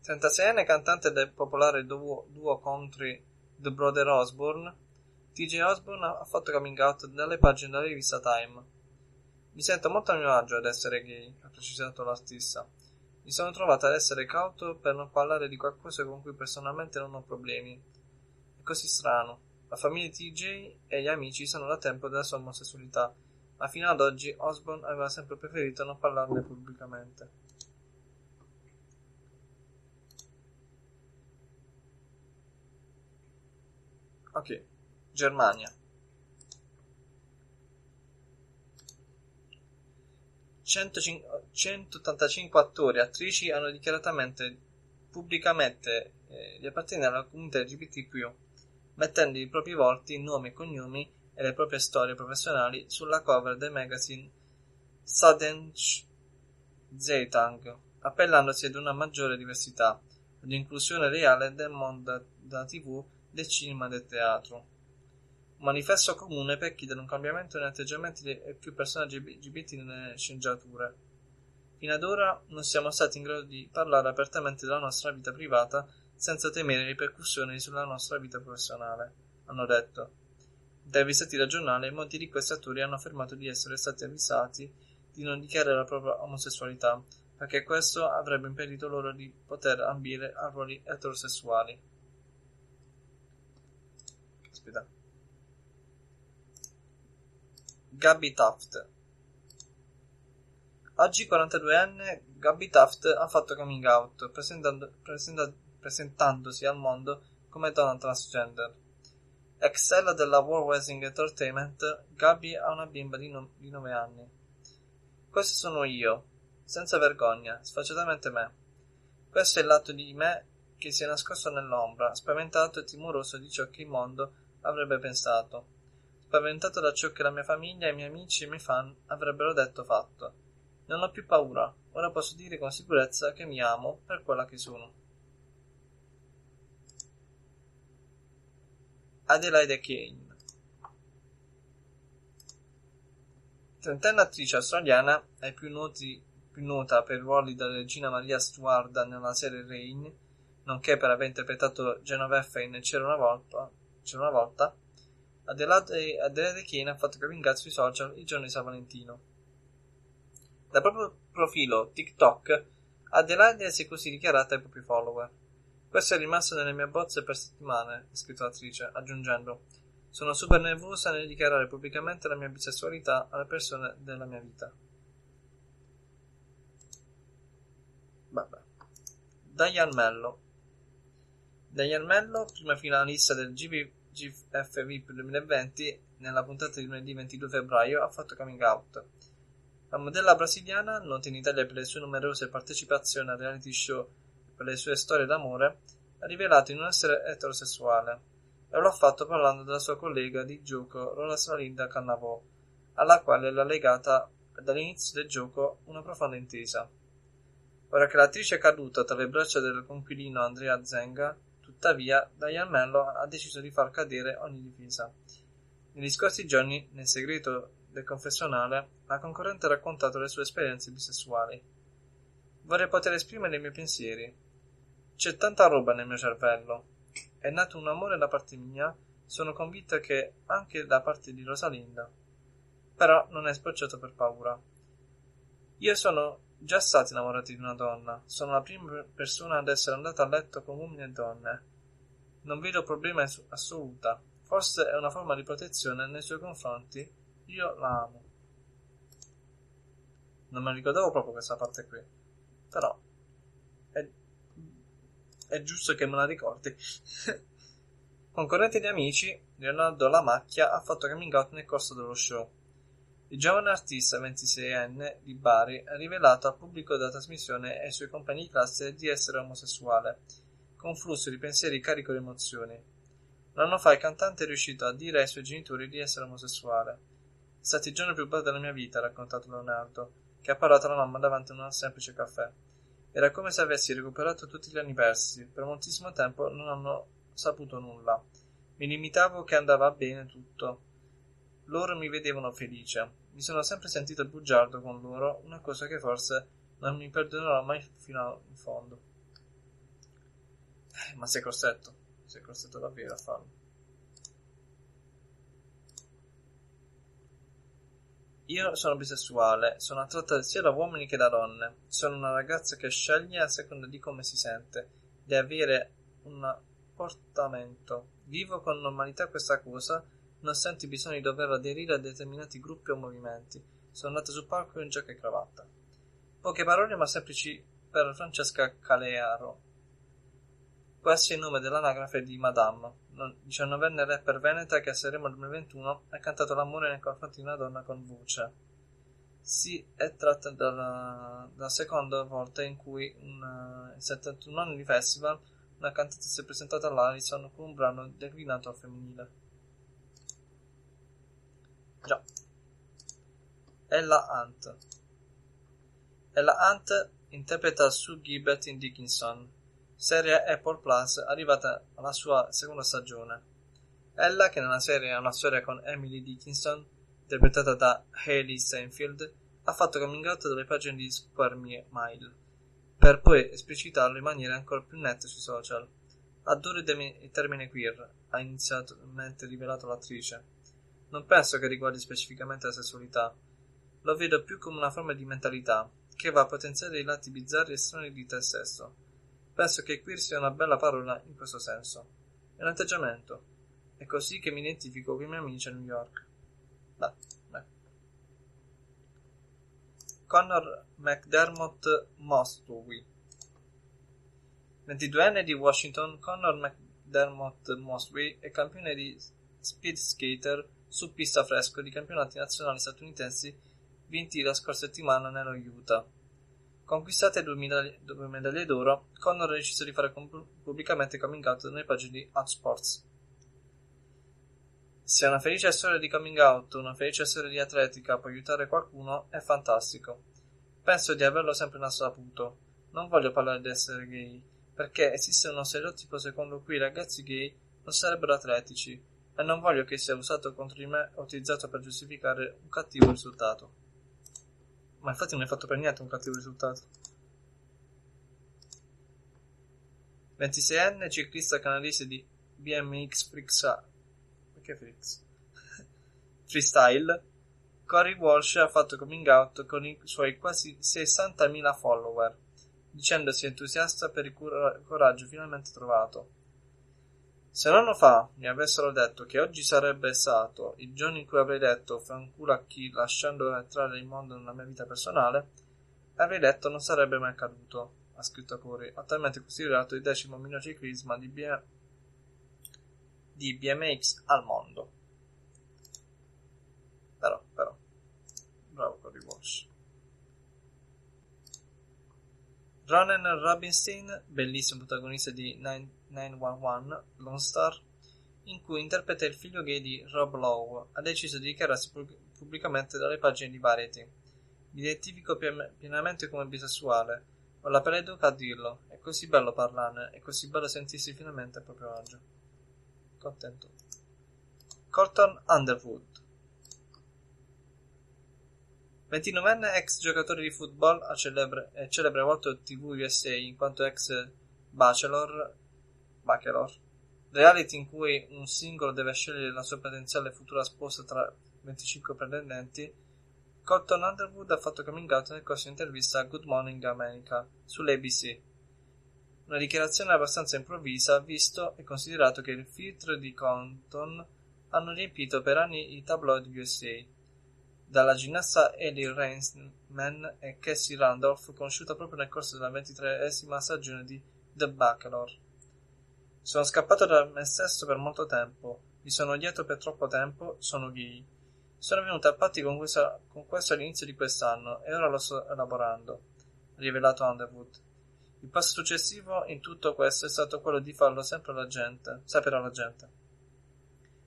36enne cantante del popolare duo, duo country The Brother Osborne TJ Osborne ha fatto coming out dalle pagine della rivista Time. Mi sento molto a mio agio ad essere gay, ha precisato l'artista. Mi sono trovato ad essere cauto per non parlare di qualcosa con cui personalmente non ho problemi. È così strano. La famiglia TJ e gli amici sanno da tempo della sua omosessualità, ma fino ad oggi Osborne aveva sempre preferito non parlarne pubblicamente. Ok. Germania. 185 attori e attrici hanno dichiarato pubblicamente eh, di appartenere alla comunità LGBTQ, mettendo i propri volti, nomi e cognomi e le proprie storie professionali sulla cover del magazine Sadensch Zeitung, appellandosi ad una maggiore diversità, ad un'inclusione reale del mondo della TV, del cinema e del teatro un manifesto comune per chiedere un cambiamento negli atteggiamenti di più personaggi LGBT nelle sceneggiature. Fino ad ora non siamo stati in grado di parlare apertamente della nostra vita privata senza temere ripercussioni sulla nostra vita professionale, hanno detto. Intervistati dal giornale, molti di questi attori hanno affermato di essere stati avvisati di non dichiarare la propria omosessualità, perché questo avrebbe impedito loro di poter ambire a ruoli eterosessuali. Aspetta. Gabby Taft Oggi 42enne, Gabby Taft ha fatto coming out, presentando, presenta, presentandosi al mondo come donna transgender. Ex della World Wrestling Entertainment, Gabby ha una bimba di, no, di 9 anni. Questo sono io, senza vergogna, sfacciatamente me. Questo è il lato di me che si è nascosto nell'ombra, spaventato e timoroso di ciò che il mondo avrebbe pensato spaventato da ciò che la mia famiglia, i miei amici e i miei fan avrebbero detto fatto. Non ho più paura, ora posso dire con sicurezza che mi amo per quella che sono. Adelaide Kane Trentenne attrice australiana, è più, noti, più nota per ruoli da regina Maria Stuart nella serie Rain, nonché per aver interpretato Genoveffa in C'era una volta, C'era una volta Adelaide, Adelaide Kane ha fatto coming sui social il giorno di San Valentino. Dal proprio profilo TikTok, Adelaide si è così dichiarata ai propri follower. Questo è rimasto nelle mie bozze per settimane, ha scritto l'attrice, aggiungendo Sono super nervosa nel dichiarare pubblicamente la mia bisessualità alle persone della mia vita. Vabbè. Diane Mello Diane Mello, prima finalista del GP GF VIP 2020, nella puntata di lunedì 22 febbraio, ha fatto coming out. La modella brasiliana, nota in Italia per le sue numerose partecipazioni a reality show per le sue storie d'amore, ha rivelato di non essere eterosessuale e lo ha fatto parlando della sua collega di gioco Rosalinda Cannavò, alla quale l'ha legata dall'inizio del gioco una profonda intesa. Ora che l'attrice è caduta tra le braccia del conquilino Andrea Zenga, tuttavia, Diane Mello ha deciso di far cadere ogni difesa. Negli scorsi giorni, nel segreto del confessionale, la concorrente ha raccontato le sue esperienze bisessuali. Vorrei poter esprimere i miei pensieri. C'è tanta roba nel mio cervello. È nato un amore da parte mia, sono convinta che anche da parte di Rosalinda. Però non è sbocciato per paura. Io sono già stato innamorato di una donna, sono la prima persona ad essere andata a letto con uomini e donne. Non vedo problema assoluta. Forse è una forma di protezione nei suoi confronti. Io la amo. Non me ricordavo proprio questa parte qui. Però è giusto che me la ricordi. Concorrente di amici, Leonardo La Macchia ha fatto coming out nel corso dello show. Il giovane artista 26enne di Bari ha rivelato al pubblico della trasmissione e ai suoi compagni di classe di essere omosessuale, con flusso di pensieri carico di emozioni. Un anno fa il cantante è riuscito a dire ai suoi genitori di essere omosessuale. È stato il giorno più bello della mia vita, ha raccontato Leonardo, che ha parlato alla mamma davanti a un semplice caffè. Era come se avessi recuperato tutti gli anni persi. Per moltissimo tempo non hanno saputo nulla. Mi limitavo che andava bene tutto loro mi vedevano felice. Mi sono sempre sentito bugiardo con loro, una cosa che forse non mi perdonerò mai fino in fondo. Eh, ma sei costretto, sei costretto davvero a farlo. Io sono bisessuale, sono attratta sia da uomini che da donne. Sono una ragazza che sceglie a seconda di come si sente, di avere un portamento. Vivo con normalità questa cosa non senti bisogno di dover aderire a determinati gruppi o movimenti. Sono andato sul palco in giacca e cravatta. Poche parole ma semplici per Francesca Calearo. Questo è il nome dell'anagrafe di Madame, 19enne rapper veneta che a Sanremo 2021 ha cantato l'amore nei confronti di una donna con voce. Si è tratta dalla, dalla seconda volta in cui in 71 anni di festival una cantante si è presentata all'Alison con un brano declinato al femminile. Già. Ella Hunt. Ella Hunt interpreta Sue Gibbet in Dickinson, serie Apple Plus arrivata alla sua seconda stagione. Ella, che nella serie ha una storia con Emily Dickinson, interpretata da Hayley Steinfeld, ha fatto coming out dalle pagine di Square Mile, per poi esplicitarlo in maniera ancora più netta sui social. Adoro il termine queer, ha inizialmente rivelato l'attrice. Non penso che riguardi specificamente la sessualità. Lo vedo più come una forma di mentalità, che va a potenziare i lati bizzarri e strani di te stesso. Penso che queer sia una bella parola in questo senso. È un atteggiamento. È così che mi identifico con i miei amici a New York. Beh, beh. Connor McDermott Mostui 22enne di Washington, Connor McDermott Mostui è campione di speed skater su pista fresco di campionati nazionali statunitensi vinti la scorsa settimana nello Utah. Conquistate due medaglie, due medaglie d'oro, Connor ha deciso di fare pubblicamente coming out nelle pagine di Outsports. Se una felice storia di coming out, una felice storia di atletica può aiutare qualcuno, è fantastico. Penso di averlo sempre saputo. Non voglio parlare di essere gay, perché esiste uno stereotipo secondo cui i ragazzi gay non sarebbero atletici, e non voglio che sia usato contro di me o utilizzato per giustificare un cattivo risultato. Ma infatti non è fatto per niente un cattivo risultato. 26enne ciclista canadese di BMX Freaks Perché Freaks? Freestyle Cory Walsh ha fatto coming out con i suoi quasi 60.000 follower, dicendosi entusiasta per il coraggio finalmente trovato. Se un anno fa mi avessero detto che oggi sarebbe stato il giorno in cui avrei detto fanculo a chi lasciando entrare il mondo nella mia vita personale, avrei detto non sarebbe mai accaduto, ha scritto Corey, attualmente considerato il decimo miglior ciclisma di, B- di BMX al mondo. Però, però, bravo Corey Walsh. Ronan Robinstein, bellissimo protagonista di 911 Lone Star, in cui interpreta il figlio gay di Rob Lowe, ha deciso di dichiararsi pubblicamente dalle pagine di Variety. Mi identifico pienamente come bisessuale. Ho la pelle d'oca a dirlo. È così bello parlarne, è così bello sentirsi finalmente a proprio agio. Contento. Colton Underwood 29enne ex giocatore di football a celebre, e celebre a volte TV USA in quanto ex bachelor, bachelor, reality in cui un singolo deve scegliere la sua potenziale futura sposa tra 25 pretendenti, Colton Underwood ha fatto coming out nel corso di un'intervista a Good Morning America sull'ABC. Una dichiarazione abbastanza improvvisa, visto e considerato che il filtro di Compton hanno riempito per anni i tabloid USA dalla ginnasta Ellie Reinsman e Cassie Randolph, conosciuta proprio nel corso della ventitreesima stagione di The Bachelor. Sono scappato da me stesso per molto tempo, mi sono odiato per troppo tempo, sono gay. Sono venuto a patti con, questa, con questo all'inizio di quest'anno e ora lo sto elaborando, ha rivelato Underwood. Il passo successivo in tutto questo è stato quello di farlo sempre alla gente, sapere alla gente.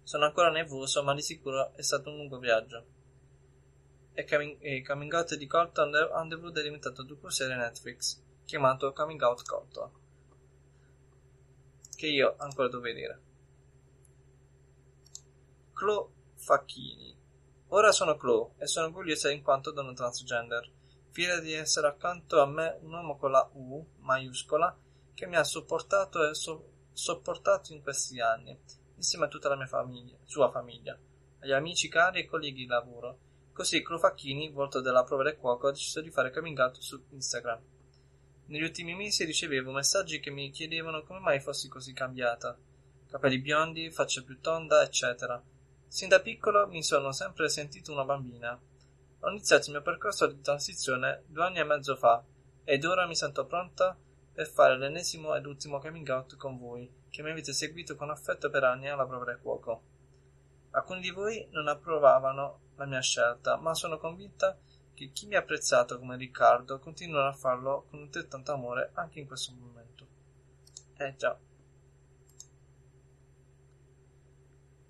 Sono ancora nervoso, ma di sicuro è stato un lungo viaggio e coming, coming out di Colton Underwood è diventato docu-serie Netflix chiamato Coming Out Colton che io ancora devo vedere. Chloe Facchini. Ora sono Chloe e sono orgogliosa in quanto donna transgender. Fiera di essere accanto a me un uomo con la U maiuscola che mi ha supportato e so- sopportato in questi anni insieme a tutta la mia famiglia, sua famiglia agli amici cari e colleghi di lavoro. Così Clofacchini, volto dalla prova del cuoco, ha deciso di fare coming out su Instagram. Negli ultimi mesi ricevevo messaggi che mi chiedevano come mai fossi così cambiata. Capelli biondi, faccia più tonda, eccetera. Sin da piccolo mi sono sempre sentito una bambina. Ho iniziato il mio percorso di transizione due anni e mezzo fa ed ora mi sento pronta per fare l'ennesimo ed ultimo coming out con voi, che mi avete seguito con affetto per anni alla prova del cuoco. Alcuni di voi non approvavano la mia scelta, ma sono convinta che chi mi ha apprezzato come Riccardo continuerà a farlo con altrettanto amore anche in questo momento. Eh già.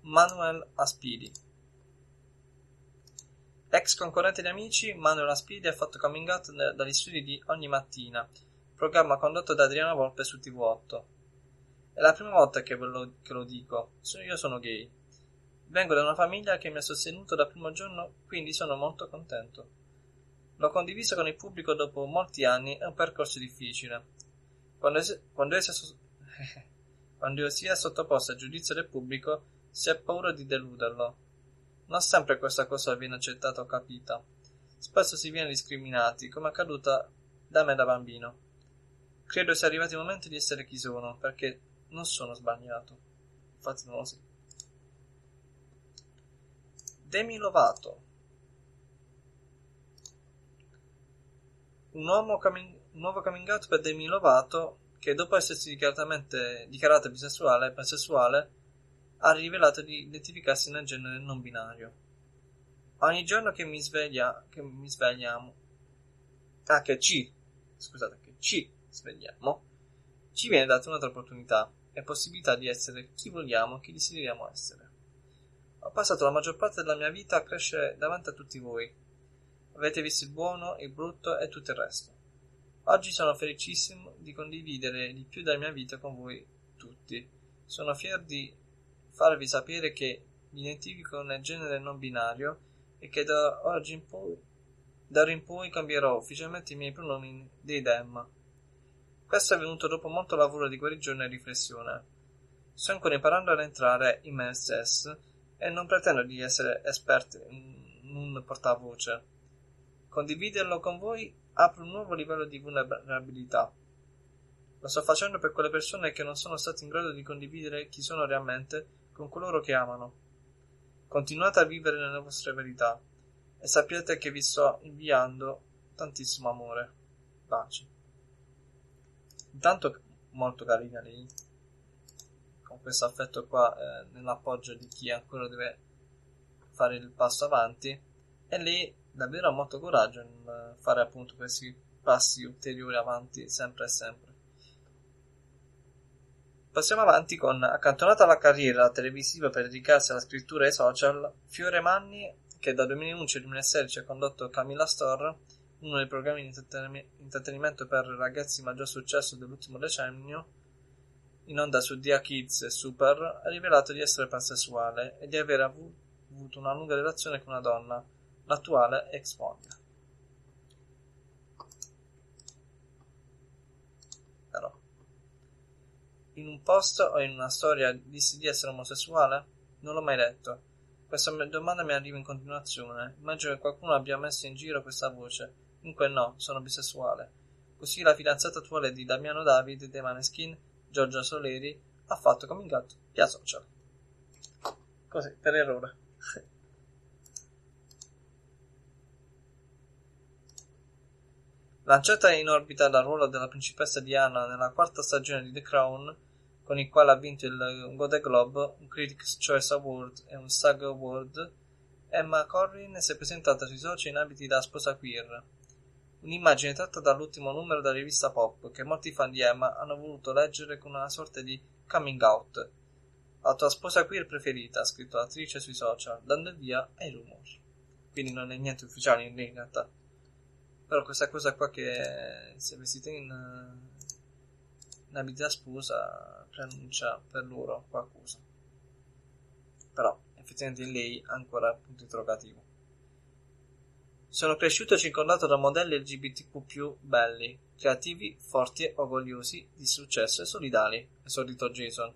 Manuel Aspidi Ex concorrente di Amici, Manuel Aspidi ha fatto coming out dagli studi di Ogni Mattina, programma condotto da Adriana Volpe su TV8. È la prima volta che, lo, che lo dico, io sono gay. Vengo da una famiglia che mi ha sostenuto dal primo giorno, quindi sono molto contento. L'ho condiviso con il pubblico dopo molti anni, è un percorso difficile. Quando, es- quando, es- quando si è sottoposto al giudizio del pubblico, si ha paura di deluderlo. Non sempre questa cosa viene accettata o capita. Spesso si viene discriminati, come è accaduto da me da bambino. Credo sia arrivato il momento di essere chi sono, perché non sono sbagliato. Infatti non lo so. Demi Lovato un, coming, un nuovo coming out per Demi Lovato che dopo essersi dichiarata bisessuale e pansessuale ha rivelato di identificarsi nel genere non binario. Ogni giorno che mi sveglia, che mi svegliamo, ah, che ci, scusate, che ci svegliamo, ci viene data un'altra opportunità e possibilità di essere chi vogliamo e chi desideriamo essere. Ho passato la maggior parte della mia vita a crescere davanti a tutti voi. Avete visto il buono, il brutto e tutto il resto. Oggi sono felicissimo di condividere di più della mia vita con voi tutti. Sono fiero di farvi sapere che mi identifico nel genere non binario e che da oggi in poi, da ora in poi cambierò ufficialmente i miei pronomi dei dem. Questo è avvenuto dopo molto lavoro di guarigione e riflessione. Sto ancora imparando ad entrare in me stesso e non pretendo di essere esperto in un portavoce. Condividerlo con voi apre un nuovo livello di vulnerabilità. Lo sto facendo per quelle persone che non sono state in grado di condividere chi sono realmente con coloro che amano. Continuate a vivere nelle vostre verità e sappiate che vi sto inviando tantissimo amore. Baci. Intanto molto carina lei con questo affetto qua eh, nell'appoggio di chi ancora deve fare il passo avanti e lì davvero ha molto coraggio nel fare appunto questi passi ulteriori avanti sempre e sempre. Passiamo avanti con accantonata la carriera televisiva per dedicarsi alla scrittura e social, Fiore Manni, che dal 2011 al 2016 ha condotto Camilla Store, uno dei programmi di intrattenimento per ragazzi maggior successo dell'ultimo decennio, in onda su Dia Kids e Super, ha rivelato di essere pansessuale e di aver avuto una lunga relazione con una donna, l'attuale ex moglie. Però, in un post o in una storia dissi di essere omosessuale? Non l'ho mai detto. Questa domanda mi arriva in continuazione. Immagino che qualcuno abbia messo in giro questa voce. Comunque no, sono bisessuale. Così la fidanzata attuale di Damiano David dei Maneskin, Giorgia Soleri, ha fatto coming out via social. Così, per errore. Lanciata in orbita dal ruolo della principessa Diana nella quarta stagione di The Crown, con il quale ha vinto il Golden Globe, un Critics' Choice Award e un SAG Award, Emma Corrin si è presentata sui social in abiti da sposa queer. Un'immagine tratta dall'ultimo numero della rivista Pop, che molti fan di Emma hanno voluto leggere con una sorta di coming out. La tua sposa queer preferita, ha scritto l'attrice sui social, dando il via ai rumor. Quindi non è niente ufficiale in realtà. Però questa cosa qua che si è vestita in, in abiti da sposa pronuncia per loro qualcosa. Però effettivamente in lei ancora punto interrogativo. Sono cresciuto circondato da modelli LGBTQ belli, creativi, forti e orgogliosi di successo e solidali, esordito Jason.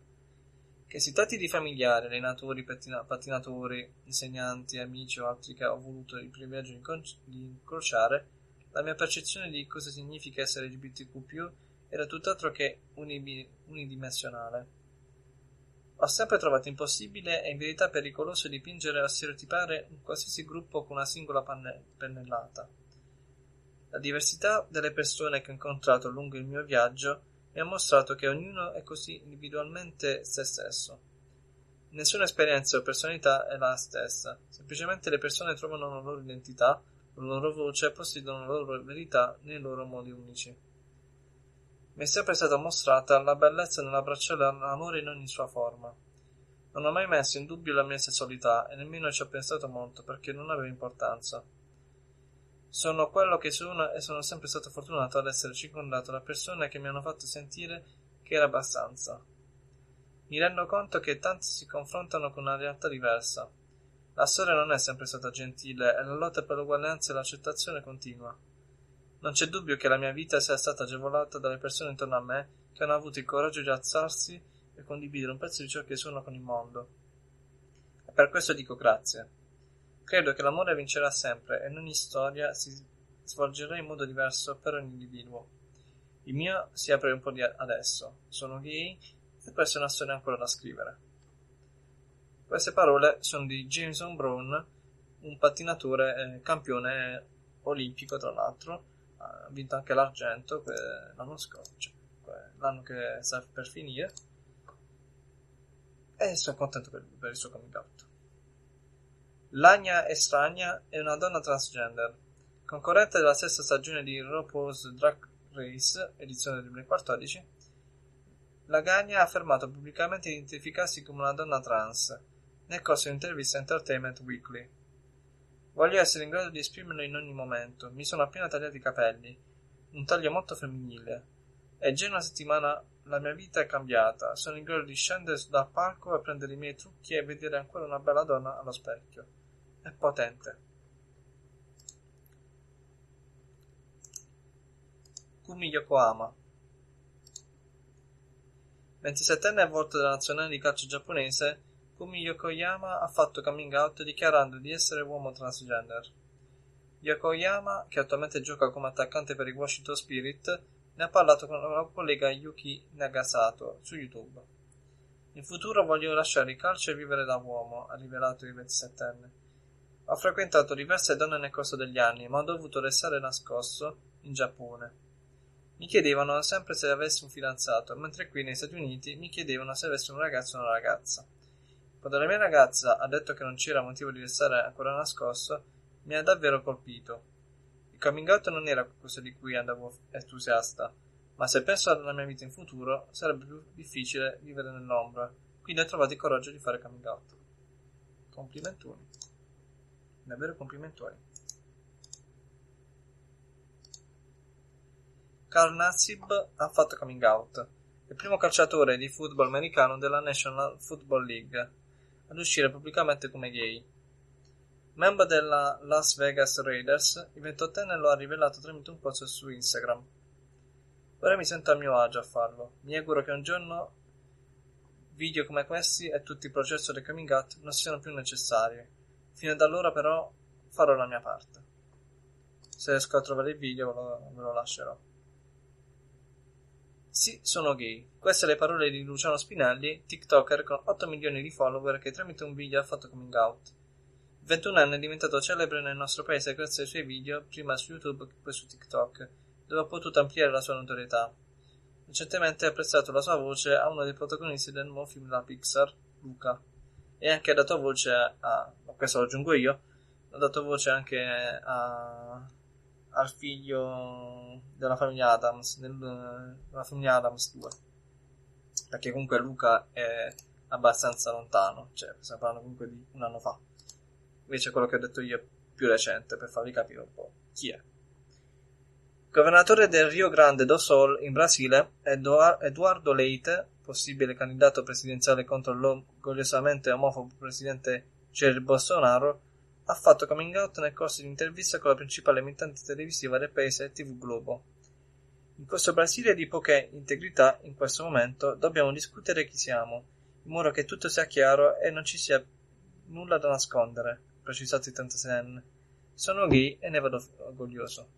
Che si tratti di familiari, allenatori, pattina- pattinatori, insegnanti, amici o altri che ho voluto il privilegio di, inconci- di incrociare, la mia percezione di cosa significa essere LGBTQ era tutt'altro che unidimensionale. Ho sempre trovato impossibile e in verità pericoloso dipingere o stereotipare un qualsiasi gruppo con una singola panne- pennellata. La diversità delle persone che ho incontrato lungo il mio viaggio mi ha mostrato che ognuno è così individualmente se stesso. Nessuna esperienza o personalità è la stessa, semplicemente le persone trovano una loro identità, la loro voce possiedono la loro verità nei loro modi unici. Mi è sempre stata mostrata la bellezza nell'abbracciare l'amore in ogni sua forma. Non ho mai messo in dubbio la mia sessualità e nemmeno ci ho pensato molto perché non aveva importanza. Sono quello che sono e sono sempre stato fortunato ad essere circondato da persone che mi hanno fatto sentire che era abbastanza. Mi rendo conto che tanti si confrontano con una realtà diversa. La storia non è sempre stata gentile e la lotta per l'uguaglianza e l'accettazione continua. Non c'è dubbio che la mia vita sia stata agevolata dalle persone intorno a me che hanno avuto il coraggio di alzarsi e condividere un pezzo di ciò che sono con il mondo. E per questo dico grazie. Credo che l'amore vincerà sempre e in ogni storia si svolgerà in modo diverso per ogni individuo. Il mio si apre un po' di adesso. Sono gay e questa è una storia ancora da scrivere. Queste parole sono di Jameson Brown, un pattinatore eh, campione olimpico, tra l'altro, ha vinto anche l'argento l'anno scorso, cioè, l'anno che sta per finire. E sono contento per, per il suo coming out. Lagna Estragna è una donna transgender, concorrente della sesta stagione di RuPaul's Drag Race, edizione 2014. La Gagna ha affermato pubblicamente di identificarsi come una donna trans nel corso di un'intervista Entertainment Weekly. Voglio essere in grado di esprimerlo in ogni momento. Mi sono appena tagliato i capelli. Un taglio molto femminile. E già una settimana la mia vita è cambiata. Sono in grado di scendere dal palco e prendere i miei trucchi e vedere ancora una bella donna allo specchio. È potente. Kumi Yokohama 27enne volto della nazionale di calcio giapponese Kumi Yokoyama ha fatto coming out dichiarando di essere uomo transgender. Yokoyama, che attualmente gioca come attaccante per i Washington Spirit, ne ha parlato con la collega Yuki Nagasato su YouTube. In futuro voglio lasciare il calcio e vivere da uomo, ha rivelato il 27enne. Ho frequentato diverse donne nel corso degli anni, ma ho dovuto restare nascosto in Giappone. Mi chiedevano sempre se avessi un fidanzato, mentre qui negli Stati Uniti mi chiedevano se avessi un ragazzo o una ragazza. Quando la mia ragazza ha detto che non c'era motivo di restare ancora nascosto, mi ha davvero colpito. Il coming out non era qualcosa di cui andavo entusiasta, ma se penso alla mia vita in futuro sarebbe più difficile vivere nell'ombra, quindi ho trovato il coraggio di fare coming out. Complimentoni. Davvero complimentoni. Carl Nassib ha fatto coming out. Il primo calciatore di football americano della National Football League ad uscire pubblicamente come gay. Membro della Las Vegas Raiders, il 28enne lo ha rivelato tramite un post su Instagram. Ora mi sento a mio agio a farlo. Mi auguro che un giorno video come questi e tutto il processo del coming out non siano più necessari. Fino ad allora però farò la mia parte. Se riesco a trovare il video ve lo, ve lo lascerò. Sì, sono gay. Queste le parole di Luciano Spinelli, TikToker con 8 milioni di follower che tramite un video ha fatto coming out. Il 21enne è diventato celebre nel nostro paese grazie ai suoi video, prima su YouTube che poi su TikTok, dove ha potuto ampliare la sua notorietà. Recentemente ha prestato la sua voce a uno dei protagonisti del nuovo film della Pixar, Luca, e anche ha dato voce a, questo lo aggiungo io, ha dato voce anche a al figlio della famiglia Adams, nel, della famiglia Adams 2. Perché comunque Luca è abbastanza lontano, cioè stiamo parlando comunque di un anno fa. Invece quello che ho detto io è più recente, per farvi capire un po' chi è. Governatore del Rio Grande do Sul in Brasile, Eduardo Leite, possibile candidato presidenziale contro l'orgogliosamente omofobo presidente Jair Bolsonaro, ha fatto coming out nel corso di un'intervista con la principale emittente televisiva del paese TV Globo. In questo Brasile di poca integrità, in questo momento, dobbiamo discutere chi siamo, in modo che tutto sia chiaro e non ci sia nulla da nascondere, precisato il 36enne. Sono gay e ne vado orgoglioso.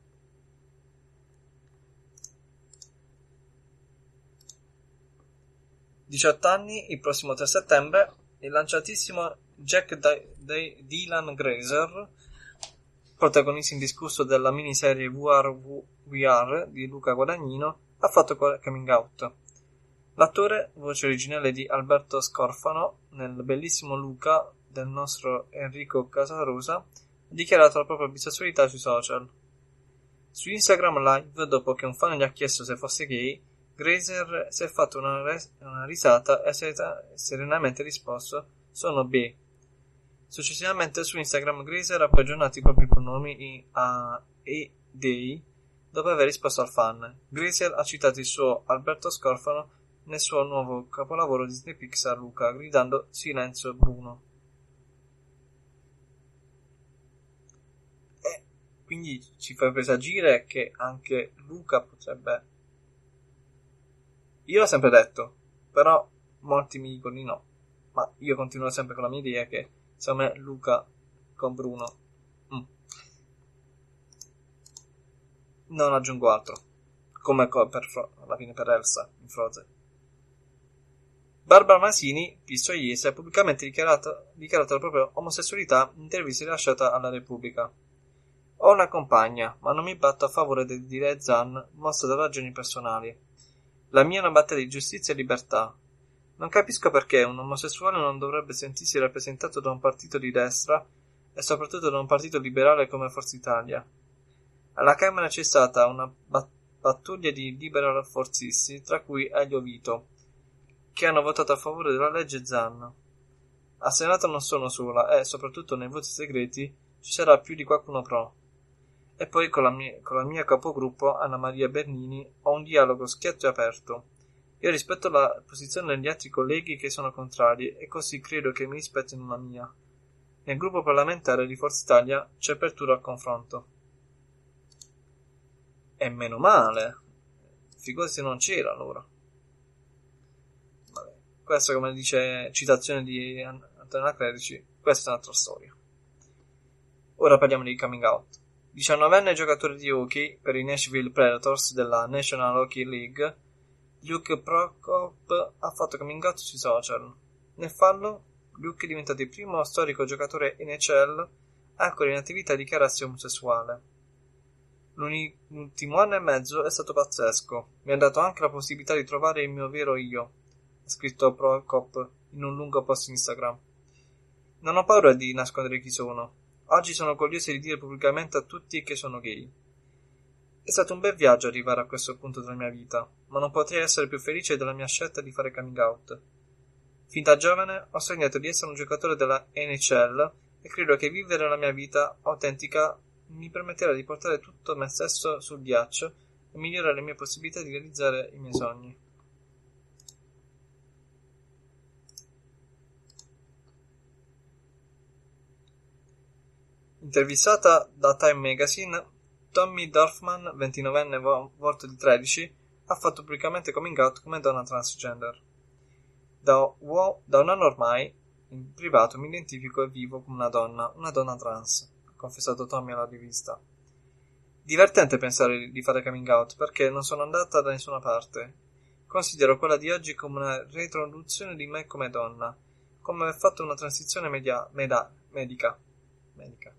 Diciotto anni, il prossimo 3 settembre, il lanciatissimo Jack D- D- Dylan Grazer, protagonista indiscusso della miniserie VR VR di Luca Guadagnino, ha fatto coming out. L'attore, voce originale di Alberto Scorfano nel bellissimo Luca del nostro Enrico Casarosa, ha dichiarato la propria bisessualità sui social. Su Instagram Live, dopo che un fan gli ha chiesto se fosse gay, Grazer si è fatto una, res- una risata e ha serenamente risposto: Sono B. Successivamente su Instagram Grazer ha poi aggiornato i propri pronomi a e dei dopo aver risposto al fan. Grazer ha citato il suo Alberto Scorfano nel suo nuovo capolavoro Disney Pixar Luca, gridando Silenzio Bruno. E quindi ci fa presagire che anche Luca potrebbe. Io l'ho sempre detto, però molti mi dicono di no. Ma io continuo sempre con la mia idea che Secondo me Luca con Bruno. Mm. Non aggiungo altro. Come per alla fine per Elsa in Frozen. Barbara Masini, pistoiese, ha pubblicamente dichiarato, dichiarato la propria omosessualità in interviste rilasciate alla Repubblica. Ho una compagna, ma non mi batto a favore del dire Zan, mosso da ragioni personali. La mia è una battaglia di giustizia e libertà. Non capisco perché un omosessuale non dovrebbe sentirsi rappresentato da un partito di destra e soprattutto da un partito liberale come Forza Italia. Alla Camera c'è stata una pattuglia di liberal forzisti, tra cui Elio Vito, che hanno votato a favore della legge Zan. Al Senato non sono sola e, soprattutto nei voti segreti, ci sarà più di qualcuno pro. E poi con la mia, con la mia capogruppo, Anna Maria Bernini, ho un dialogo schietto e aperto io rispetto la posizione degli altri colleghi che sono contrari e così credo che mi rispettino la mia. Nel gruppo parlamentare di Forza Italia c'è apertura al confronto. E meno male. Figurati se non c'era allora. Vabbè. Questa, come dice citazione di Antonella Credici, questa è un'altra storia. Ora parliamo di coming out. 19enne giocatore di hockey per i Nashville Predators della National Hockey League Luke Prokop ha fatto coming out sui social. Nel fallo, Luke è diventato il primo storico giocatore NHL ancora in attività a dichiararsi omosessuale. L'ultimo anno e mezzo è stato pazzesco. Mi ha dato anche la possibilità di trovare il mio vero io, ha scritto Prokop in un lungo post Instagram. Non ho paura di nascondere chi sono. Oggi sono orgoglioso di dire pubblicamente a tutti che sono gay. È stato un bel viaggio arrivare a questo punto della mia vita, ma non potrei essere più felice della mia scelta di fare coming out. Fin da giovane ho sognato di essere un giocatore della NHL e credo che vivere la mia vita autentica mi permetterà di portare tutto me stesso sul ghiaccio e migliora le mie possibilità di realizzare i miei sogni. Intervistata da Time Magazine, Tommy Dorfman, 29enne volto di 13, ha fatto pubblicamente coming out come donna transgender. Da, uo- da un anno ormai, in privato mi identifico e vivo come una donna, una donna trans, ha confessato Tommy alla rivista. Divertente pensare di fare coming out perché non sono andata da nessuna parte. Considero quella di oggi come una reintroduzione di me come donna, come aver fatto una transizione media, meda, medica. medica.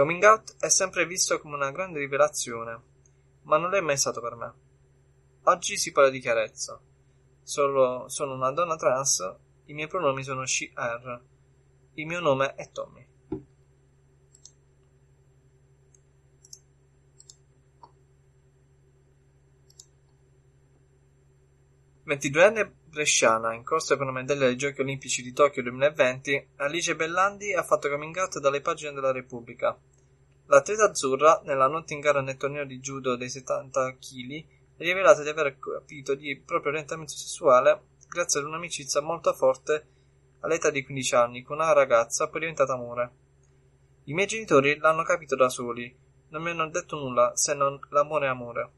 Coming out è sempre visto come una grande rivelazione, ma non è mai stato per me. Oggi si parla di chiarezza. Solo, sono una donna trans, i miei pronomi sono she-her, il mio nome è Tommy. 22enne bresciana, in corsa per una medaglia ai Giochi Olimpici di Tokyo 2020, Alice Bellandi ha fatto coming out dalle pagine della Repubblica. L'atleta azzurra, nella notte in gara nel torneo di judo dei 70 kg, ha rivelato di aver capito il proprio orientamento sessuale grazie ad un'amicizia molto forte all'età di 15 anni con una ragazza poi diventata amore. I miei genitori l'hanno capito da soli, non mi hanno detto nulla se non l'amore è amore.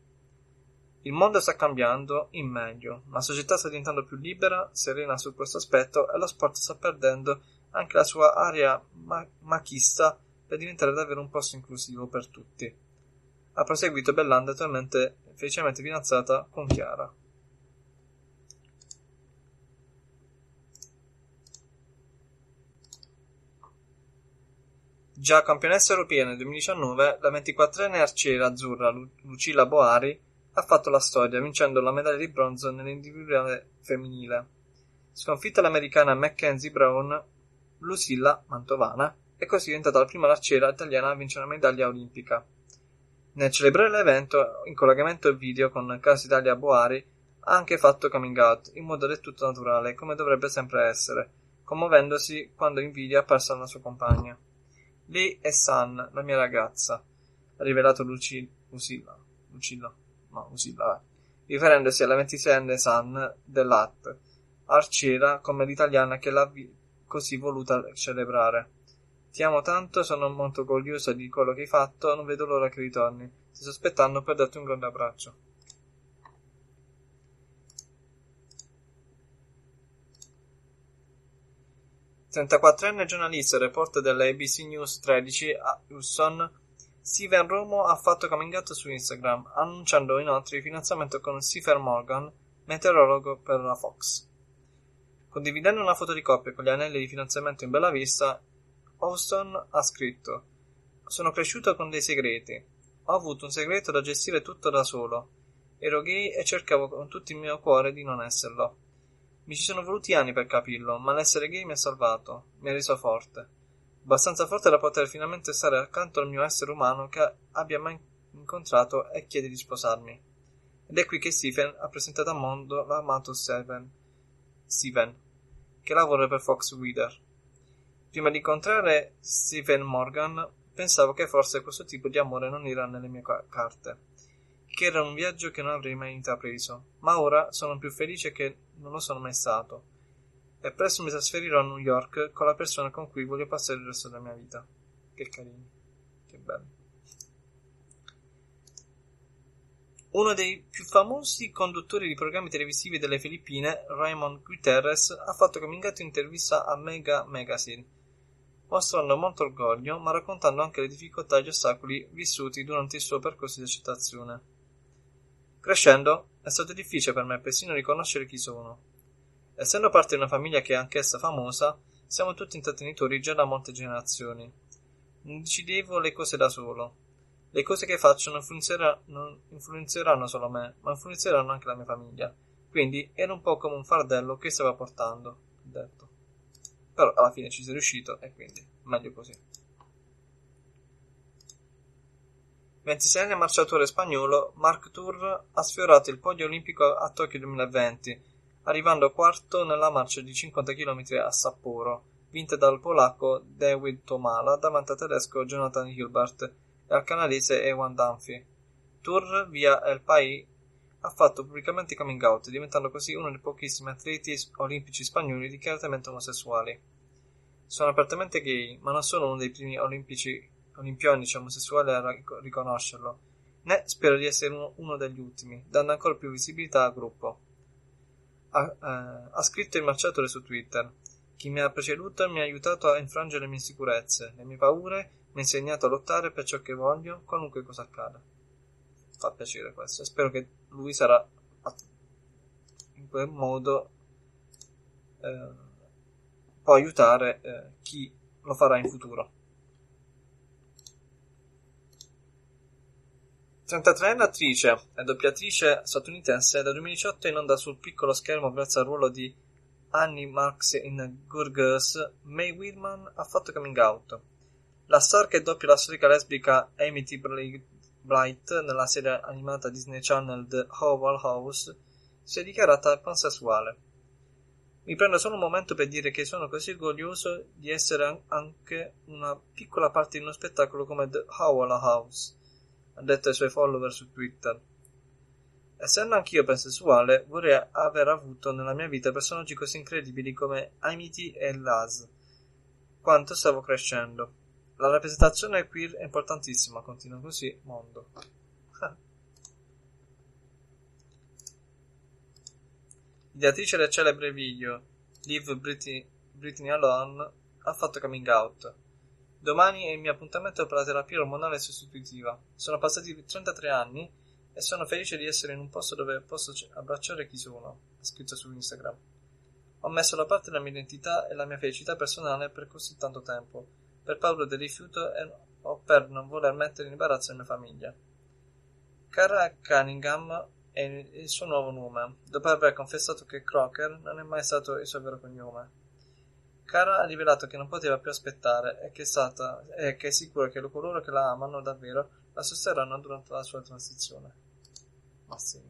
Il mondo sta cambiando in meglio, la società sta diventando più libera, serena su questo aspetto e lo sport sta perdendo anche la sua area ma- machista per diventare davvero un posto inclusivo per tutti. Ha proseguito Bellanda attualmente felicemente fidanzata con Chiara. Già campionessa europea nel 2019, la 24enne arciera azzurra Lucilla Boari ha fatto la storia, vincendo la medaglia di bronzo nell'individuale femminile. Sconfitta l'americana Mackenzie Brown, Lucilla Mantovana è così diventata la prima arciera italiana a vincere una medaglia olimpica. Nel celebrare l'evento, in collegamento video con Casa Italia Boari, ha anche fatto coming out in modo del tutto naturale, come dovrebbe sempre essere, commuovendosi quando invidia apparsa alla sua compagna. Lei è San, la mia ragazza, ha rivelato Luci- Lucilla. Lucilla va, riferendosi alla ventiseienne San dell'At, arciera come l'italiana che l'ha vi- così voluta celebrare. Ti amo tanto, sono molto orgogliosa di quello che hai fatto, non vedo l'ora che ritorni. Sto aspettando per darti un grande abbraccio. Trentaquattrenne giornalista e reporter della ABC News 13 a Houston Steven Romo ha fatto coming out su Instagram, annunciando inoltre il finanziamento con Stephen Morgan, meteorologo per la Fox. Condividendo una foto di coppia con gli anelli di finanziamento in bella vista, Austin ha scritto Sono cresciuto con dei segreti. Ho avuto un segreto da gestire tutto da solo. Ero gay e cercavo con tutto il mio cuore di non esserlo. Mi ci sono voluti anni per capirlo, ma l'essere gay mi ha salvato, mi ha reso forte abbastanza forte da poter finalmente stare accanto al mio essere umano che abbia mai incontrato e chiede di sposarmi. Ed è qui che Stephen ha presentato al mondo l'amato Steven, Steven che lavora per Fox Weather. Prima di incontrare Stephen Morgan, pensavo che forse questo tipo di amore non era nelle mie carte, che era un viaggio che non avrei mai intrapreso, ma ora sono più felice che non lo sono mai stato e presto mi trasferirò a New York con la persona con cui voglio passare il resto della mia vita. Che carini, che bello. Uno dei più famosi conduttori di programmi televisivi delle Filippine, Raymond Guterres, ha fatto coming out in intervista a Mega Magazine, mostrando molto orgoglio, ma raccontando anche le difficoltà e gli ostacoli vissuti durante il suo percorso di accettazione. Crescendo, è stato difficile per me persino riconoscere chi sono. Essendo parte di una famiglia che è anch'essa famosa, siamo tutti intrattenitori già da molte generazioni. Non decidevo le cose da solo. Le cose che faccio non, non influenzeranno solo me, ma influenzeranno anche la mia famiglia. Quindi era un po' come un fardello che stava portando, ho detto. Però alla fine ci sei riuscito e quindi meglio così. 26enne marciatore spagnolo, Marc Tour ha sfiorato il podio olimpico a Tokyo 2020 arrivando quarto nella marcia di 50 km a Sapporo, vinta dal polacco David Tomala davanti al tedesco Jonathan Hilbert e al canadese Ewan Dunphy. tour via El País ha fatto pubblicamente coming out, diventando così uno dei pochissimi atleti olimpici spagnoli dichiaratamente omosessuali. Sono apertamente gay, ma non sono uno dei primi olimpici, olimpionici omosessuali a riconoscerlo, né spero di essere uno degli ultimi, dando ancora più visibilità al gruppo. Ha, eh, ha scritto il marciatore su Twitter. Chi mi ha preceduto mi ha aiutato a infrangere le mie sicurezze, le mie paure, mi ha insegnato a lottare per ciò che voglio, qualunque cosa accada. Fa piacere questo. Spero che lui sarà in quel modo eh, può aiutare eh, chi lo farà in futuro. 33enne attrice e doppiatrice statunitense dal 2018 in onda sul piccolo schermo grazie al ruolo di Annie Marks in Good Girls, May Whitman ha fatto coming out. La star che doppia la storica lesbica Amity Blight nella serie animata Disney Channel The Oval House si è dichiarata pansessuale. Mi prendo solo un momento per dire che sono così orgoglioso di essere anche una piccola parte di uno spettacolo come The Oval House ha detto ai suoi follower su Twitter. Essendo anch'io pansessuale, vorrei aver avuto nella mia vita personaggi così incredibili come Amity e Laz, quanto stavo crescendo. La rappresentazione queer è importantissima, continua così Mondo. Ideatrice del celebre video Leave Britney, Britney Alone ha fatto coming out. Domani è il mio appuntamento per la terapia ormonale sostitutiva. Sono passati 33 anni e sono felice di essere in un posto dove posso abbracciare chi sono, ha scritto su Instagram. Ho messo da parte la mia identità e la mia felicità personale per così tanto tempo, per paura del rifiuto e, o per non voler mettere in imbarazzo la mia famiglia. Cara Cunningham è il suo nuovo nome, dopo aver confessato che Crocker non è mai stato il suo vero cognome. Cara ha rivelato che non poteva più aspettare e che è, stata, e che è sicura che coloro che la amano davvero la sosterranno durante la sua transizione. Ma sì.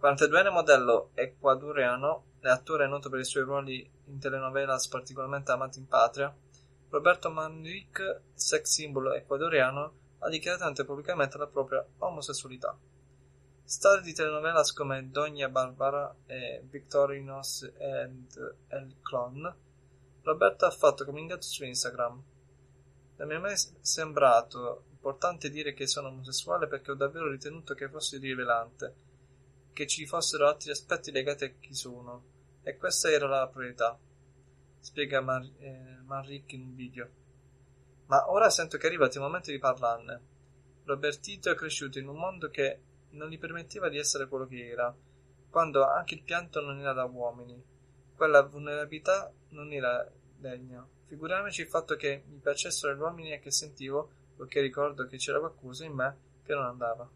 enne modello ecuadoriano e attore noto per i suoi ruoli in telenovelas particolarmente amati in patria, Roberto Manrique, sex symbol ecuadoriano, ha dichiarato pubblicamente la propria omosessualità. Star di telenovelas come Doña Barbara e Victorinos and El Clone, Roberta ha fatto coming su Instagram. Non mi è mai sembrato importante dire che sono omosessuale perché ho davvero ritenuto che fosse rivelante, che ci fossero altri aspetti legati a chi sono, e questa era la priorità, spiega Mar- eh, Manrique in un video. Ma ora sento che è arrivato il momento di parlarne. Robertito è cresciuto in un mondo che non gli permetteva di essere quello che era, quando anche il pianto non era da uomini. Quella vulnerabilità non era degna. Figuriamoci il fatto che mi piacessero gli uomini e che sentivo, poiché ricordo che c'era qualcosa in me che non andava.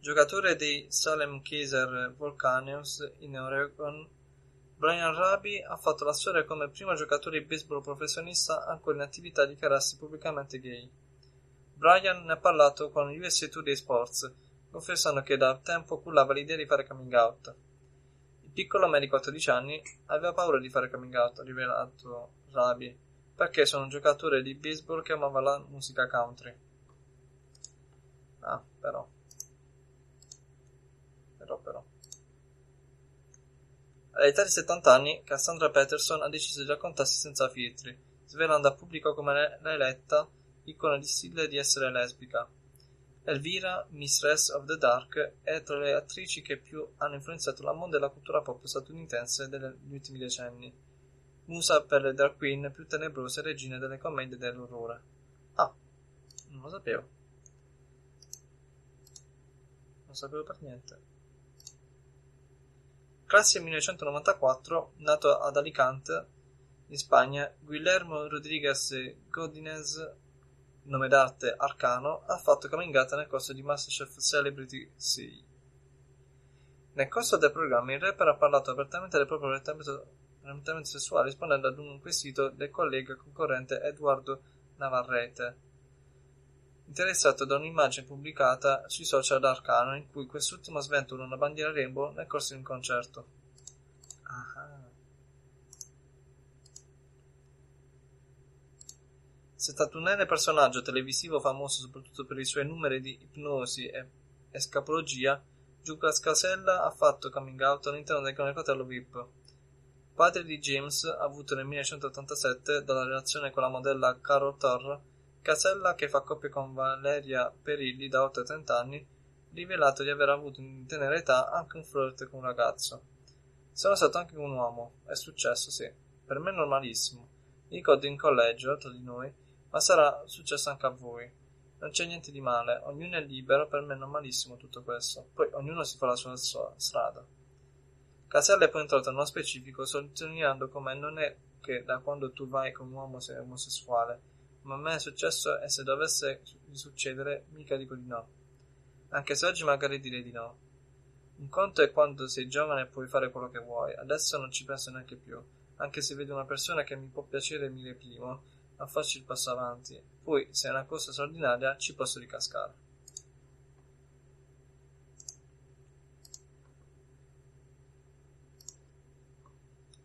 Giocatore dei Salem Kaiser Volcanoes in Oregon Brian Raby ha fatto la storia come primo giocatore di baseball professionista ancora in attività a dichiararsi pubblicamente gay. Brian ne ha parlato con USA Today Sports, confessando che da tempo cullava l'idea di fare coming out. Il piccolo me di 14 anni aveva paura di fare coming out, ha rivelato Raby, perché sono un giocatore di baseball che amava la musica country. Ah. Però, però. All'età di 70 anni, Cassandra Peterson ha deciso di raccontarsi senza filtri, svelando a pubblico come l'ha eletta icona di stile di essere lesbica. Elvira, Mistress of the Dark, è tra le attrici che più hanno influenzato la mondo e la cultura pop statunitense degli ultimi decenni. Musa per le Dark Queen più tenebrose regine delle commedie dell'orrore. Ah, non lo sapevo. Non sapevo per niente. Classe 1994, nato ad Alicante, in Spagna, Guillermo Rodríguez Godinez, nome d'arte Arcano, ha fatto coming nel corso di Masterchef Celebrity 6. Nel corso del programma il rapper ha parlato apertamente del proprio orientamento sessuale rispondendo ad un quesito del collega concorrente Eduardo Navarrete. Interessato da un'immagine pubblicata sui social da Arcano in cui quest'ultimo sventola una bandiera rainbow nel corso di un concerto. Ah. 71enne personaggio televisivo famoso soprattutto per i suoi numeri di ipnosi e escapologia, Giuca Scasella ha fatto coming out all'interno del Fratello VIP. Padre di James, avuto nel 1987 dalla relazione con la modella Carol Torr, Casella, che fa coppia con Valeria Perilli da oltre 30 anni, rivelato di aver avuto in tenera età anche un flirt con un ragazzo. Sono stato anche un uomo, è successo, sì. Per me è normalissimo. Ricordo in collegio, tra di noi, ma sarà successo anche a voi. Non c'è niente di male, ognuno è libero, per me è normalissimo tutto questo. Poi ognuno si fa la sua, sua strada. Casella è poi entrato nello specifico, sottolineando come non è che da quando tu vai con un uomo sei omosessuale, ma a me è successo e se dovesse succedere mica dico di no. Anche se oggi magari direi di no. Un conto è quando sei giovane e puoi fare quello che vuoi, adesso non ci penso neanche più. Anche se vedo una persona che mi può piacere mi reprimo a farci il passo avanti. Poi, se è una cosa straordinaria, ci posso ricascare.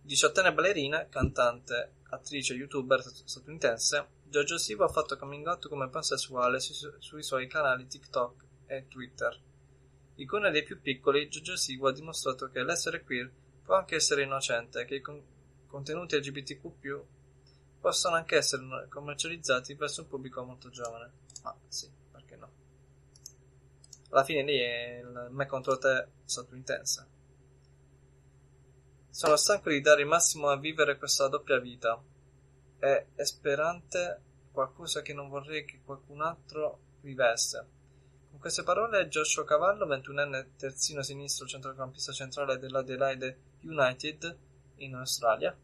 Diciottenne ballerina, cantante, attrice, youtuber statunitense, Giorgio Sivo ha fatto coming out come pansessuale su- sui suoi canali TikTok e Twitter. Icona dei più piccoli, Giorgio Sivo ha dimostrato che l'essere queer può anche essere innocente e che i con- contenuti LGBTQ possono anche essere commercializzati verso un pubblico molto giovane. Ma sì, perché no? Alla fine lì è il me contro te statunitense. Sono stanco di dare il massimo a vivere questa doppia vita. È esperante qualcosa che non vorrei che qualcun altro vivesse. Con queste parole Joshua Cavallo, 21enne terzino sinistro centrocampista centrale dell'Adelaide United in Australia,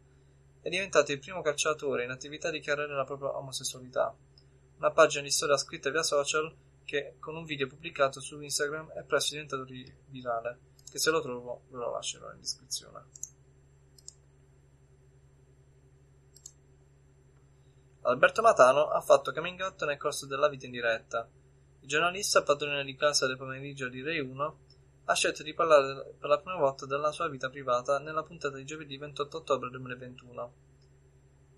è diventato il primo calciatore in attività a dichiarare la propria omosessualità. Una pagina di storia scritta via social che con un video pubblicato su Instagram è presto diventato virale, che se lo trovo ve lo lascerò in descrizione. Alberto Matano ha fatto coming out nel corso della vita in diretta. Il giornalista, padrone di casa del pomeriggio di Rai 1, ha scelto di parlare per la prima volta della sua vita privata nella puntata di giovedì 28 ottobre 2021.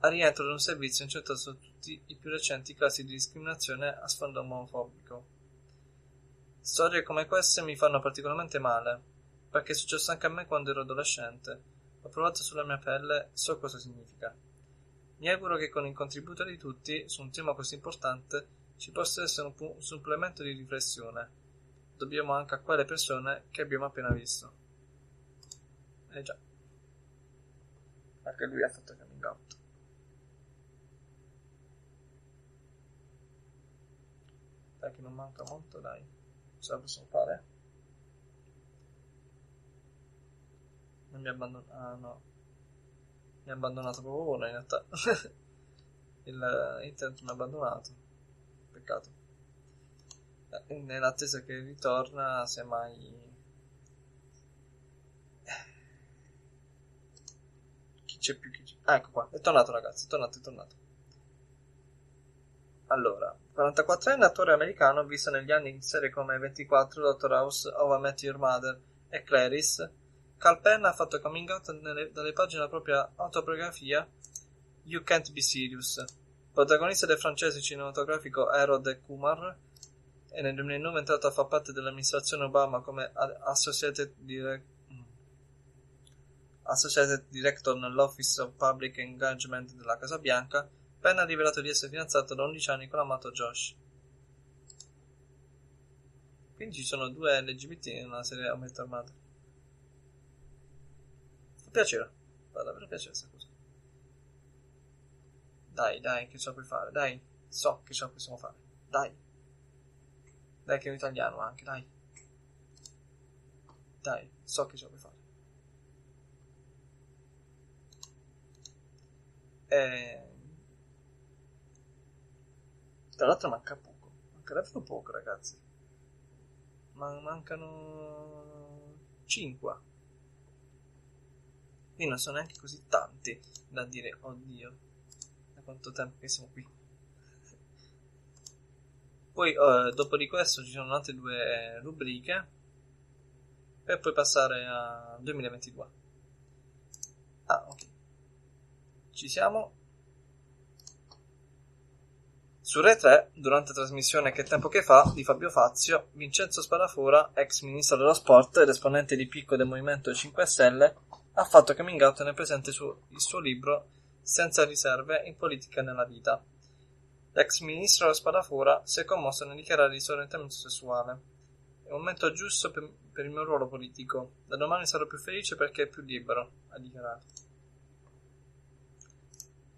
A rientro di un servizio incentrato su tutti i più recenti casi di discriminazione a sfondo omofobico. Storie come queste mi fanno particolarmente male, perché è successo anche a me quando ero adolescente. Ho provato sulla mia pelle, so cosa significa. Mi auguro che con il contributo di tutti su un tema così importante ci possa essere un, pu- un supplemento di riflessione. Dobbiamo anche a quelle persone che abbiamo appena visto. Eh già. Anche lui ha fatto coming out. Dai che non manca molto, dai. Ce la possiamo fare? Non mi abbandona. Ah no mi ha abbandonato proprio ora in realtà. il internet mi ha abbandonato. Peccato. Eh, nell'attesa che ritorna, semmai. Chi c'è più? Chi c'è? Ah, ecco qua. È tornato, ragazzi. È tornato, è tornato. Allora, 44enne attore americano visto negli anni in serie come 24, Dr. House, How I Met Your Mother e Clarice Cal Penn ha fatto coming out nelle, dalle pagine della propria autobiografia You Can't Be Serious. Protagonista del francese cinematografico Harold Kumar e nel 2009 è entrato a far parte dell'amministrazione Obama come Associated, Direct, mm, Associated Director nell'Office of Public Engagement della Casa Bianca, Penn ha rivelato di essere fidanzato da 11 anni con l'amato Josh. Quindi ci sono due LGBT una serie American Mother piacere. Fa davvero piacere questa cosa. Dai, dai, che ce la puoi fare, dai. So che ce la possiamo fare. Dai. Dai, che è un italiano anche, dai. Dai, so che ce la puoi fare. E... Eh, tra l'altro manca poco. Manca davvero poco, ragazzi. Ma mancano 5 quindi non sono neanche così tanti da dire, oddio, da quanto tempo che siamo qui. Poi eh, dopo di questo ci sono altre due rubriche per poi passare al 2022. Ah, ok. Ci siamo. Su Rai 3, durante la trasmissione Che tempo che fa di Fabio Fazio, Vincenzo Sparafora, ex ministro dello sport ed esponente di picco del Movimento 5 Stelle, ha fatto coming out nel presente su il suo libro Senza riserve in politica nella vita. L'ex ministro Spadafora si è commosso nel dichiarare il suo orientamento sessuale. È un momento giusto per, per il mio ruolo politico. Da domani sarò più felice perché è più libero, ha dichiarato.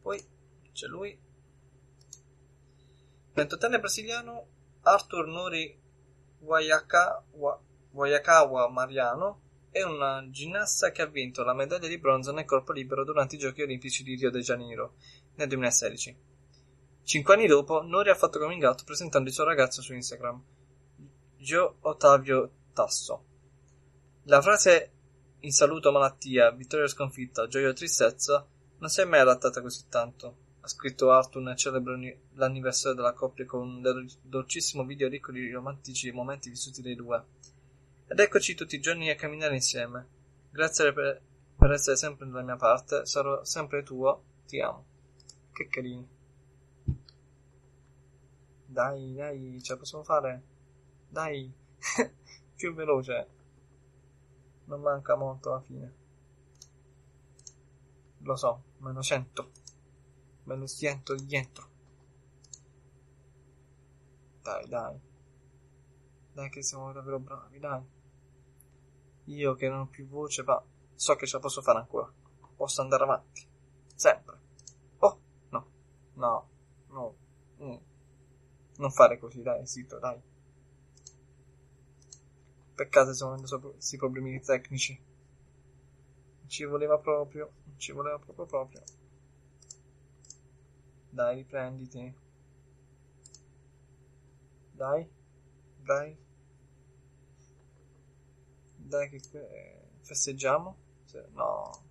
Poi c'è lui. 28enne brasiliano Arthur Nori Wayakawa Mariano è una ginnasta che ha vinto la medaglia di bronzo nel corpo libero durante i Giochi Olimpici di Rio de Janeiro nel 2016. Cinque anni dopo, Nori ha fatto coming out presentando il suo ragazzo su Instagram, Gio Ottavio Tasso. La frase in saluto malattia, vittoria sconfitta, gioia o tristezza non si è mai adattata così tanto. Ha scritto Arthur nel celebre l'anniversario della coppia con un dolcissimo video ricco di romantici momenti vissuti dai due. Ed eccoci tutti i giorni a camminare insieme. Grazie per, per essere sempre dalla mia parte, sarò sempre tuo, ti amo. Che carini. Dai, dai, ce la possiamo fare. Dai, più veloce. Non manca molto alla fine. Lo so, meno 100. Me lo sento dietro. Dai, dai. Dai che siamo davvero bravi, dai. Io che non ho più voce, ma so che ce la posso fare ancora. Posso andare avanti. Sempre. Oh, no. No. No. Mm. Non fare così, dai, zitto, dai. Peccato se non so questi problemi tecnici. Ci voleva proprio. Ci voleva proprio proprio. Dai, riprenditi. Dai. Dai. Dai che eh, festeggiamo. No.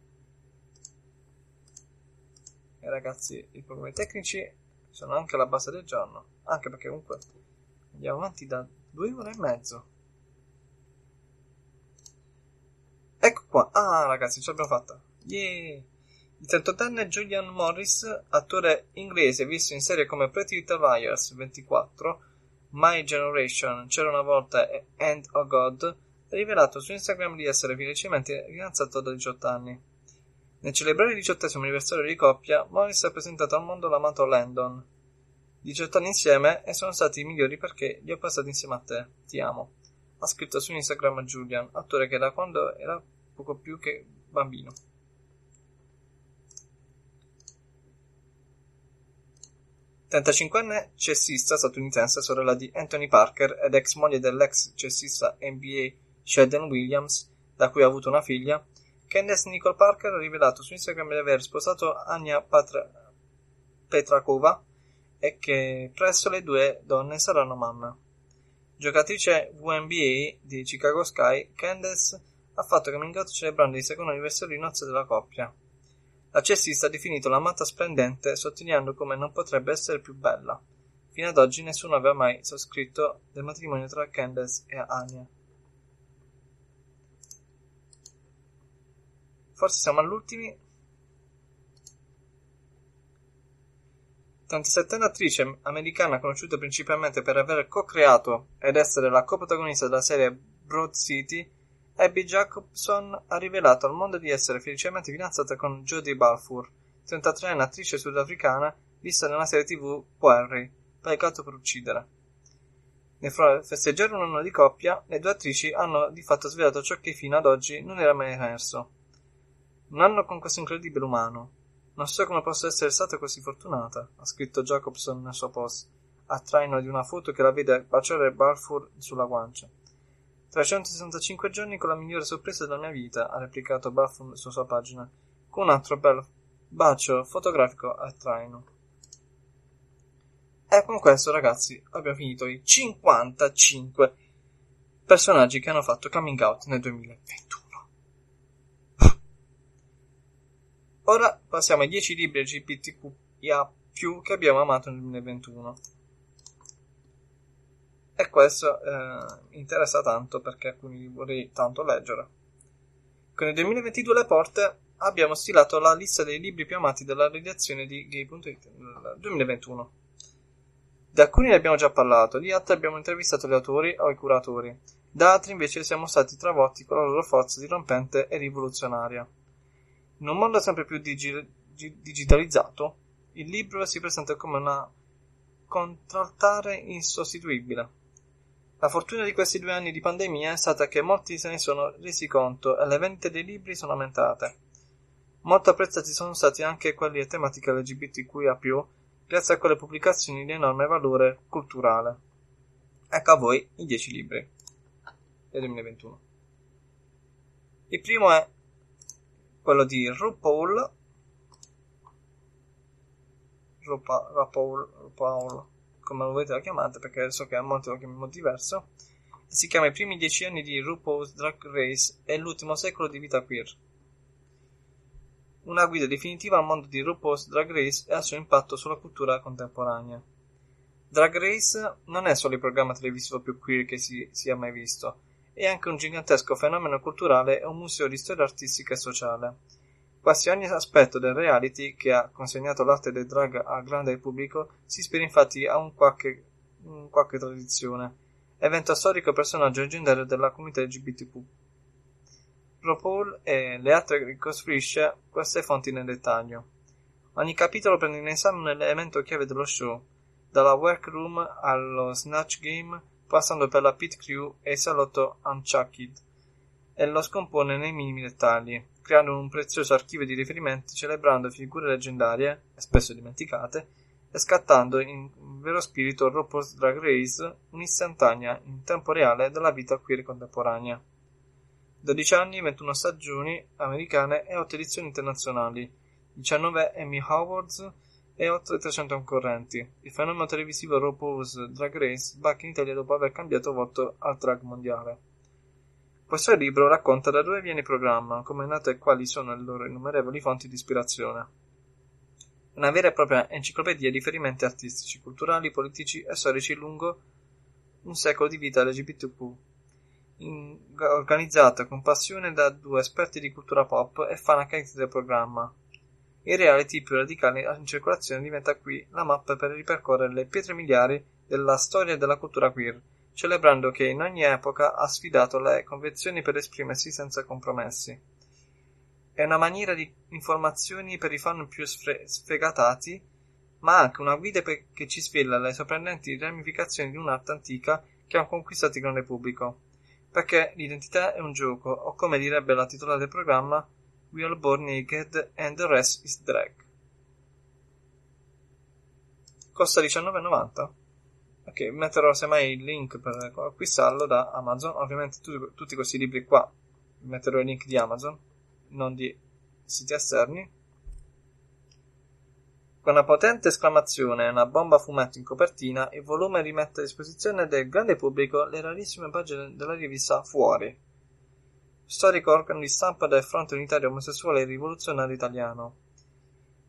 E ragazzi, i problemi tecnici sono anche alla base del giorno. Anche perché comunque andiamo avanti da due ore e mezzo. Ecco qua. Ah, ragazzi, ce l'abbiamo fatta. Yeah! Il 38enne Julian Morris, attore inglese visto in serie come Pretty Little Liars 24, My Generation, C'era una volta e End of God, rivelato su Instagram di essere felicemente fidanzato da 18 anni. Nel celebrare il diciottesimo anniversario di coppia, Morris ha presentato al mondo l'amato Landon. 18 anni insieme e sono stati i migliori perché li ho passati insieme a te. Ti amo. Ha scritto su Instagram Julian, attore che da quando era poco più che bambino. Trentacinquenne cessista statunitense, sorella di Anthony Parker ed ex moglie dell'ex cessista NBA Sheldon Williams, da cui ha avuto una figlia, Candace Nicole Parker ha rivelato su Instagram di aver sposato Anya Patra- Petrakova e che presto le due donne saranno mamme. Giocatrice WNBA di Chicago Sky, Candace ha fatto coming celebrando il secondo anniversario di nozze della coppia. La cestista ha definito l'amata splendente, sottolineando come non potrebbe essere più bella. Fino ad oggi nessuno aveva mai sottoscritto del matrimonio tra Candace e Anya. Forse siamo all'ultimo. 37enne attrice americana conosciuta principalmente per aver co-creato ed essere la coprotagonista della serie Broad City, Abby Jacobson ha rivelato al mondo di essere felicemente fidanzata con Jodie Balfour, 33enne attrice sudafricana vista nella serie tv Quarry, pagato per uccidere. Nel festeggiare un anno di coppia, le due attrici hanno di fatto svelato ciò che fino ad oggi non era mai emerso. Un anno con questo incredibile umano. Non so come possa essere stata così fortunata, ha scritto Jacobson nel suo post, a traino di una foto che la vede baciare Balfour sulla guancia. 365 giorni con la migliore sorpresa della mia vita, ha replicato Balfour sulla sua pagina, con un altro bel bacio fotografico a traino. E con questo, ragazzi, abbiamo finito i 55 personaggi che hanno fatto coming out nel 2021. Ora passiamo ai 10 libri LGBTQIA che abbiamo amato nel 2021. E questo eh, interessa tanto perché alcuni vorrei tanto leggere. Con il 2022 alle porte abbiamo stilato la lista dei libri più amati della redazione di Gay.it nel 2021. Di alcuni ne abbiamo già parlato, di altri abbiamo intervistato gli autori o i curatori, da altri invece siamo stati travolti con la loro forza dirompente e rivoluzionaria. In un mondo sempre più digi- digitalizzato, il libro si presenta come una contraltare insostituibile. La fortuna di questi due anni di pandemia è stata che molti se ne sono resi conto e le vendite dei libri sono aumentate. Molto apprezzati sono stati anche quelli a tematica LGBTQIA+, grazie a quelle pubblicazioni di enorme valore culturale. Ecco a voi i 10 libri del 2021. Il primo è quello di RuPaul. Rupa, RuPaul, RuPaul come lo volete la chiamate perché so che a molti lo chiamano diverso. Si chiama I primi dieci anni di RuPaul's Drag Race e l'ultimo secolo di vita queer. Una guida definitiva al mondo di RuPaul's Drag Race e al suo impatto sulla cultura contemporanea. Drag Race non è solo il programma televisivo più queer che si sia mai visto, è anche un gigantesco fenomeno culturale e un museo di storia artistica e sociale. Quasi ogni aspetto del reality che ha consegnato l'arte del drag al grande pubblico si ispira infatti a un qualche, un qualche tradizione, evento storico o personaggio leggendario della comunità LGBTQ RuPaul e le altre ricostruisce queste fonti nel dettaglio. Ogni capitolo prende in esame un elemento chiave dello show, dalla workroom allo snatch game, passando per la pit crew e il salotto Unchucked, e lo scompone nei minimi dettagli, creando un prezioso archivio di riferimenti celebrando figure leggendarie, spesso dimenticate, e scattando in vero spirito RuPaul's Drag Race un'istantanea in tempo reale della vita queer contemporanea. 12 anni, 21 stagioni americane e 8 edizioni internazionali, 19 Emmy Awards e oltre 300 concorrenti. Il fenomeno televisivo RuPaul's Drag Race sbacca in Italia dopo aver cambiato volto al drag mondiale. Questo libro racconta da dove viene il programma, come è nato e quali sono le loro innumerevoli fonti di ispirazione. Una vera e propria enciclopedia di riferimenti artistici, culturali, politici e storici lungo un secolo di vita LGBTQ in, organizzata con passione da due esperti di cultura pop e fan accaniti del programma. Il reality più radicale in circolazione diventa qui la mappa per ripercorrere le pietre miliari della storia e della cultura queer, celebrando che in ogni epoca ha sfidato le convenzioni per esprimersi senza compromessi. È una maniera di informazioni per i fan più sfre- sfegatati, ma anche una guida che ci svela le sorprendenti ramificazioni di un'arte antica che ha conquistato il grande pubblico perché l'identità è un gioco, o come direbbe la titolare del programma, We all born naked and the rest is drag. Costa 19,90? Ok, metterò semmai il link per acquistarlo da Amazon. Ovviamente tutti, tutti questi libri qua metterò il link di Amazon, non di siti esterni. Con una potente esclamazione e una bomba fumetto in copertina, il volume rimette a disposizione del grande pubblico le rarissime pagine della rivista Fuori, storico organo di stampa del Fronte Unitario Omosessuale Rivoluzionario Italiano,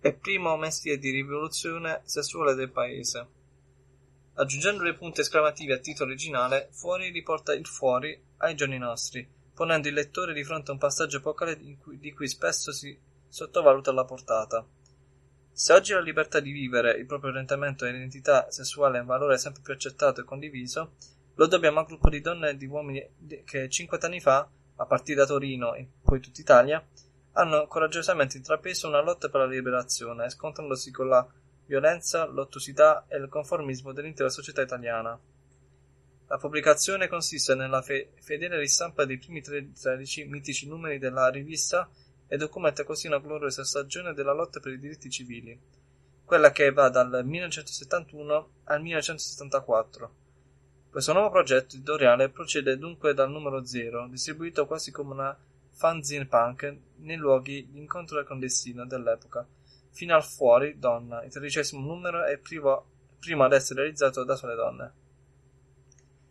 e primo mestiere di rivoluzione sessuale del paese. Aggiungendo le punte esclamative a titolo originale, Fuori riporta il fuori ai giorni nostri, ponendo il lettore di fronte a un passaggio epocale di cui, di cui spesso si sottovaluta la portata. Se oggi la libertà di vivere il proprio orientamento e l'identità sessuale è un valore sempre più accettato e condiviso, lo dobbiamo al gruppo di donne e di uomini che 50 anni fa, a partire da Torino e poi tutta Italia, hanno coraggiosamente intrapreso una lotta per la liberazione, scontrandosi con la violenza, l'ottusità e il conformismo dell'intera società italiana. La pubblicazione consiste nella fe- fedele ristampa dei primi 13 mitici numeri della rivista e documenta così una gloriosa stagione della lotta per i diritti civili, quella che va dal 1971 al 1974. Questo nuovo progetto editoriale procede dunque dal numero zero, distribuito quasi come una fanzine punk nei luoghi di incontro clandestino dell'epoca, fino al Fuori Donna, il tredicesimo numero e primo, primo ad essere realizzato da sole donne.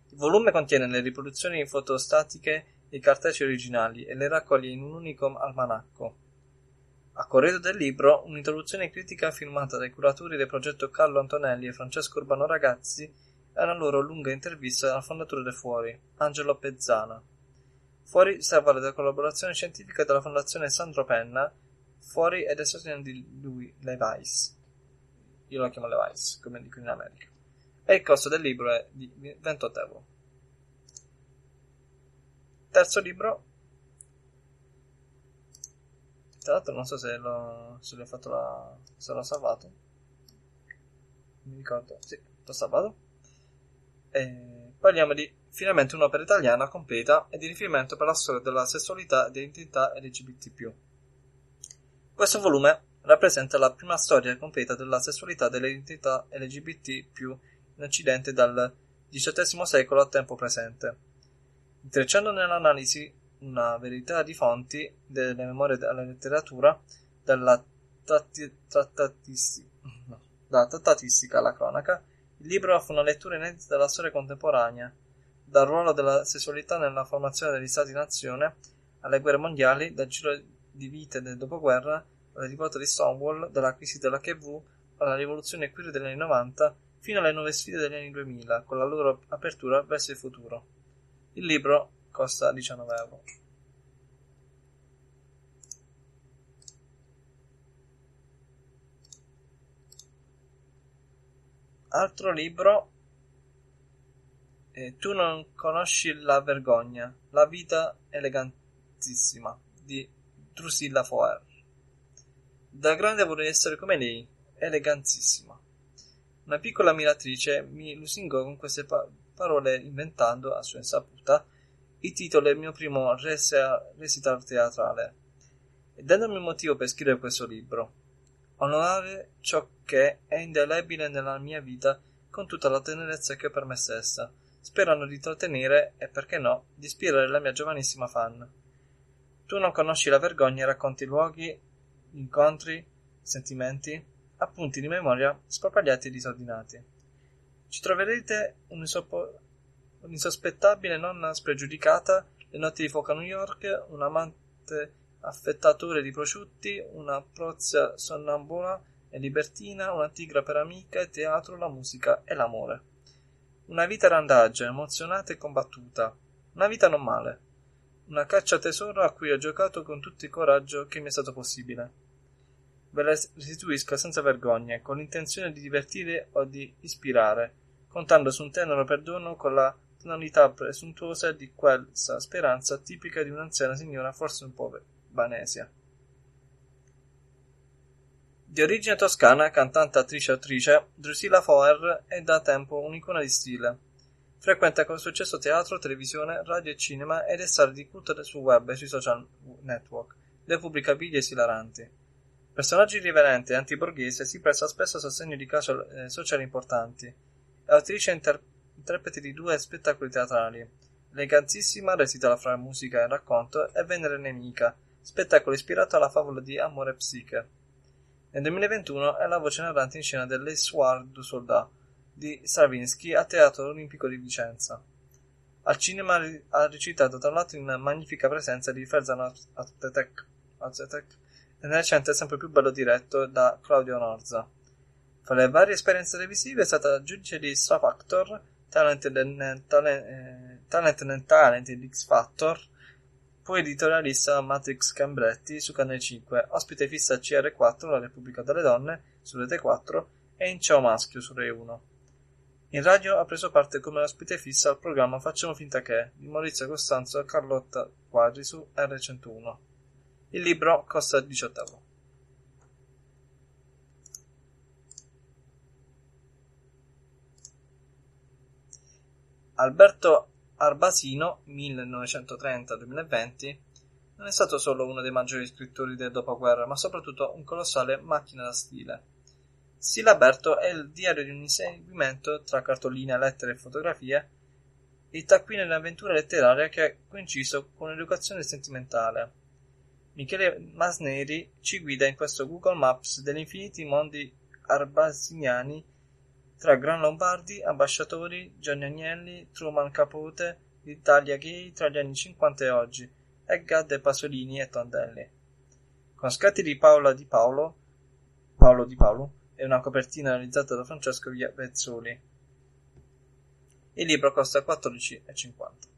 Il volume contiene le riproduzioni fotostatiche i cartacei originali e le raccoglie in un unico almanacco. A corredo del libro, un'introduzione critica firmata dai curatori del progetto Carlo Antonelli e Francesco Urbano Ragazzi e una loro lunga intervista al fondatore del Fuori, Angelo Pezzana. Fuori si avvale della collaborazione scientifica della Fondazione Sandro Penna, Fuori ed è sostenuto di lui Levice. Io lo chiamo Levice, come dico in America. E il costo del libro è di 28 euro. Terzo libro. Tra l'altro non so se l'ho, se l'ho fatto la, se l'ho salvato. Mi ricordo, sì, l'ho salvato. E parliamo di finalmente un'opera italiana completa e di riferimento per la storia della sessualità e dell'identità LGBT. Questo volume rappresenta la prima storia completa della sessualità e dell'identità LGBT in Occidente dal XVIII secolo a tempo presente, intrecciando nell'analisi una verità di fonti, delle memorie della letteratura, dalla trattatistica alla cronaca, il libro fu una lettura inedita della storia contemporanea, dal ruolo della sessualità nella formazione degli Stati-nazione alle guerre mondiali, dal giro di vite del dopoguerra, alla rivolta di Stonewall, dalla crisi della KV alla rivoluzione queer degli anni 90, fino alle nuove sfide degli anni 2000, con la loro apertura verso il futuro. Il libro costa 19 euro. Altro libro eh, Tu non conosci la vergogna, la vita elegantissima di Drusilla Foer. Da grande vorrei essere come lei, elegantissima. Una piccola ammiratrice mi lusingò con queste pa- parole inventando, a sua insaputa, il titolo del mio primo recital teatrale e dandomi un motivo per scrivere questo libro. Onorare ciò che è indelebile nella mia vita con tutta la tenerezza che ho per me stessa, sperando di trattenere e, perché no, di ispirare la mia giovanissima fan. Tu non conosci la vergogna e racconti luoghi, incontri, sentimenti, appunti di memoria sparpagliati e disordinati. Ci troverete un'insospettabile nonna spregiudicata, le notti di fuoco a New York, un amante affettatore di prosciutti, una prozia sonnambula e libertina, una tigra per amica, il teatro, la musica e l'amore. Una vita randaggia, emozionata e combattuta. Una vita non male. Una caccia tesoro a cui ho giocato con tutto il coraggio che mi è stato possibile. Ve la restituisco senza vergogna, con l'intenzione di divertire o di ispirare, contando su un tenero perdono con la tonalità presuntuosa di quella speranza tipica di un'anziana signora forse un po' Banesia. Di origine toscana, cantante, attrice e attrice, Drusilla Foer è da tempo un'icona di stile. Frequenta con successo teatro, televisione, radio e cinema ed è star di culto sul web e sui social network, dove pubblica video esilaranti. Personaggio irriverente e antiborghese, si presta spesso a sostegno di casi eh, sociali importanti. È autrice e inter- interprete di due spettacoli teatrali. Elegantissima recita fra musica e racconto e Venere nemica, spettacolo ispirato alla favola di Amore Psiche. Nel 2021 è la voce narrante in scena delle Soir du Soldat di Stravinsky al Teatro Olimpico di Vicenza. Al cinema ha recitato tra l'altro in magnifica presenza di Ferzan Atetek e nel recente sempre più bello diretto da Claudio Norza. Fra le varie esperienze televisive è stata giudice di Star Factor, Talent nel Talent, Talent, nel Talent di X Factor poi editorialista Matrix Cambretti su Canale 5, ospite fissa a CR4 La Repubblica delle Donne su Rete 4 e in Ciao Maschio su Rai 1. In radio ha preso parte come ospite fissa al programma Facciamo finta che di Maurizio Costanzo e Carlotta Quadri su R101. Il libro costa 18 euro. Alberto Arbasino (1930-2020) non è stato solo uno dei maggiori scrittori del dopoguerra, ma soprattutto un colossale macchina da stile. Stilaberto è il diario di un inseguimento tra cartoline, lettere e fotografie, il taccuino di un'avventura letteraria che ha coinciso con un'educazione sentimentale. Michele Masneri ci guida in questo Google Maps degli infiniti mondi arbasiniani tra Gran Lombardi, Ambasciatori, Gianni Agnelli, Truman Capote, l'Italia gay tra gli anni 50 e oggi, Eggad, Pasolini e Tondelli. Con scatti di Paola Di Paolo, Paolo Di Paolo e una copertina realizzata da Francesco Vezzoli. Il libro costa 14,50.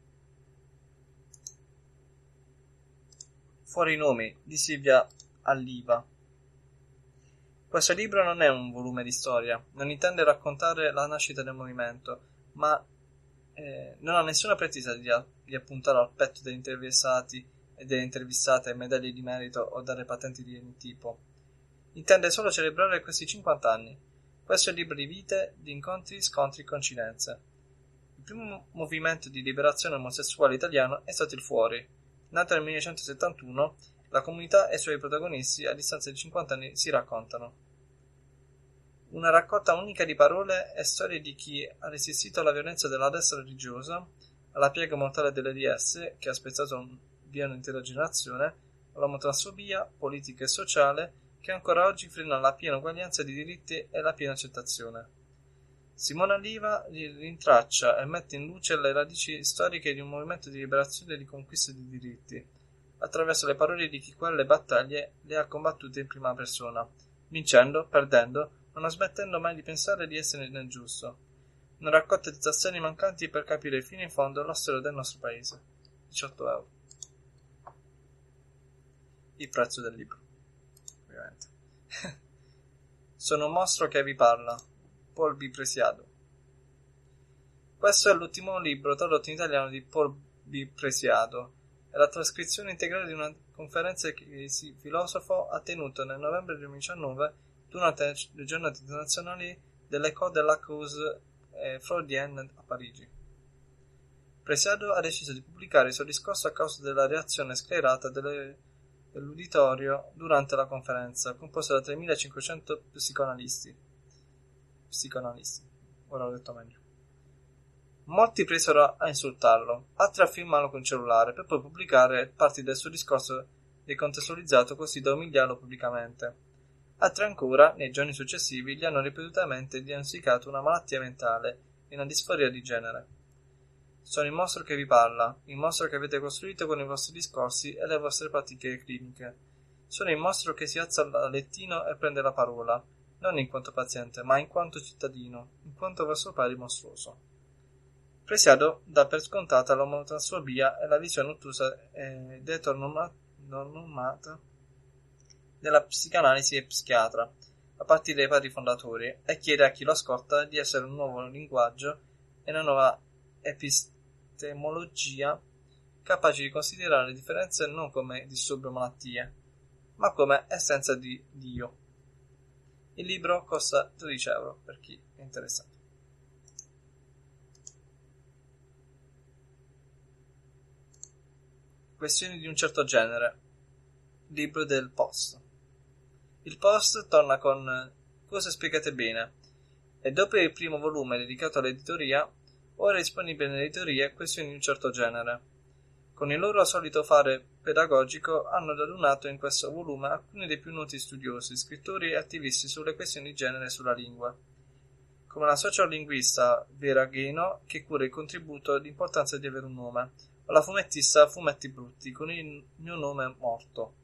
Fuori i nomi di Silvia Alliva. Questo libro non è un volume di storia, non intende raccontare la nascita del movimento, ma eh, non ha nessuna pretesa di, di appuntare al petto degli interessati e delle intervistate medaglie di merito o dare patenti di ogni tipo. Intende solo celebrare questi 50 anni. Questo è il libro di vite, di incontri, scontri e coincidenze. Il primo movimento di liberazione omosessuale italiano è stato il Fuori. Nato nel 1971, la comunità e i suoi protagonisti a distanza di 50 anni si raccontano. Una raccolta unica di parole e storie di chi ha resistito alla violenza della destra religiosa, alla piega mortale delle DS che ha spezzato via un'intera generazione, all'omotransfobia politica e sociale che ancora oggi frena la piena uguaglianza di diritti e la piena accettazione. Simona Liva rintraccia e mette in luce le radici storiche di un movimento di liberazione e di conquista di diritti, attraverso le parole di chi quelle battaglie le ha combattute in prima persona, vincendo, perdendo, non smettendo mai di pensare di essere nel giusto. Una raccolta di tassoni mancanti per capire fino in fondo la storia del nostro paese. 18 euro. Il prezzo del libro, ovviamente. Sono un mostro che vi parla. Paul B. Presiado. Questo è l'ultimo libro tradotto in italiano di Paul B. Presiado. La trascrizione integrale di una conferenza che il filosofo ha tenuto nel novembre 2019 durante le giornate internazionali dell'École de la cause eh, freudienne a Parigi. Presiado ha deciso di pubblicare il suo discorso a causa della reazione sclerata delle, dell'uditorio durante la conferenza, composta da 3500 psicoanalisti. Psicoanalisti, ora l'ho detto meglio. Molti presero a insultarlo, altri a filmarlo con il cellulare per poi pubblicare parti del suo discorso decontestualizzato così da umiliarlo pubblicamente. Altri ancora, nei giorni successivi, gli hanno ripetutamente diagnosticato una malattia mentale e una disforia di genere. Sono il mostro che vi parla, il mostro che avete costruito con i vostri discorsi e le vostre pratiche cliniche. Sono il mostro che si alza dal lettino e prende la parola, non in quanto paziente, ma in quanto cittadino, in quanto vostro pari mostruoso. Presiado dà per scontata l'omotransfobia e la visione ottusa ed eteronormata della psicanalisi e psichiatra, a partire dai padri fondatori, e chiede a chi lo ascolta di essere un nuovo linguaggio e una nuova epistemologia capace di considerare le differenze non come disturbi o malattie, ma come essenza di Dio. Il libro costa 12 euro per chi è interessato. Questioni di un certo genere. Libro del Post. Il Post torna con Cose spiegate bene e dopo il primo volume dedicato all'editoria, ora è disponibile nell'editoria questioni di un certo genere. Con il loro solito fare pedagogico hanno radunato in questo volume alcuni dei più noti studiosi, scrittori e attivisti sulle questioni di genere e sulla lingua, come la sociolinguista Vera Gheno, che cura il contributo e l'importanza di avere un nome, o la fumettista Fumetti Brutti, con il mio nome morto.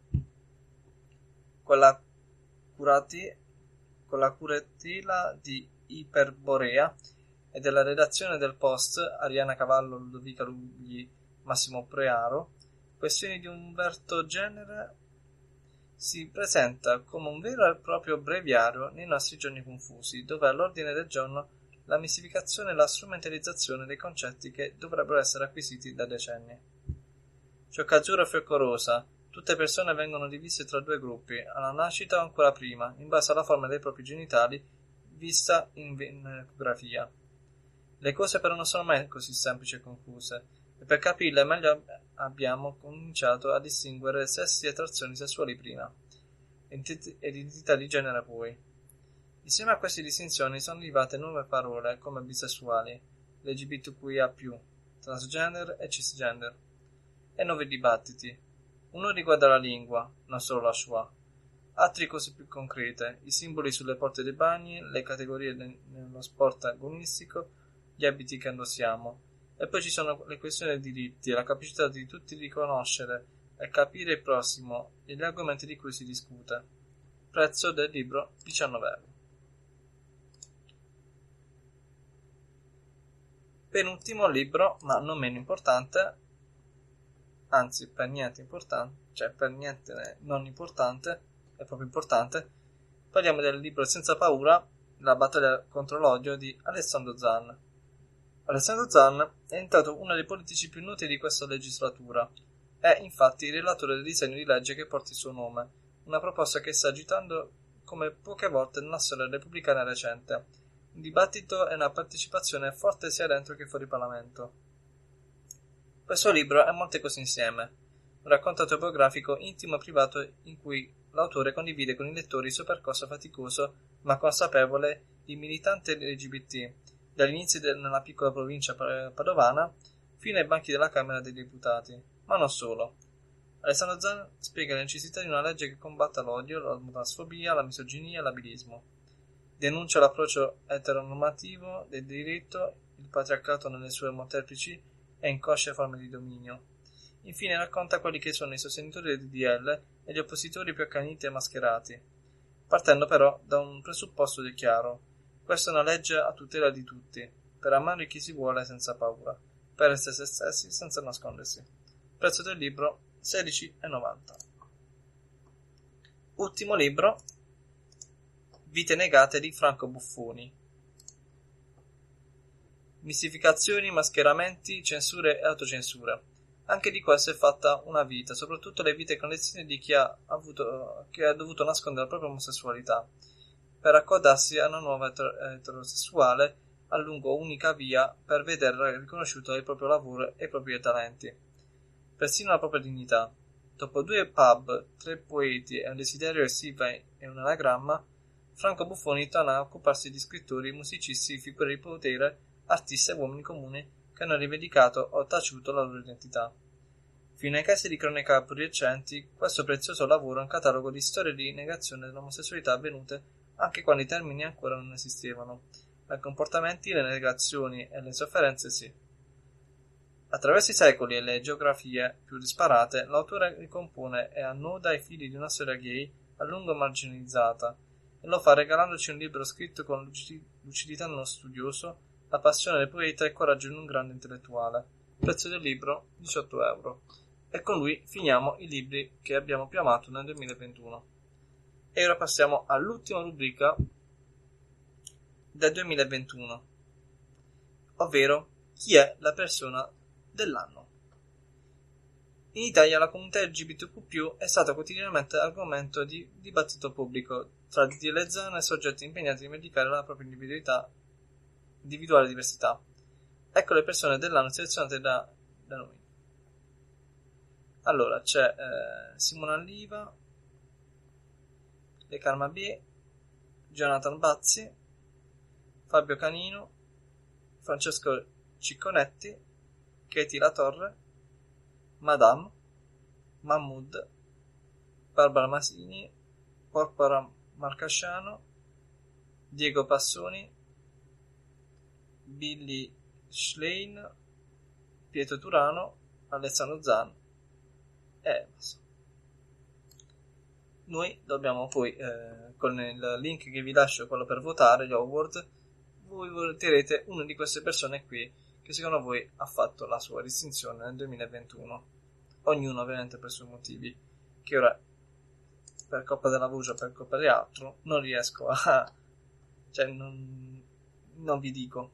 Quella curati con la curatela di Iperborea e della redazione del Post Ariana Cavallo, Ludovica Lugli, Massimo Prearo, Questioni di Umberto Genere si presenta come un vero e proprio breviario nei nostri giorni confusi, dove all'ordine del giorno la mistificazione e la strumentalizzazione dei concetti che dovrebbero essere acquisiti da decenni. Ciocca azzurra e fiocco rosa, Tutte persone vengono divise tra due gruppi, alla nascita o ancora prima, in base alla forma dei propri genitali vista in ecografia. Le cose però non sono mai così semplici e confuse, e per capirle meglio abbiamo cominciato a distinguere sessi e attrazioni sessuali prima, ed identità di genere poi. Insieme a queste distinzioni sono arrivate nuove parole come bisessuali, LGBTQIA+, transgender e cisgender, e nuovi dibattiti, uno riguarda la lingua, non solo la sua. Altri cose più concrete, i simboli sulle porte dei bagni, le categorie nello sport agonistico, gli abiti che indossiamo. E poi ci sono le questioni dei diritti e la capacità di tutti riconoscere e capire il prossimo e gli argomenti di cui si discute. Prezzo del libro 19 euro. Penultimo libro, ma non meno importante, anzi per niente importante, cioè per niente non importante, è proprio importante, parliamo del libro Senza paura, la battaglia contro l'odio di Alessandro Zan. Alessandro Zan è diventato uno dei politici più noti di questa legislatura. È infatti il relatore del disegno di legge che porta il suo nome, una proposta che sta agitando come poche volte nella storia repubblicana recente. Un dibattito e una partecipazione forte sia dentro che fuori Parlamento. Questo libro è molte cose insieme, un racconto autobiografico intimo e privato in cui l'autore condivide con i lettori il suo percorso faticoso ma consapevole di militante LGBT, dall'inizio nella piccola provincia padovana fino ai banchi della Camera dei Deputati, ma non solo. Alessandro Zan spiega la necessità di una legge che combatta l'odio, l'omofobia, la misoginia e l'abilismo. Denuncia l'approccio eteronormativo del diritto, il patriarcato nelle sue molteplici e inconsce forme di dominio. Infine racconta quelli che sono i sostenitori del DDL e gli oppositori più accaniti e mascherati, partendo però da un presupposto di chiaro questa è una legge a tutela di tutti, per amare chi si vuole senza paura, per essere se stessi senza nascondersi. Prezzo del libro 16,90. Ultimo libro Vite negate di Franco Buffoni. Mistificazioni, mascheramenti, censure e autocensure. Anche di questo è fatta una vita, soprattutto le vite clandestine di chi ha, avuto, chi ha dovuto nascondere la propria omosessualità per accodarsi a una nuova eterosessuale a lungo unica via per vedere riconosciuto il proprio lavoro e i propri talenti. Persino la propria dignità. Dopo due pub, tre poeti e un desiderio essiva e un anagramma, Franco Buffoni torna a occuparsi di scrittori, musicisti, figure di potere, artisti e uomini comuni che hanno rivendicato o taciuto la loro identità. Fino ai casi di cronaca più recenti, questo prezioso lavoro è un catalogo di storie di negazione dell'omosessualità avvenute anche quando i termini ancora non esistevano, ma i comportamenti, le negazioni e le sofferenze sì. Attraverso i secoli e le geografie più disparate, l'autore ricompone e annoda i fili di una storia gay a lungo marginalizzata, e lo fa regalandoci un libro scritto con lucidità nello studioso, la passione del poeta e il coraggio di un grande intellettuale. prezzo del libro 18 euro. E con lui finiamo i libri che abbiamo più amato nel 2021. E ora passiamo all'ultima rubrica del 2021, ovvero chi è la persona dell'anno. In Italia la comunità LGBTQ è stata quotidianamente argomento di dibattito pubblico tra le zone e soggetti impegnati a rivendicare la propria individualità, individuale diversità. Ecco le persone dell'anno selezionate da, da noi. Allora c'è eh, Simona Liva, De Karma B, Jonathan Bazzi, Fabio Canino, Francesco Cicconetti, Katie La Torre, Madame, Mahmoud, Barbara Masini, Porpora Marcasciano, Diego Passoni, Billy Schlein, Pietro Turano, Alessandro Zan e Emerson noi dobbiamo poi, eh, con il link che vi lascio, quello per votare, gli award, voi voterete una di queste persone qui che secondo voi ha fatto la sua distinzione nel 2021. Ognuno ovviamente per i suoi motivi, che ora per colpa della voce per colpa di altro non riesco a... cioè non, non vi dico.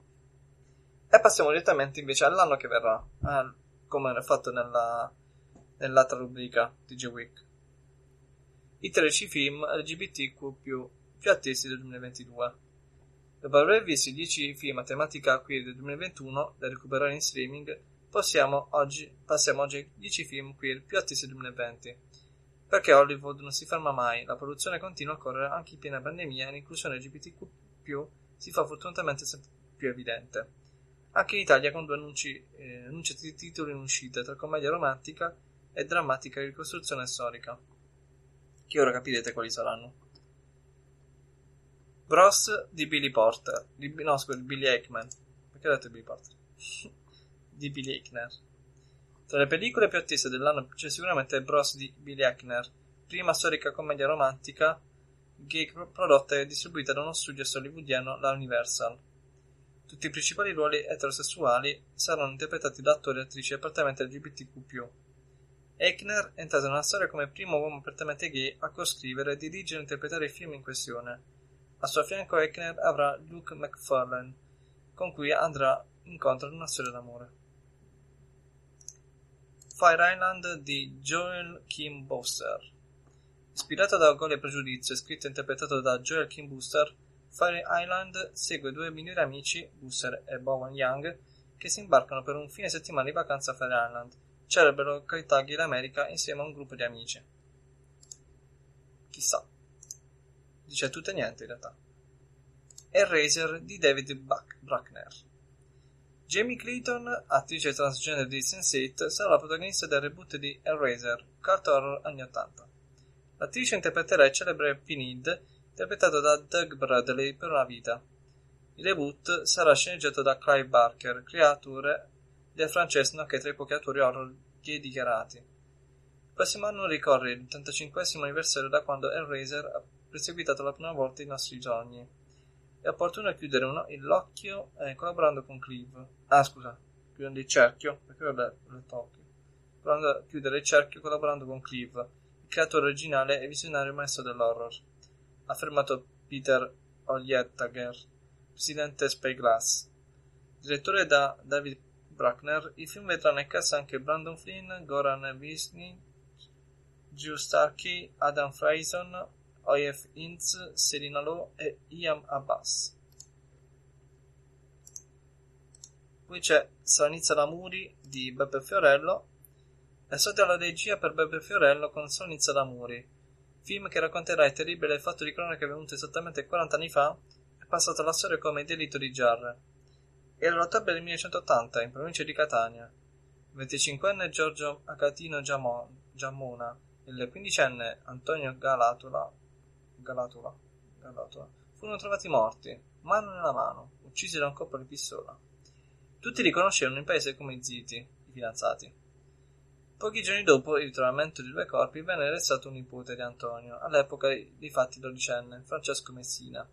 E passiamo direttamente invece all'anno che verrà, eh, come era fatto nella, nell'altra rubrica DJ Week i 13 film LGBTQ più attesi del 2022. Dopo aver visto i 10 film a tematica queer del 2021 da recuperare in streaming, possiamo oggi, passiamo oggi ai 10 film queer più attesi del 2020. Perché Hollywood non si ferma mai, la produzione continua a correre anche in piena pandemia e l'inclusione LGBTQ si fa fortunatamente sempre più evidente. Anche in Italia con due annunci, eh, annunci di titoli in uscita tra commedia romantica e drammatica ricostruzione storica che ora capirete quali saranno. Bros di Billy Porter, di, no scusa, di Billy Eichmann, perché ho detto Billy Porter? di Billy Eichner. Tra le pellicole più attese dell'anno c'è sicuramente Bros di Billy Eichner, prima storica commedia romantica gay prodotta e distribuita da uno studio hollywoodiano, la Universal. Tutti i principali ruoli eterosessuali saranno interpretati da attori e attrici apertamente LGBTQ+. Eichner è entrato nella storia come primo uomo apertamente gay a coscrivere, dirigere e interpretare il film in questione. A suo fianco Eichner avrà Luke McFarlane, con cui andrà incontro ad una storia d'amore. Fire Island di Joel Kim Booster Ispirato da Gol e Pregiudizio e scritto e interpretato da Joel Kim Booster, Fire Island segue due migliori amici, Booster e Bowen Young, che si imbarcano per un fine settimana di vacanza a Fire Island, celebre località d'America insieme a un gruppo di amici. Chissà. Dice tutto e niente in realtà. Eraser di David Bruckner. Jamie Clayton, attrice transgender di Sense8, sarà la protagonista del reboot di Eraser, cult horror anni 80. L'attrice interpreterà il celebre Pinid, interpretato da Doug Bradley per una vita. Il reboot sarà sceneggiato da Clive Barker, creatore del francese nonché tra i pochi attori horror gay dichiarati. Il prossimo anno ricorre il 85 anniversario da quando Hellraiser ha perseguitato la prima volta i nostri giorni è opportuno chiudere uno, l'occhio eh, collaborando con Cleave. Ah, scusa, chiudendo il cerchio, perché ho letto occhio. Chiudere il cerchio collaborando con Cleave, il creatore originale e visionario maestro dell'horror. Ha affermato Peter Oliettager, presidente Spyglass. Direttore da David Bruckner, il film vedrà nel cast anche Brandon Flynn, Goran Visny, Drew Starkey, Adam Frison, Oyef Inz, Serena Law e Iam Abbas. Poi c'è Solanizza Lamuri di Beppe Fiorello e sotto la regia per Beppe Fiorello con Solanizza Lamuri, film che racconterà il terribile fatto di cronaca avvenuto esattamente 40 anni fa e passato alla storia come delitto di Giarre. Era l'ottobre del 1980 in provincia di Catania. Il 25enne Giorgio Acatino Giammona e il 15enne Antonio Galatola Galatola, Galatola furono trovati morti, mano nella mano, uccisi da un colpo di pistola. Tutti li conoscevano in paese come Ziti, i fidanzati. Pochi giorni dopo il ritrovamento dei due corpi venne arrestato un nipote di Antonio, all'epoca dei fatti dodicenne, Francesco Messina.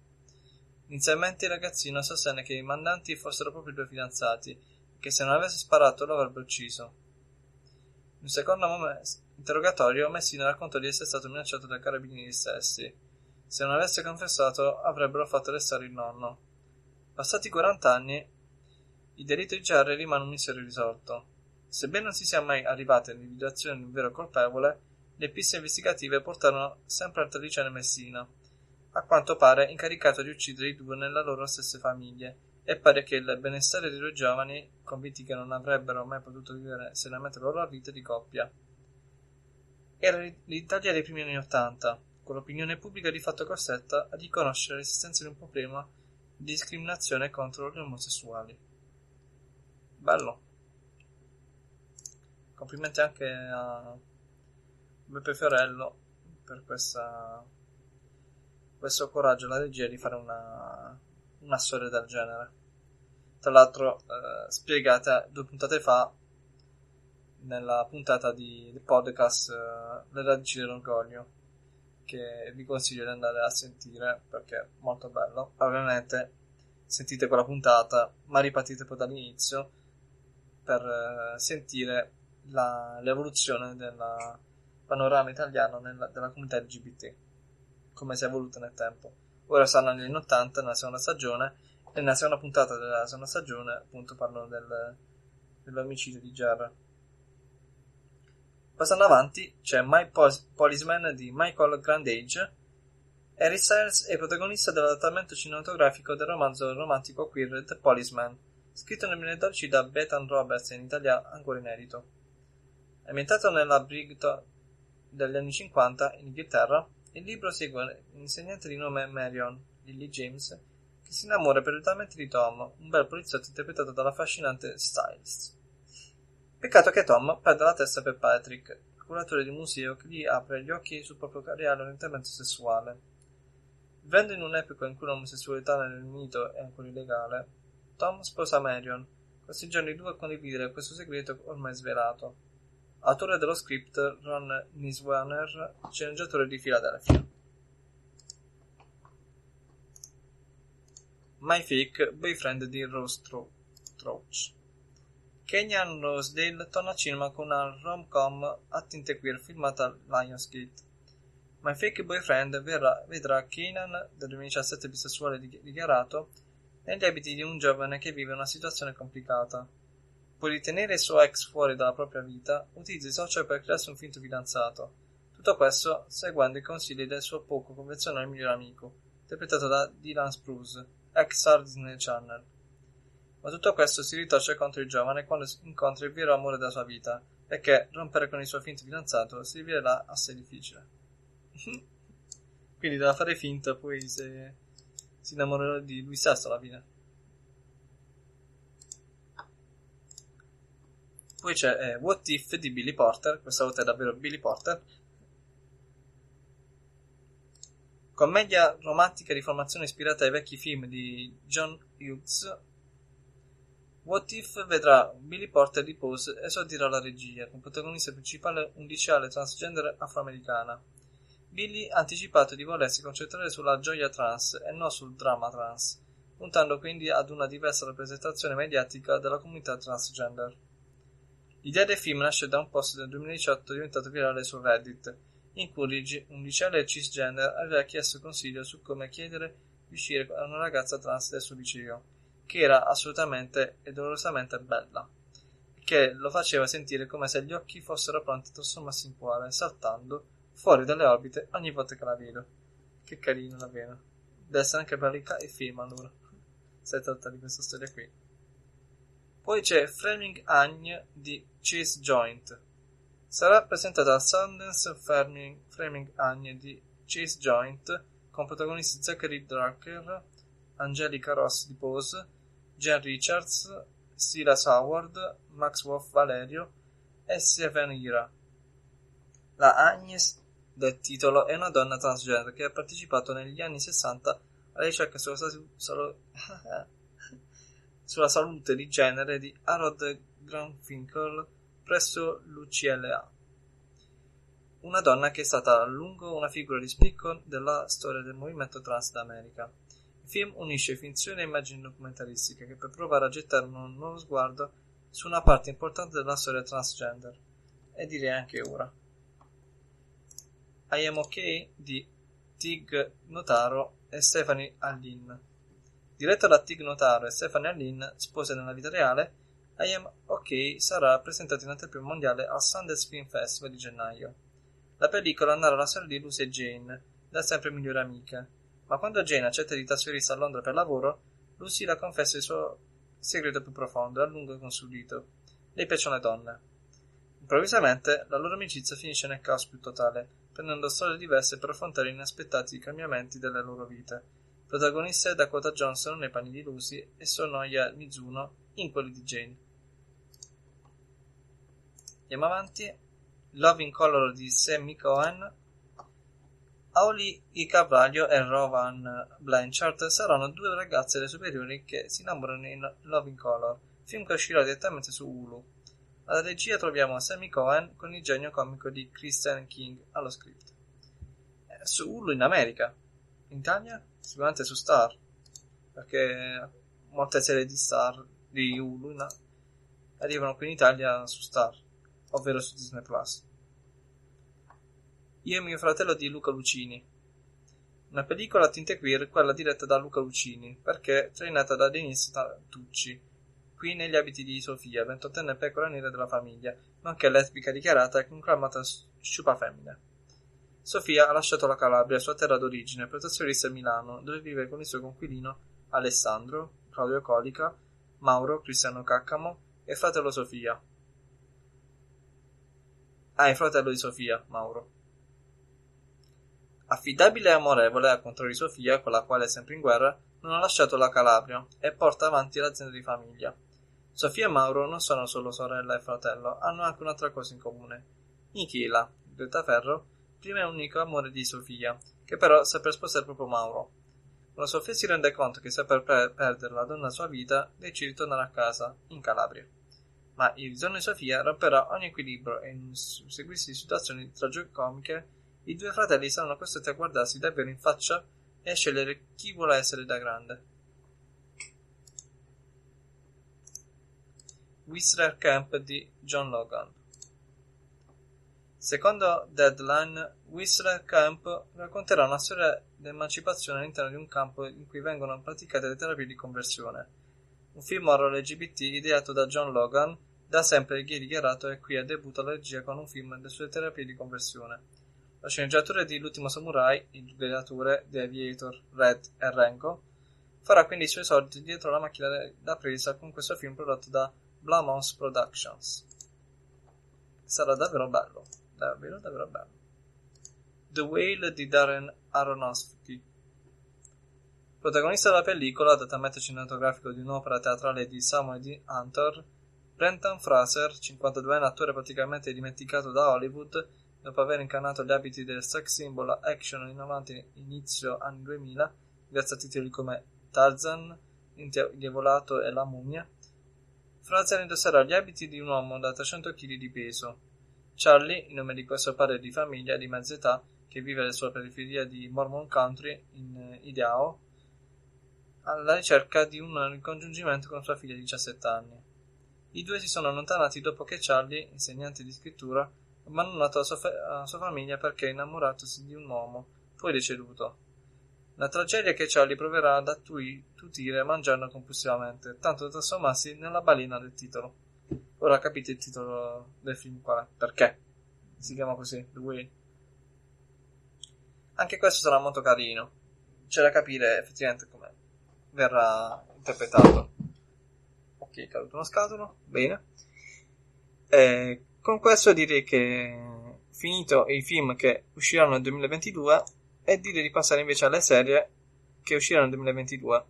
Inizialmente il ragazzino sostenne che i mandanti fossero proprio i due fidanzati e che se non avesse sparato lo avrebbe ucciso. In un secondo interrogatorio Messina raccontò di essere stato minacciato dai carabinieri stessi se non avesse confessato, avrebbero fatto restare il nonno. Passati 40 anni, il delitto di Jerry rimane un mistero irrisolto. Sebbene non si sia mai arrivati all'individuazione di un vero colpevole, le piste investigative portarono sempre al tredicenne Messina, a quanto pare incaricato di uccidere i due nelle loro stesse famiglie, e pare che il benessere dei due giovani, convinti che non avrebbero mai potuto vivere serenamente la loro vita di coppia. Era l'Italia dei primi anni Ottanta, con l'opinione pubblica di fatto costretta a riconoscere l'esistenza di un problema di discriminazione contro gli omosessuali. Bello. Complimenti anche a Beppe Fiorello per questa, questo coraggio e la regia di fare una, una storia del genere. Tra l'altro, eh, spiegata due puntate fa nella puntata di, di podcast eh, Le radici dell'orgoglio che vi consiglio di andare a sentire perché è molto bello. Ovviamente sentite quella puntata, ma ripartite poi dall'inizio per eh, sentire la, l'evoluzione del panorama italiano nella, della comunità LGBT, come si è evoluta nel tempo. Ora stanno negli anni 80, nella seconda stagione, e nella seconda puntata della seconda stagione appunto parlano del, dell'omicidio di Jarrah. Passando avanti c'è My Policeman di Michael Grandage. Harry Styles è protagonista dell'adattamento cinematografico del romanzo romantico queer The Policeman, scritto nel 2012 da Bethan Roberts in Italia ancora inedito. Ambientato nella Brighton degli anni 50 in Inghilterra, il libro segue un'insegnante di nome Marion, Lily James, che si innamora perdutamente di Tom, un bel poliziotto interpretato dall'affascinante Styles. Peccato che Tom perda la testa per Patrick, curatore di museo che gli apre gli occhi sul proprio reale orientamento sessuale. Vivendo in un'epoca in cui l'omosessualità nel mito è ancora illegale, Tom sposa Marion, costringendoli i due a condividere questo segreto ormai svelato. Autore dello script Ron Niswaner, sceneggiatore di Philadelphia. My Fake Boyfriend di Rose Trouch. Kenyan Rosedale torna al cinema con una rom-com a tinte queer filmata Lionsgate. My Fake Boyfriend verrà, vedrà Kenan, del 2017 bisessuale dichiarato, negli abiti di un giovane che vive una situazione complicata. Può ritenere il suo ex fuori dalla propria vita, utilizza i social per crearsi un finto fidanzato. Tutto questo seguendo i consigli del suo poco convenzionale migliore amico, interpretato da Dylan Spruce, ex star Disney Channel. Ma tutto questo si ritorce contro il giovane quando incontra il vero amore della sua vita, perché rompere con il suo finto fidanzato si rivelerà assai difficile. Quindi deve fare finta, poi se si innamorerà di lui stesso alla fine. Poi c'è eh, What If di Billy Porter, questa volta è davvero Billy Porter. Commedia romantica di formazione ispirata ai vecchi film di John Hughes What If vedrà Billy Porter di Pose esordire la regia, con protagonista principale un liceale transgender afroamericana. Billy ha anticipato di volersi concentrare sulla gioia trans e non sul dramma trans, puntando quindi ad una diversa rappresentazione mediatica della comunità transgender. L'idea del film nasce da un post del 2018 diventato virale su Reddit, in cui un liceale cisgender aveva chiesto consiglio su come chiedere di uscire a una ragazza trans del suo liceo che era assolutamente e dolorosamente bella, che lo faceva sentire come se gli occhi fossero pronti a trasformarsi in cuore, saltando fuori dalle orbite ogni volta che la vedo. Che carino davvero. Deve essere anche per il film allora. Se tratta di questa storia qui. Poi c'è Framing Agne di Chase Joint. Sarà presentata al Sundance Framing, Framing Agne di Chase Joint con protagonisti Zachary Drucker, Angelica Ross di Pose, Jen Richards, Silas Howard, Max Wolf Valerio e Stephen Ira. La Agnes del titolo è una donna transgender che ha partecipato negli anni 60 alle ricerche sulla, salo- sulla salute di genere di Harold Granfinkel presso l'UCLA. Una donna che è stata a lungo una figura di spicco della storia del movimento trans d'America. Il film unisce finzione e immagini documentaristiche che per provare a gettare un nuovo sguardo su una parte importante della storia transgender. E direi anche ora. I Am OK di Tig Notaro e Stephanie Allin. Diretto da Tig Notaro e Stephanie Allin, spose nella vita reale, I Am OK sarà presentato in anteprima mondiale al Sundance Film Festival di gennaio. La pellicola narra la storia di Lucy e Jane, da sempre migliori amiche, ma quando Jane accetta di trasferirsi a Londra per lavoro, Lucy la confessa il suo segreto più profondo e a lungo consulito. Le piacciono le donne. Improvvisamente la loro amicizia finisce nel caos più totale, prendendo storie diverse per affrontare inaspettati cambiamenti delle loro vite. Protagoniste Dakota Johnson nei panni di Lucy e Sonoya Mizuno in quelli di Jane. Andiamo avanti. Love in Color di Sammy Cohen Auli I Carvalho e Rowan Blanchard saranno due ragazze delle superiori che si innamorano in Love in Color, film che uscirà direttamente su Hulu. Alla regia troviamo Sammy Cohen con il genio comico di Christian King allo script. Eh, su Hulu in America. In Italia? Sicuramente su Star. Perché molte serie di Star di Hulu no, arrivano qui in Italia su Star, ovvero su Disney Plus. Io e mio fratello di Luca Lucini. Una pellicola a tinte queer, quella diretta da Luca Lucini, perché trainata da Denise Tucci, qui negli abiti di Sofia, ventottenne pecora nera della famiglia, nonché lesbica dichiarata e conclamata sciupa femmina. Sofia ha lasciato la Calabria, sua terra d'origine, per trasferirsi a Milano, dove vive con il suo conquilino Alessandro, Claudio Colica, Mauro, Cristiano Caccamo e fratello Sofia. Ah, il fratello di Sofia, Mauro. Affidabile e amorevole, al contrario di Sofia, con la quale è sempre in guerra, non ha lasciato la Calabria e porta avanti l'azienda di famiglia. Sofia e Mauro non sono solo sorella e fratello, hanno anche un'altra cosa in comune. Nichila, Greta Ferro, prima è unico amore di Sofia, che però sta per sposare proprio Mauro. Quando Sofia si rende conto che sta per perdere la donna sua vita, decide di tornare a casa, in Calabria. Ma il ritorno di Sofia romperà ogni equilibrio e in seguirsi situazioni tragicomiche i due fratelli saranno costretti a guardarsi davvero in faccia e a scegliere chi vuole essere da grande. Whistler Camp di John Logan Secondo Deadline, Whistler Camp racconterà una storia di emancipazione all'interno di un campo in cui vengono praticate le terapie di conversione. Un film horror LGBT ideato da John Logan, da sempre gay dichiarato e qui ha debutta alla regia con un film delle sue terapie di conversione. La sceneggiatura di L'ultimo samurai, Il gladiatore, The Aviator, Red e Renko farà quindi i suoi esordi dietro la macchina da presa con questo film prodotto da Blumhouse Productions. Sarà davvero bello, davvero davvero bello. The Whale di Darren Aronofsky Protagonista della pellicola, adattamento cinematografico di un'opera teatrale di Samuel D. Hunter, Brenton Fraser, 52enne attore praticamente dimenticato da Hollywood, dopo aver incarnato gli abiti del sex symbol action in avanti inizio anni 2000, grazie a titoli come Tarzan, Indiavolato e La mummia, Fraser indosserà gli abiti di un uomo da 300 kg di peso. Charlie, il nome di questo padre di famiglia di mezza età che vive sulla periferia di Mormon Country in Idaho, alla ricerca di un ricongiungimento con sua figlia di 17 anni. I due si sono allontanati dopo che Charlie, insegnante di scrittura, abbandonato la sua, fa- la sua famiglia perché innamoratosi di un uomo, poi deceduto. La tragedia che Charlie proverà ad attutire mangiando compulsivamente, tanto da trasformarsi nella balena del titolo. Ora capite il titolo del film qual è? Perché? Si chiama così, The Way. Anche questo sarà molto carino. C'è da capire effettivamente come verrà interpretato. Ok, caduto uno scatolo. Bene. E con questo direi che finito i film che usciranno nel 2022 e direi di passare invece alle serie che usciranno nel 2022.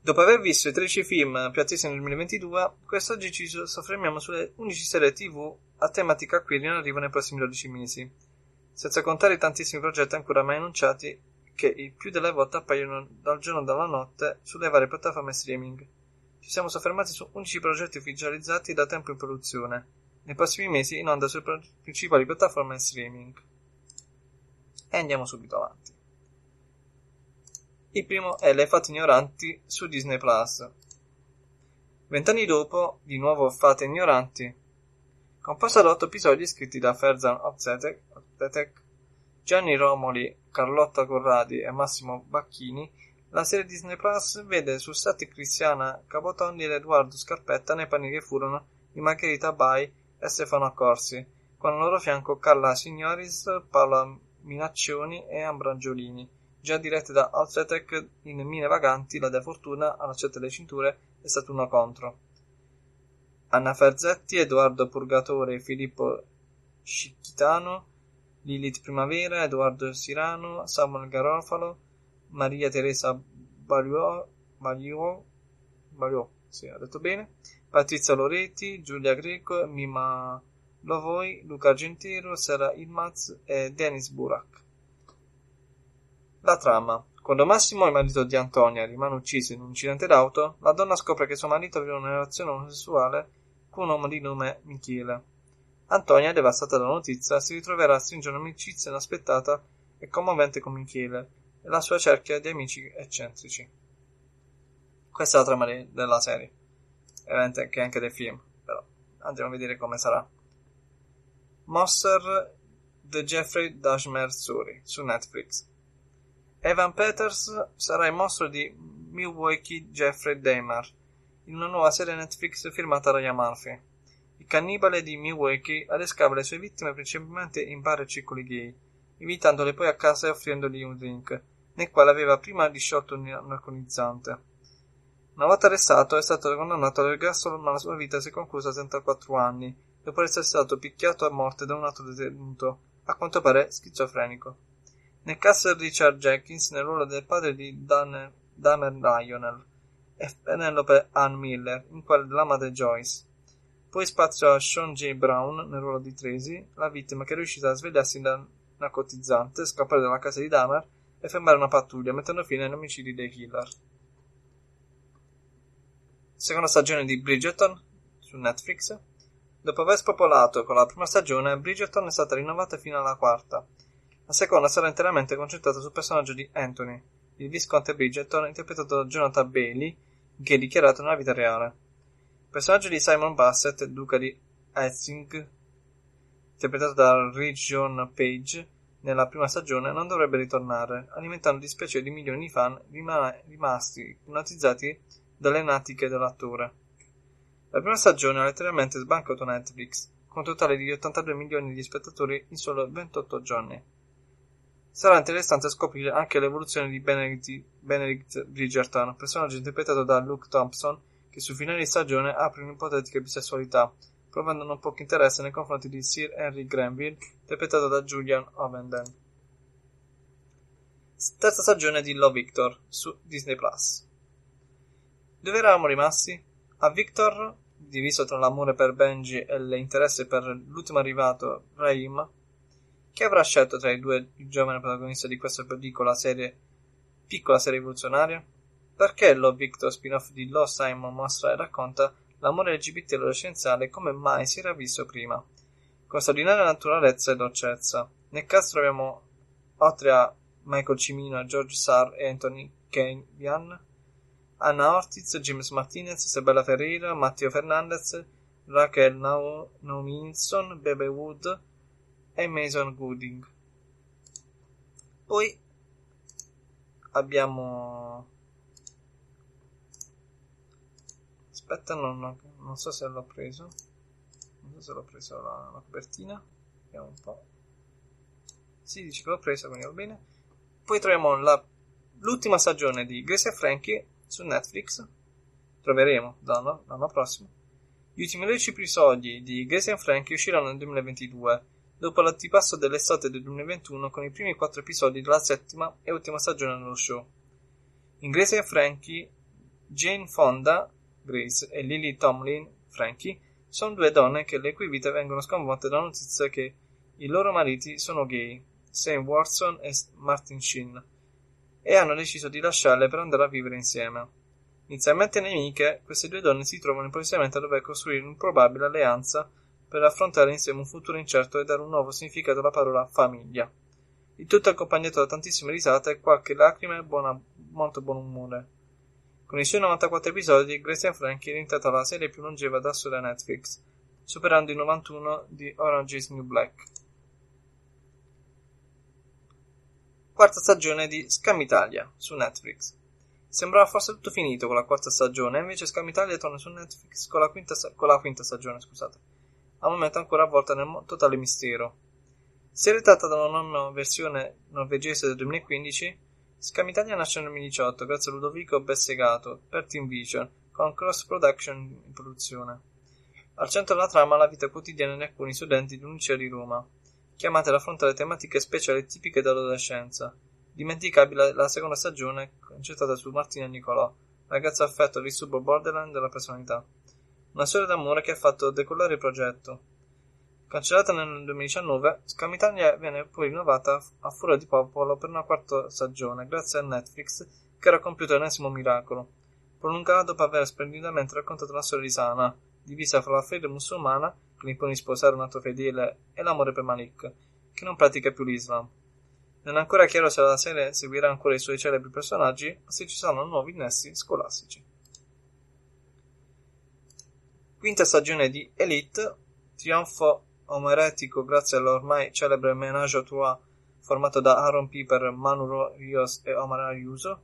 Dopo aver visto i 13 film più attesi nel 2022, quest'oggi ci soffermiamo sulle 11 serie TV a tematica queer in arrivo nei prossimi 12 mesi, senza contare i tantissimi progetti ancora mai annunciati che il più delle volte appaiono dal giorno alla notte sulle varie piattaforme streaming. Ci siamo soffermati su 11 progetti ufficializzati da tempo in produzione, nei prossimi mesi in onda sulle principali piattaforme streaming. E andiamo subito avanti. Il primo è Le Fate Ignoranti su Disney Plus. Vent'anni dopo, di nuovo Fate Ignoranti, composta da otto episodi scritti da Ferzan Optetek, Gianni Romoli, Carlotta Corradi e Massimo Bacchini, la serie Disney Plus vede su set Cristiana Capotondi ed Edoardo Scarpetta nei panni che furono di Margherita Bai e Stefano Accorsi, con al loro fianco Carla Signoris, Paola Minaccioni e Ambrangiolini, già dirette da Outsetec in Mine Vaganti, La De Fortuna, Alla Cetta delle Cinture e Saturno Contro. Anna Ferzetti, Edoardo Purgatore Filippo Scicchitano, Lilith Primavera, Edoardo Sirano, Samuel Garofalo, Maria Teresa Bagliò, sì, ho detto bene, Patrizia Loretti, Giulia Greco, Mima Lovoi, Luca Argentero, Sara Ilmaz e Denis Burak. La trama. Quando Massimo, il marito di Antonia, rimane ucciso in un incidente d'auto, la donna scopre che suo marito aveva una relazione omosessuale con un uomo di nome Michele. Antonia, devastata dalla notizia, si ritroverà a stringere un'amicizia inaspettata e commovente con Michele e la sua cerchia di amici eccentrici. Questa è la trama de- della serie, e che anche del film, però andiamo a vedere come sarà. Monster The Jeffrey Dahmer Story su Netflix. Evan Peters sarà il mostro di Milwaukee Jeffrey Dahmer in una nuova serie Netflix firmata da Ryan Murphy. Il cannibale di Milwaukee adescava le sue vittime principalmente in bar e circoli gay, invitandole poi a casa e offrendogli un drink, nel quale aveva prima disciolto un alcolizzante. Una volta arrestato è stato condannato all'ergastolo ma la sua vita si è conclusa a 34 anni, dopo essere stato picchiato a morte da un altro detenuto, a quanto pare schizofrenico. Nel cast Richard Jenkins nel ruolo del padre di Dan, Damer Lionel e Penelope Ann Miller in quella della madre Joyce. Poi spazio a Sean J. Brown nel ruolo di Tracy, la vittima che è riuscita a svegliarsi da narcotizzante, scappare dalla casa di Dahmer e fermare una pattuglia, mettendo fine agli omicidi dei killer. Seconda stagione di Bridgerton su Netflix. Dopo aver spopolato con la prima stagione, Bridgerton è stata rinnovata fino alla quarta. La seconda sarà interamente concentrata sul personaggio di Anthony, il visconte Bridgerton interpretato da Jonathan Bailey, che è dichiarato nella vita reale. personaggio di Simon Bassett, duca di Essing, interpretato da Region Page nella prima stagione, non dovrebbe ritornare, alimentando dispiacere di milioni di fan rima- rimasti ipnotizzati dalle natiche dell'attore. La prima stagione ha letteralmente sbancato Netflix, con un totale di 82 milioni di spettatori in solo 28 giorni. Sarà interessante scoprire anche l'evoluzione di Benedict, Benedict Bridgerton, personaggio interpretato da Luke Thompson, che sul finale di stagione apre un'ipotetica bisessualità, provando non poco interesse nei confronti di Sir Henry Granville, interpretato da Julian Ovenden. Terza stagione di Love Victor su Disney Plus. Dove eravamo rimasti? A Victor, diviso tra l'amore per Benji e l'interesse per l'ultimo arrivato, Raim, chi avrà scelto tra i due il giovane protagonista di questa piccola serie, piccola serie rivoluzionaria? Perché Love Victor spin-off di Lo Simon mostra e racconta l'amore LGBT adolescenziale come mai si era visto prima, con straordinaria naturalezza e dolcezza. Nel cast troviamo, oltre a Michael Cimino, George Sarr e Anthony Kenyan, Anna Ortiz, James Martinez, Isabella Ferreira, Matteo Fernandez, Raquel Nauminson, Bebe Wood, e Mason Gooding. Poi abbiamo. Aspetta, non, non, so se l'ho preso. Non so se l'ho preso la, la copertina. Vediamo un po'. Si dice che l'ho preso, quindi va bene. Poi troviamo la, l'ultima stagione di Grace e Frankie su Netflix. Troveremo l'anno, l'anno prossimo. Gli ultimi 12 episodi di Grace e Frankie usciranno nel 2022 dopo l'antipasto dell'estate del 2021 con i primi quattro episodi della settima e ultima stagione dello show. In Grace e Frankie, Jane Fonda, Grace, e Lily Tomlin, Frankie, sono due donne che le cui vite vengono sconvolte dalla notizia che i loro mariti sono gay, Sam Watson e Martin Sheen, e hanno deciso di lasciarle per andare a vivere insieme. Inizialmente nemiche, queste due donne si trovano improvvisamente a dover costruire un'improbabile alleanza per affrontare insieme un futuro incerto e dare un nuovo significato alla parola famiglia. Il tutto accompagnato da tantissime risate qualche lacrima e buona, molto buon umore. Con i suoi 94 episodi, Grace and Frankie è diventata la serie più longeva da sola Netflix, superando i 91 di Orange is New Black. Quarta stagione di Scam Italia su Netflix. Sembrava forse tutto finito con la quarta stagione, invece Scam Italia torna su Netflix con la quinta, con la quinta stagione, scusate al momento ancora avvolta nel totale mistero. Se tratta da una nuova versione norvegese del 2015, Scam Italia nasce nel 2018 grazie a Ludovico Bessegato per Team Vision, con cross production in produzione. Al centro della trama la vita quotidiana di alcuni studenti di un liceo di Roma, chiamati ad affrontare tematiche speciali tipiche dell'adolescenza. Dimenticabile la seconda stagione concentrata su Martina Nicolò, ragazza affetta dal disturbo borderline della personalità. Una storia d'amore che ha fatto decollare il progetto. Cancellata nel 2019, Scam Italia viene poi rinnovata a furia di popolo per una quarta stagione, grazie a Netflix, che era compiuto l'ennesimo miracolo, prolungata dopo aver splendidamente raccontato la storia di Sana, divisa fra la fede musulmana, che impone di sposare un altro fedele, e l'amore per Malik, che non pratica più l'Islam. Non è ancora chiaro se la serie seguirà ancora i suoi celebri personaggi o se ci saranno nuovi innesti scolastici. Quinta stagione di Elite, trionfo omeretico grazie all'ormai celebre Menage à Trois formato da Aaron Piper, Manu Rios e Omar Ayuso.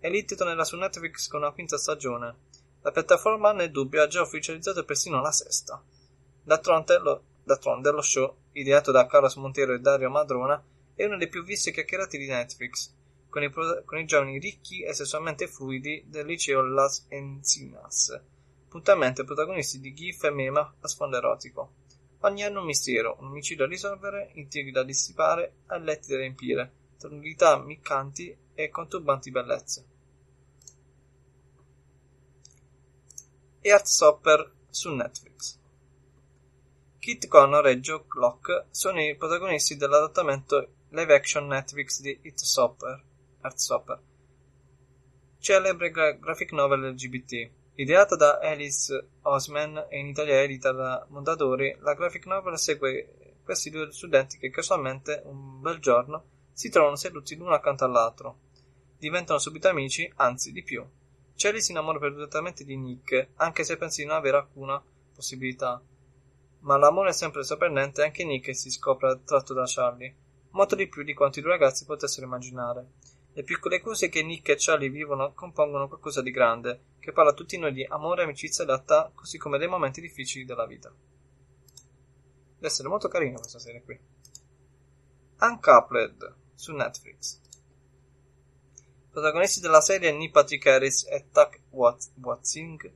Elite tornerà su Netflix con una quinta stagione. La piattaforma, nel dubbio, ha già ufficializzato persino la sesta. D'altronde lo, d'altronde, lo show, ideato da Carlos Montero e Dario Madrona, è uno dei più visti e chiacchierati di Netflix, con i, con i giovani ricchi e sessualmente fluidi del liceo Las Encinas puntualmente protagonisti di GIF e meme a sfondo erotico. Ogni anno un mistero, un omicidio da risolvere, intrighi da dissipare e letti da riempire, tonalità miccanti e conturbanti bellezze. Heartstopper su Netflix. Kit Connor e Joe Clock sono i protagonisti dell'adattamento live action Netflix di Heartstopper, Heartstopper celebre gra- graphic novel LGBT Ideata da Alice Osman e in Italia edita da Mondadori, la graphic novel segue questi due studenti che casualmente, un bel giorno, si trovano seduti l'uno accanto all'altro. Diventano subito amici, anzi di più. Charlie si innamora perdutamente di Nick, anche se pensa di non avere alcuna possibilità. Ma l'amore è sempre sorprendente e anche Nick si scopre attratto da Charlie, molto di più di quanto i due ragazzi potessero immaginare. Le piccole cose che Nick e Charlie vivono compongono qualcosa di grande, che parla a tutti noi di amore, amicizia e lealtà, così come dei momenti difficili della vita. Deve essere molto carina questa serie qui. Uncoupled su Netflix. Protagonisti della serie Neil Patrick Harris e Tuck Watsing.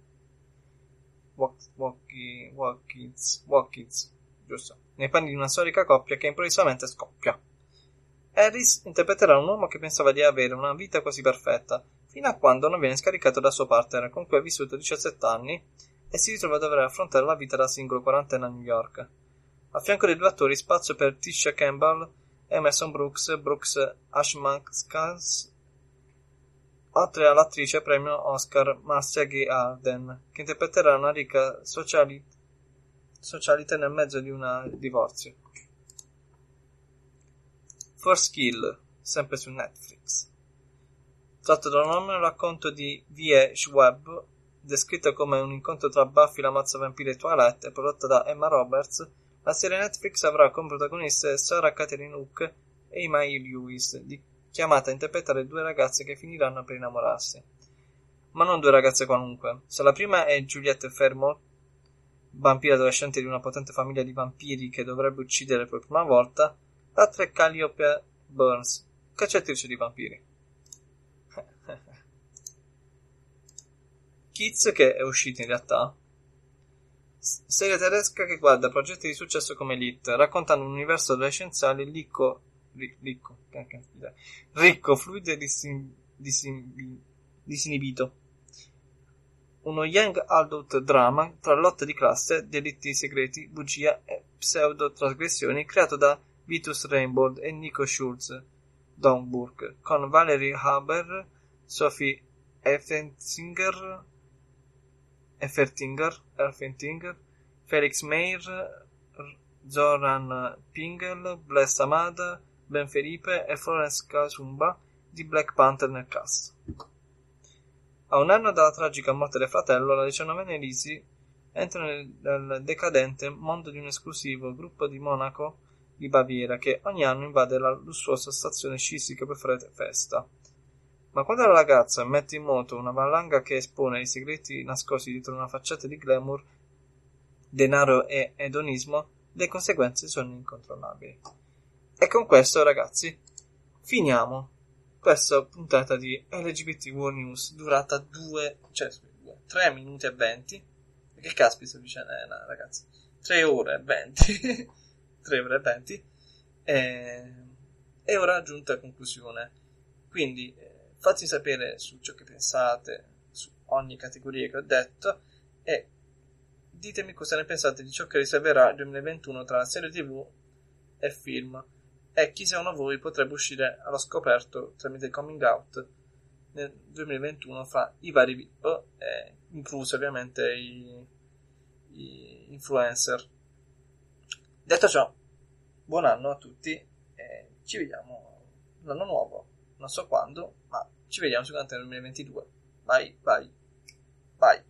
Watkins, Watkins, giusto? Nei panni di una storica coppia che improvvisamente scoppia. Harris interpreterà un uomo che pensava di avere una vita quasi perfetta, fino a quando non viene scaricato dal suo partner, con cui ha vissuto 17 anni, e si ritrova a dover affrontare la vita da singolo quarantenne a New York. A fianco dei due attori spazio per Tisha Campbell, Emerson Brooks, Brooks Ashmanskas, oltre all'attrice premio Oscar Marcia Gay Arden, che interpreterà una ricca socialite, socialite nel mezzo di un divorzio. For Skill, sempre su Netflix. Tratto da un anonimo racconto di V.E. Schwab, descritto come un incontro tra Buffy la mazza vampira e Twilight e prodotta da Emma Roberts, la serie Netflix avrà come protagoniste Sarah Catherine Hook e Imai Lewis, di, chiamata a interpretare due ragazze che finiranno per innamorarsi. Ma non due ragazze qualunque. Se la prima è Juliette Fairmont, vampira adolescente di una potente famiglia di vampiri che dovrebbe uccidere per prima volta, L'altra è Calliope Burns, cacciatrice di vampiri. Kids, che è uscita in realtà, serie tedesca che guarda progetti di successo come Elite, raccontando un universo adolescenziale ricco, ricco, ricco fluido e disin, disin, disinibito. Uno young adult drama tra lotte di classe, delitti segreti, bugia e pseudo-trasgressioni creato da Vitus Rainbow e Nico Schulz Domburg, con Valerie Haber, Sophie Effenzinger, Effertinger, Effentinger, Felix Meyer, Zoran Pingel, Bless Amada, Ben Felipe e Florence Kasumba di Black Panther nel cast. A un anno dalla tragica morte del fratello, la diciannovenne Lizzie entra nel decadente mondo di un esclusivo gruppo di Monaco di Baviera che ogni anno invade la lussuosa stazione sciistica per fare festa. Ma quando la ragazza mette in moto una valanga che espone i segreti nascosti dietro una facciata di glamour, denaro e edonismo, le conseguenze sono incontrollabili. E con questo, ragazzi, finiamo questa puntata di LGBT World News durata 2, cioè 3 minuti e 20. Che caspita dicendo, eh, ragazzi? 3 ore e 20. 3 ore e 20 e, ora giunta a conclusione. Quindi eh, fatemi sapere su ciò che pensate su ogni categoria che ho detto e ditemi cosa ne pensate di ciò che riserverà il 2021 tra serie tv e film e chi secondo voi potrebbe uscire allo scoperto tramite coming out nel 2021 fra i vari VIP, eh, inclusi ovviamente i, i influencer Detto ciò, buon anno a tutti e ci vediamo l'anno nuovo. Non so quando, ma ci vediamo sicuramente nel 2022. Bye, bye, bye.